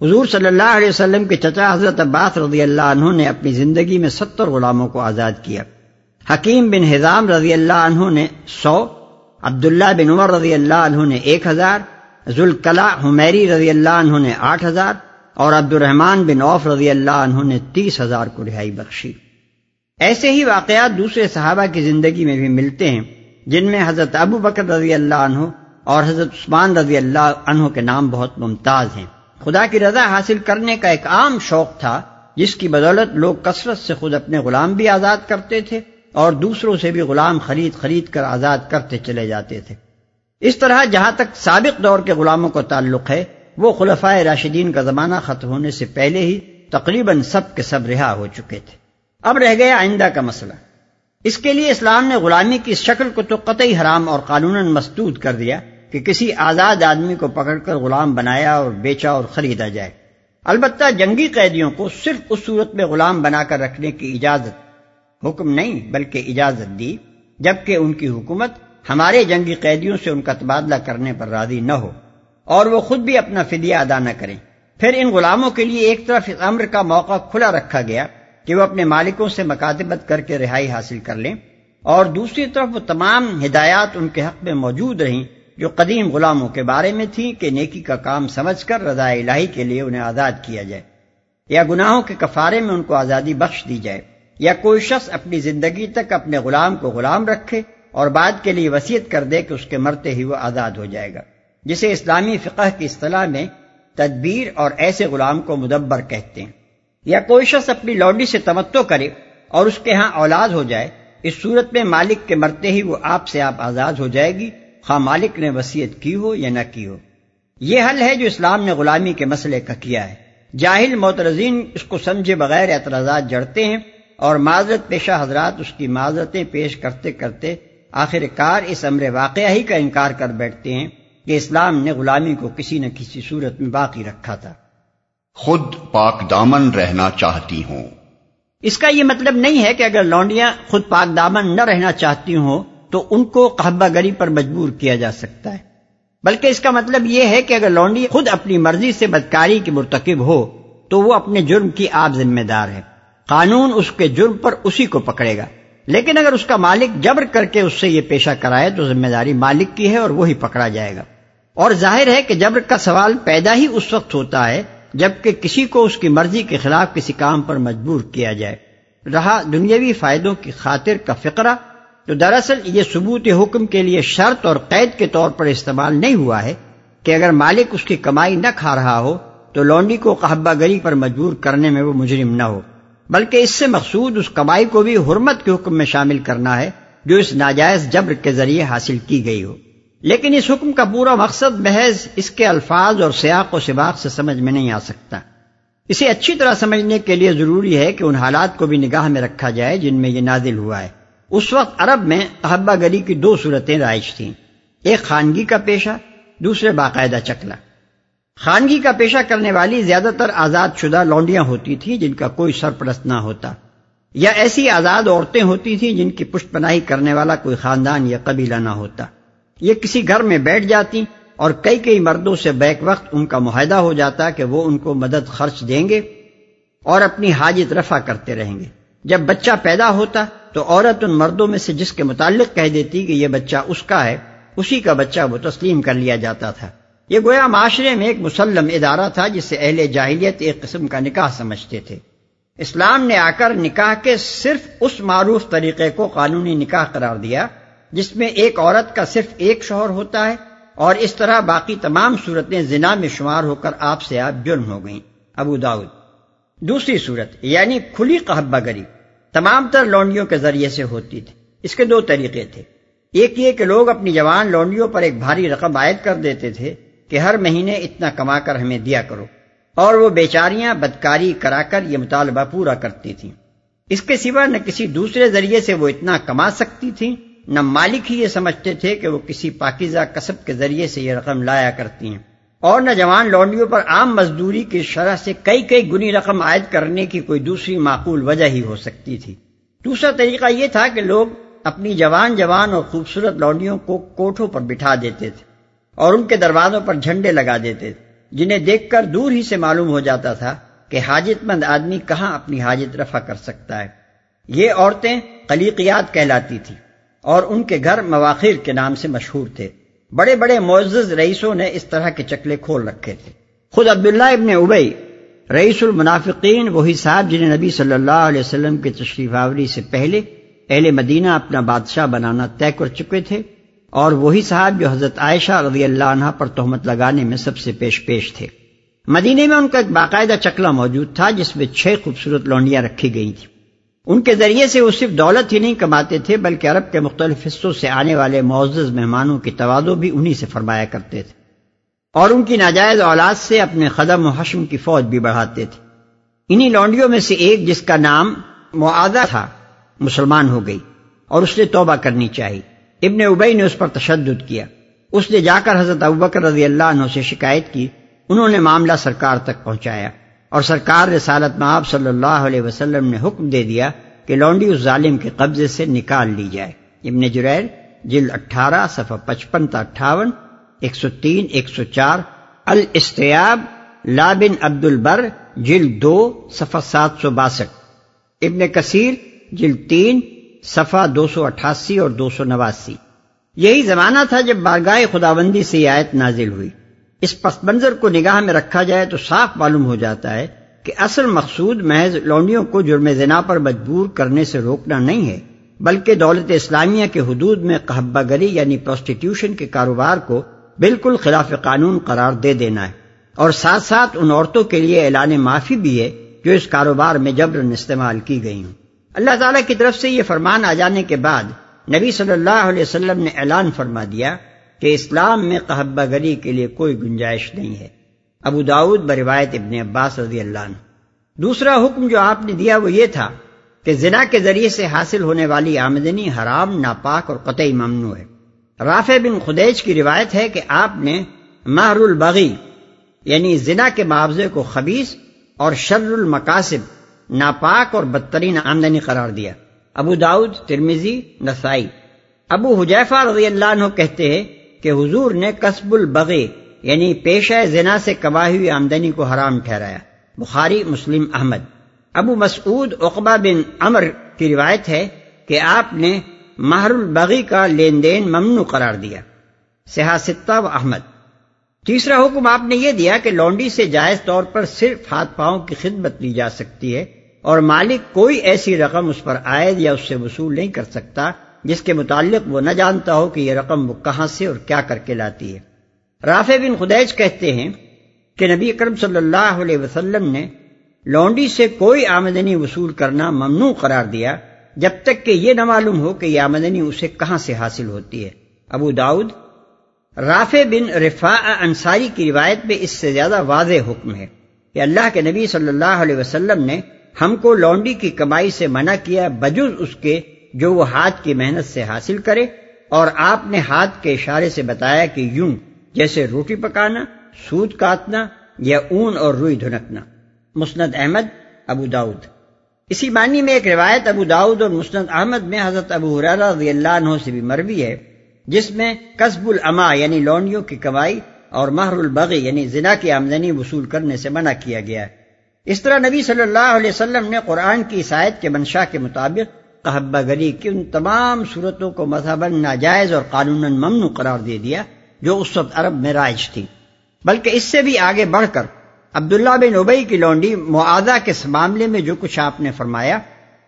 حضور صلی اللہ علیہ وسلم کے چچا حضرت عباس رضی اللہ عنہ نے اپنی زندگی میں ستر غلاموں کو آزاد کیا۔ حکیم بن حضام رضی اللہ عنہ نے سو، عبداللہ بن عمر رضی اللہ عنہ نے ایک ہزار ذوالکلا حمیری رضی اللہ عنہ نے آٹھ ہزار اور عبد الرحمان بن عوف رضی اللہ عنہ نے تیس ہزار کو رہائی بخشی۔ ایسے ہی واقعات دوسرے صحابہ کی زندگی میں بھی ملتے ہیں۔ جن میں حضرت ابو بکر رضی اللہ عنہ اور حضرت عثمان رضی اللہ عنہ کے نام بہت ممتاز ہیں۔ خدا کی رضا حاصل کرنے کا ایک عام شوق تھا، جس کی بدولت لوگ کثرت سے خود اپنے غلام بھی آزاد کرتے تھے اور دوسروں سے بھی غلام خرید خرید کر آزاد کرتے چلے جاتے تھے۔ اس طرح جہاں تک سابق دور کے غلاموں کا تعلق ہے، وہ خلفائے راشدین کا زمانہ ختم ہونے سے پہلے ہی تقریباً سب کے سب رہا ہو چکے تھے۔ اب رہ گیا آئندہ کا مسئلہ۔ اس کے لیے اسلام نے غلامی کی شکل کو تو قطعی حرام اور قانون مستود کر دیا کہ کسی آزاد آدمی کو پکڑ کر غلام بنایا اور بیچا اور خریدا جائے۔ البتہ جنگی قیدیوں کو صرف اس صورت میں غلام بنا کر رکھنے کی اجازت، حکم نہیں بلکہ اجازت دی، جبکہ ان کی حکومت ہمارے جنگی قیدیوں سے ان کا تبادلہ کرنے پر راضی نہ ہو اور وہ خود بھی اپنا فدیہ ادا نہ کریں۔ پھر ان غلاموں کے لیے ایک طرف اس امر کا موقع کھلا رکھا گیا کہ وہ اپنے مالکوں سے مکاتبت کر کے رہائی حاصل کر لیں۔ اور دوسری طرف وہ تمام ہدایات ان کے حق میں موجود رہیں، جو قدیم غلاموں کے بارے میں تھیں کہ نیکی کا کام سمجھ کر رضا الہی کے لیے انہیں آزاد کیا جائے۔ یا گناہوں کے کفارے میں ان کو آزادی بخش دی جائے۔ یا کوئی شخص اپنی زندگی تک اپنے غلام کو غلام رکھے اور بعد کے لیے وسیعت کر دے کہ اس کے مرتے ہی وہ آزاد ہو جائے گا۔ جسے اسلامی فقہ کی اصطلاح میں تدبیر اور ایسے غلام کو مدبر کہتے ہیں۔ یا کوئی شخص اپنی لوڈی سے تمتو کرے اور اس کے ہاں اولاد ہو جائے، اس صورت میں مالک کے مرتے ہی وہ آپ سے آپ آزاد ہو جائے گی، خواہ مالک نے وسیعت کی ہو یا نہ کی ہو۔ یہ حل ہے جو اسلام نے غلامی کے مسئلے کا کیا ہے۔ جاہل معترزین اس کو سمجھے بغیر اعتراضات جڑتے ہیں اور معذرت پیشہ حضرات اس کی معذرتیں پیش کرتے کرتے آخر کار اس امر واقعہ ہی کا انکار کر بیٹھتے ہیں کہ اسلام نے غلامی کو کسی نہ کسی صورت میں باقی رکھا تھا۔ خود پاک دامن رہنا چاہتی ہوں۔ اس کا یہ مطلب نہیں ہے کہ اگر لونڈیاں خود پاک دامن نہ رہنا چاہتی ہوں تو ان کو قہبہ گری پر مجبور کیا جا سکتا ہے۔ بلکہ اس کا مطلب یہ ہے کہ اگر لونڈی خود اپنی مرضی سے بدکاری کی مرتکب ہو تو وہ اپنے جرم کی آپ ذمہ دار ہے۔ قانون اس کے جرم پر اسی کو پکڑے گا۔ لیکن اگر اس کا مالک جبر کر کے اس سے یہ پیشہ کرائے تو ذمہ داری مالک کی ہے اور وہی پکڑا جائے گا۔ اور ظاہر ہے کہ جبر کا سوال پیدا ہی اس وقت ہوتا ہے جبکہ کسی کو اس کی مرضی کے خلاف کسی کام پر مجبور کیا جائے۔ رہا دنیاوی فائدوں کی خاطر کا فقرہ، تو دراصل یہ ثبوت حکم کے لیے شرط اور قید کے طور پر استعمال نہیں ہوا ہے کہ اگر مالک اس کی کمائی نہ کھا رہا ہو، تو لونڈی کو قحبہ گری پر مجبور کرنے میں وہ مجرم نہ ہو۔ بلکہ اس سے مقصود اس کمائی کو بھی حرمت کے حکم میں شامل کرنا ہے، جو اس ناجائز جبر کے ذریعے حاصل کی گئی ہو۔ لیکن اس حکم کا پورا مقصد محض اس کے الفاظ اور سیاق و سباق سے سمجھ میں نہیں آ سکتا۔ اسے اچھی طرح سمجھنے کے لیے ضروری ہے کہ ان حالات کو بھی نگاہ میں رکھا جائے جن میں یہ نازل ہوا ہے۔ اس وقت عرب میں احبا گری کی دو صورتیں رائج تھیں۔ ایک خانگی کا پیشہ، دوسرے باقاعدہ چکلا۔ خانگی کا پیشہ کرنے والی زیادہ تر آزاد شدہ لونڈیاں ہوتی تھیں جن کا کوئی سرپرست نہ ہوتا۔ یا ایسی آزاد عورتیں ہوتی تھیں جن کی پشت پناہی کرنے والا کوئی خاندان یا قبیلہ نہ ہوتا۔ یہ کسی گھر میں بیٹھ جاتی اور کئی کئی مردوں سے بیک وقت ان کا معاہدہ ہو جاتا کہ وہ ان کو مدد خرچ دیں گے اور اپنی حاجت رفع کرتے رہیں گے۔ جب بچہ پیدا ہوتا تو عورت ان مردوں میں سے جس کے متعلق کہہ دیتی کہ یہ بچہ اس کا ہے، اسی کا بچہ وہ تسلیم کر لیا جاتا تھا۔ یہ گویا معاشرے میں ایک مسلم ادارہ تھا جسے اہل جاہلیت ایک قسم کا نکاح سمجھتے تھے۔ اسلام نے آ کر نکاح کے صرف اس معروف طریقے کو قانونی نکاح قرار دیا جس میں ایک عورت کا صرف ایک شوہر ہوتا ہے اور اس طرح باقی تمام صورتیں زنا میں شمار ہو کر آپ سے آپ جرم ہو گئیں۔ ابو داؤد دوسری صورت یعنی کھلی قحبہ گری تمام تر لونڈیوں کے ذریعے سے ہوتی تھی۔ اس کے دو طریقے تھے۔ ایک یہ کہ لوگ اپنی جوان لونڈیوں پر ایک بھاری رقم عائد کر دیتے تھے کہ ہر مہینے اتنا کما کر ہمیں دیا کرو۔ اور وہ بیچاریاں بدکاری کرا کر یہ مطالبہ پورا کرتی تھیں۔ اس کے سوا نہ کسی دوسرے ذریعے سے وہ اتنا کما سکتی تھیں۔ نہ مالک ہی یہ سمجھتے تھے کہ وہ کسی پاکیزہ کسب کے ذریعے سے یہ رقم لایا کرتی ہیں۔ اور نہ جوان لونڈیوں پر عام مزدوری کی شرح سے کئی کئی گنی رقم عائد کرنے کی کوئی دوسری معقول وجہ ہی ہو سکتی تھی۔ دوسرا طریقہ یہ تھا کہ لوگ اپنی جوان جوان اور خوبصورت لونڈیوں کو کوٹھوں پر بٹھا دیتے تھے اور ان کے دروازوں پر جھنڈے لگا دیتے تھے، جنہیں دیکھ کر دور ہی سے معلوم ہو جاتا تھا کہ حاجت مند آدمی کہاں اپنی حاجت رفع کر سکتا ہے۔ یہ عورتیں قلیقیات کہلاتی تھی اور ان کے گھر مواخر کے نام سے مشہور تھے۔ بڑے بڑے معزز رئیسوں نے اس طرح کے چکلے کھول رکھے تھے۔ خود عبداللہ ابن ابئی رئیس المنافقین، وہی صاحب جنہیں نبی صلی اللہ علیہ وسلم کے تشریف آوری سے پہلے اہل مدینہ اپنا بادشاہ بنانا طے کر چکے تھے، اور وہی صاحب جو حضرت عائشہ رضی اللہ عنہ پر تہمت لگانے میں سب سے پیش پیش تھے۔ مدینے میں ان کا ایک باقاعدہ چکلا موجود تھا، جس میں چھ خوبصورت لونڈیاں رکھی گئی تھیں۔ ان کے ذریعے سے وہ صرف دولت ہی نہیں کماتے تھے، بلکہ عرب کے مختلف حصوں سے آنے والے معزز مہمانوں کی توادو بھی انہی سے فرمایا کرتے تھے۔ اور ان کی ناجائز اولاد سے اپنے قدم و حشم کی فوج بھی بڑھاتے تھے۔ انہی لونڈیوں میں سے ایک جس کا نام معادہ تھا، مسلمان ہو گئی اور اس نے توبہ کرنی چاہی۔ ابن ابئی نے اس پر تشدد کیا۔ اس نے جا کر حضرت ابکر رضی اللہ عنہ سے شکایت کی۔ انہوں نے معاملہ سرکار تک پہنچایا۔ اور سرکار رسالت میں آپ صلی اللہ علیہ وسلم نے حکم دے دیا کہ لونڈی اس ظالم کے قبضے سے نکال لی جائے۔ ابن جریر، جلد اٹھارہ، صفحہ پچپن تا اٹھاون، ایک سو تین، ایک سو چار، الاستیاب لابن عبد البر جلد دو، صفحہ سات سو باسٹھ۔ ابن کثیر، جلد تین، صفحہ دو سو اٹھاسی اور دو سو نواسی۔ یہی زمانہ تھا جب بارگاہ خداوندی سے آیت نازل ہوئی۔ اس پس منظر کو نگاہ میں رکھا جائے تو صاف معلوم ہو جاتا ہے کہ اصل مقصود محض لونڈیوں کو جرم زنا پر مجبور کرنے سے روکنا نہیں ہے، بلکہ دولت اسلامیہ کے حدود میں قحبہ گری یعنی پروسٹیٹیوشن کے کاروبار کو بالکل خلاف قانون قرار دے دینا ہے۔ اور ساتھ ساتھ ان عورتوں کے لیے اعلان معافی بھی ہے جو اس کاروبار میں جبرن استعمال کی گئی ہوں۔ اللہ تعالیٰ کی طرف سے یہ فرمان آ جانے کے بعد نبی صلی اللہ علیہ وسلم نے اعلان فرما دیا کہ اسلام میں قحبہ گری کے لیے کوئی گنجائش نہیں ہے۔ ابو داود بروایت ابن عباس رضی اللہ عنہ۔ دوسرا حکم جو آپ نے دیا وہ یہ تھا کہ زنا کے ذریعے سے حاصل ہونے والی آمدنی حرام، ناپاک اور قطعی ممنوع ہے۔ رافع بن خدیج کی روایت ہے کہ آپ نے مہر البغی یعنی زنا کے معاوضے کو خبیص اور شر المقاصب ناپاک اور بدترین آمدنی قرار دیا۔ ابو داود ترمیزی نسائی۔ ابو حجیفہ رضی اللہ عنہ کہتے ہیں کہ حضور نے قصب البغی یعنی پیشہ زنا سے کمائی ہوئی آمدنی کو حرام ٹھہرایا۔ بخاری، مسلم، احمد۔ ابو مسعود اقبا بن امر کی روایت ہے کہ آپ نے مہر البغی کا لین دین ممنوع قرار دیا۔ سیاستہ و احمد۔ تیسرا حکم آپ نے یہ دیا کہ لونڈی سے جائز طور پر صرف ہاتھ پاؤں کی خدمت لی جا سکتی ہے اور مالک کوئی ایسی رقم اس پر عائد یا اس سے وصول نہیں کر سکتا جس کے متعلق وہ نہ جانتا ہو کہ یہ رقم وہ کہاں سے اور کیا کر کے لاتی ہے۔ رافع بن خدیج کہتے ہیں کہ نبی اکرم صلی اللہ علیہ وسلم نے لونڈی سے کوئی آمدنی وصول کرنا ممنوع قرار دیا جب تک کہ یہ نہ معلوم ہو کہ یہ آمدنی اسے کہاں سے حاصل ہوتی ہے۔ ابو داؤد، رافع بن رفا انصاری کی روایت میں اس سے زیادہ واضح حکم ہے کہ اللہ کے نبی صلی اللہ علیہ وسلم نے ہم کو لونڈی کی کمائی سے منع کیا بجز اس کے جو وہ ہاتھ کی محنت سے حاصل کرے اور آپ نے ہاتھ کے اشارے سے بتایا کہ یوں جیسے روٹی پکانا، سود کاٹنا یا اون اور روئی دھنکنا۔ مسند احمد، ابو داود اسی معنی میں ایک روایت ابو داود اور مسند احمد میں حضرت ابو رضی اللہ عنہ سے بھی مروی ہے، جس میں قصب العما یعنی لونڈیوں کی کمائی اور مہر البغی یعنی زنا کی آمدنی وصول کرنے سے منع کیا گیا۔ ہے اس طرح نبی صلی اللہ علیہ وسلم نے قرآن کی عیسائیت کے منشا کے مطابق قحبہ گری کی ان تمام صورتوں کو مذہباً ناجائز اور قانون ممنوع قرار دے دیا، جو اس وقت عرب میں رائج تھی۔ بلکہ اس سے بھی آگے بڑھ کر عبداللہ بن ابئی کی لونڈی معادہ کے معاملے میں جو کچھ آپ نے فرمایا،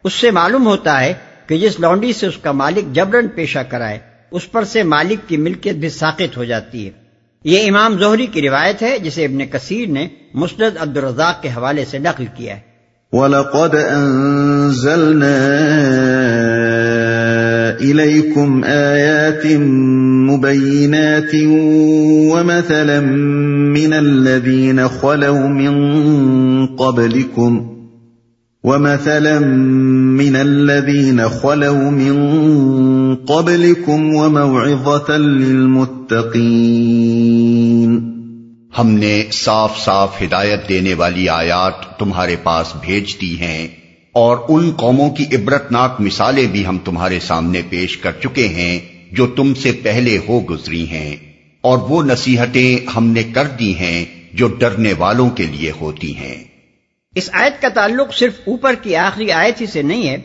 اس سے معلوم ہوتا ہے کہ جس لونڈی سے اس کا مالک جبرن پیشہ کرائے، اس پر سے مالک کی ملکیت بھی ساقت ہو جاتی ہے۔ یہ امام زہری کی روایت ہے، جسے ابن کثیر نے مسند عبدالرزاق کے حوالے سے نقل کیا ہے۔ وَلَقَدْ أَنزَلْنَا إِلَيْكُمْ آيَاتٍ مُبَيِّنَاتٍ وَمَثَلًا مِّنَ الَّذِينَ خَلَوْا مِن قَبْلِكُمْ ومثلا من الذين خلوا من قبلكم وموعظة للمتقين ہم نے صاف صاف ہدایت دینے والی آیات تمہارے پاس بھیج دی ہیں اور ان قوموں کی عبرتناک مثالیں بھی ہم تمہارے سامنے پیش کر چکے ہیں جو تم سے پہلے ہو گزری ہیں اور وہ نصیحتیں ہم نے کر دی ہیں جو ڈرنے والوں کے لیے ہوتی ہیں۔ اس آیت کا تعلق صرف اوپر کی آخری آیت ہی سے نہیں ہے،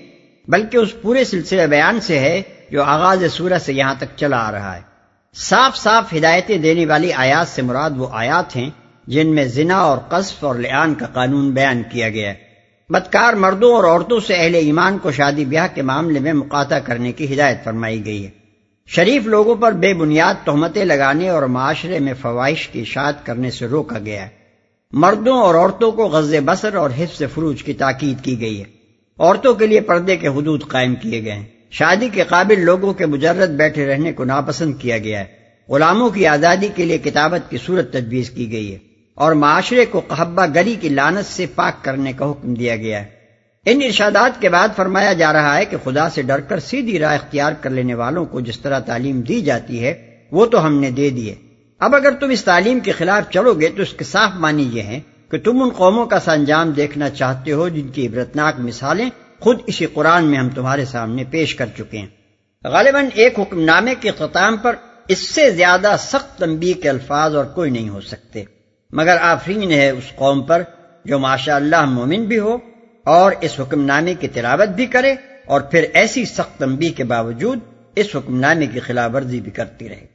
بلکہ اس پورے سلسلہ بیان سے ہے جو آغاز سورہ سے یہاں تک چلا آ رہا ہے۔ صاف صاف ہدایتیں دینے والی آیات سے مراد وہ آیات ہیں جن میں زنا اور قصف اور لعان کا قانون بیان کیا گیا ہے۔ بدکار مردوں اور عورتوں سے اہل ایمان کو شادی بیاہ کے معاملے میں مقاطع کرنے کی ہدایت فرمائی گئی ہے۔ شریف لوگوں پر بے بنیاد تہمتیں لگانے اور معاشرے میں فوائش کی اشاعت کرنے سے روکا گیا ہے۔ مردوں اور عورتوں کو غز بسر اور حفظ فروج کی تاکید کی گئی ہے۔ عورتوں کے لیے پردے کے حدود قائم کیے گئے ہیں۔ شادی کے قابل لوگوں کے مجرد بیٹھے رہنے کو ناپسند کیا گیا ہے۔ غلاموں کی آزادی کے لیے کتابت کی صورت تجویز کی گئی ہے اور معاشرے کو قحبہ گری کی لانت سے پاک کرنے کا حکم دیا گیا ہے۔ ان ارشادات کے بعد فرمایا جا رہا ہے کہ خدا سے ڈر کر سیدھی راہ اختیار کر لینے والوں کو جس طرح تعلیم دی جاتی ہے، وہ تو ہم نے دے دیے اب اگر تم اس تعلیم کے خلاف چلو گے تو اس کے صاف معنی یہ ہے کہ تم ان قوموں کا سنجام دیکھنا چاہتے ہو جن کی عبرتناک مثالیں خود اسی قرآن میں ہم تمہارے سامنے پیش کر چکے ہیں۔ غالباً ایک حکم نامے کے ختام پر اس سے زیادہ سخت تنبیہ کے الفاظ اور کوئی نہیں ہو سکتے۔ مگر آفرین ہے اس قوم پر جو ماشاء اللہ مومن بھی ہو اور اس حکم نامے کی تلاوت بھی کرے اور پھر ایسی سخت تنبیہ کے باوجود اس حکم نامے کی خلاف ورزی بھی کرتی رہے۔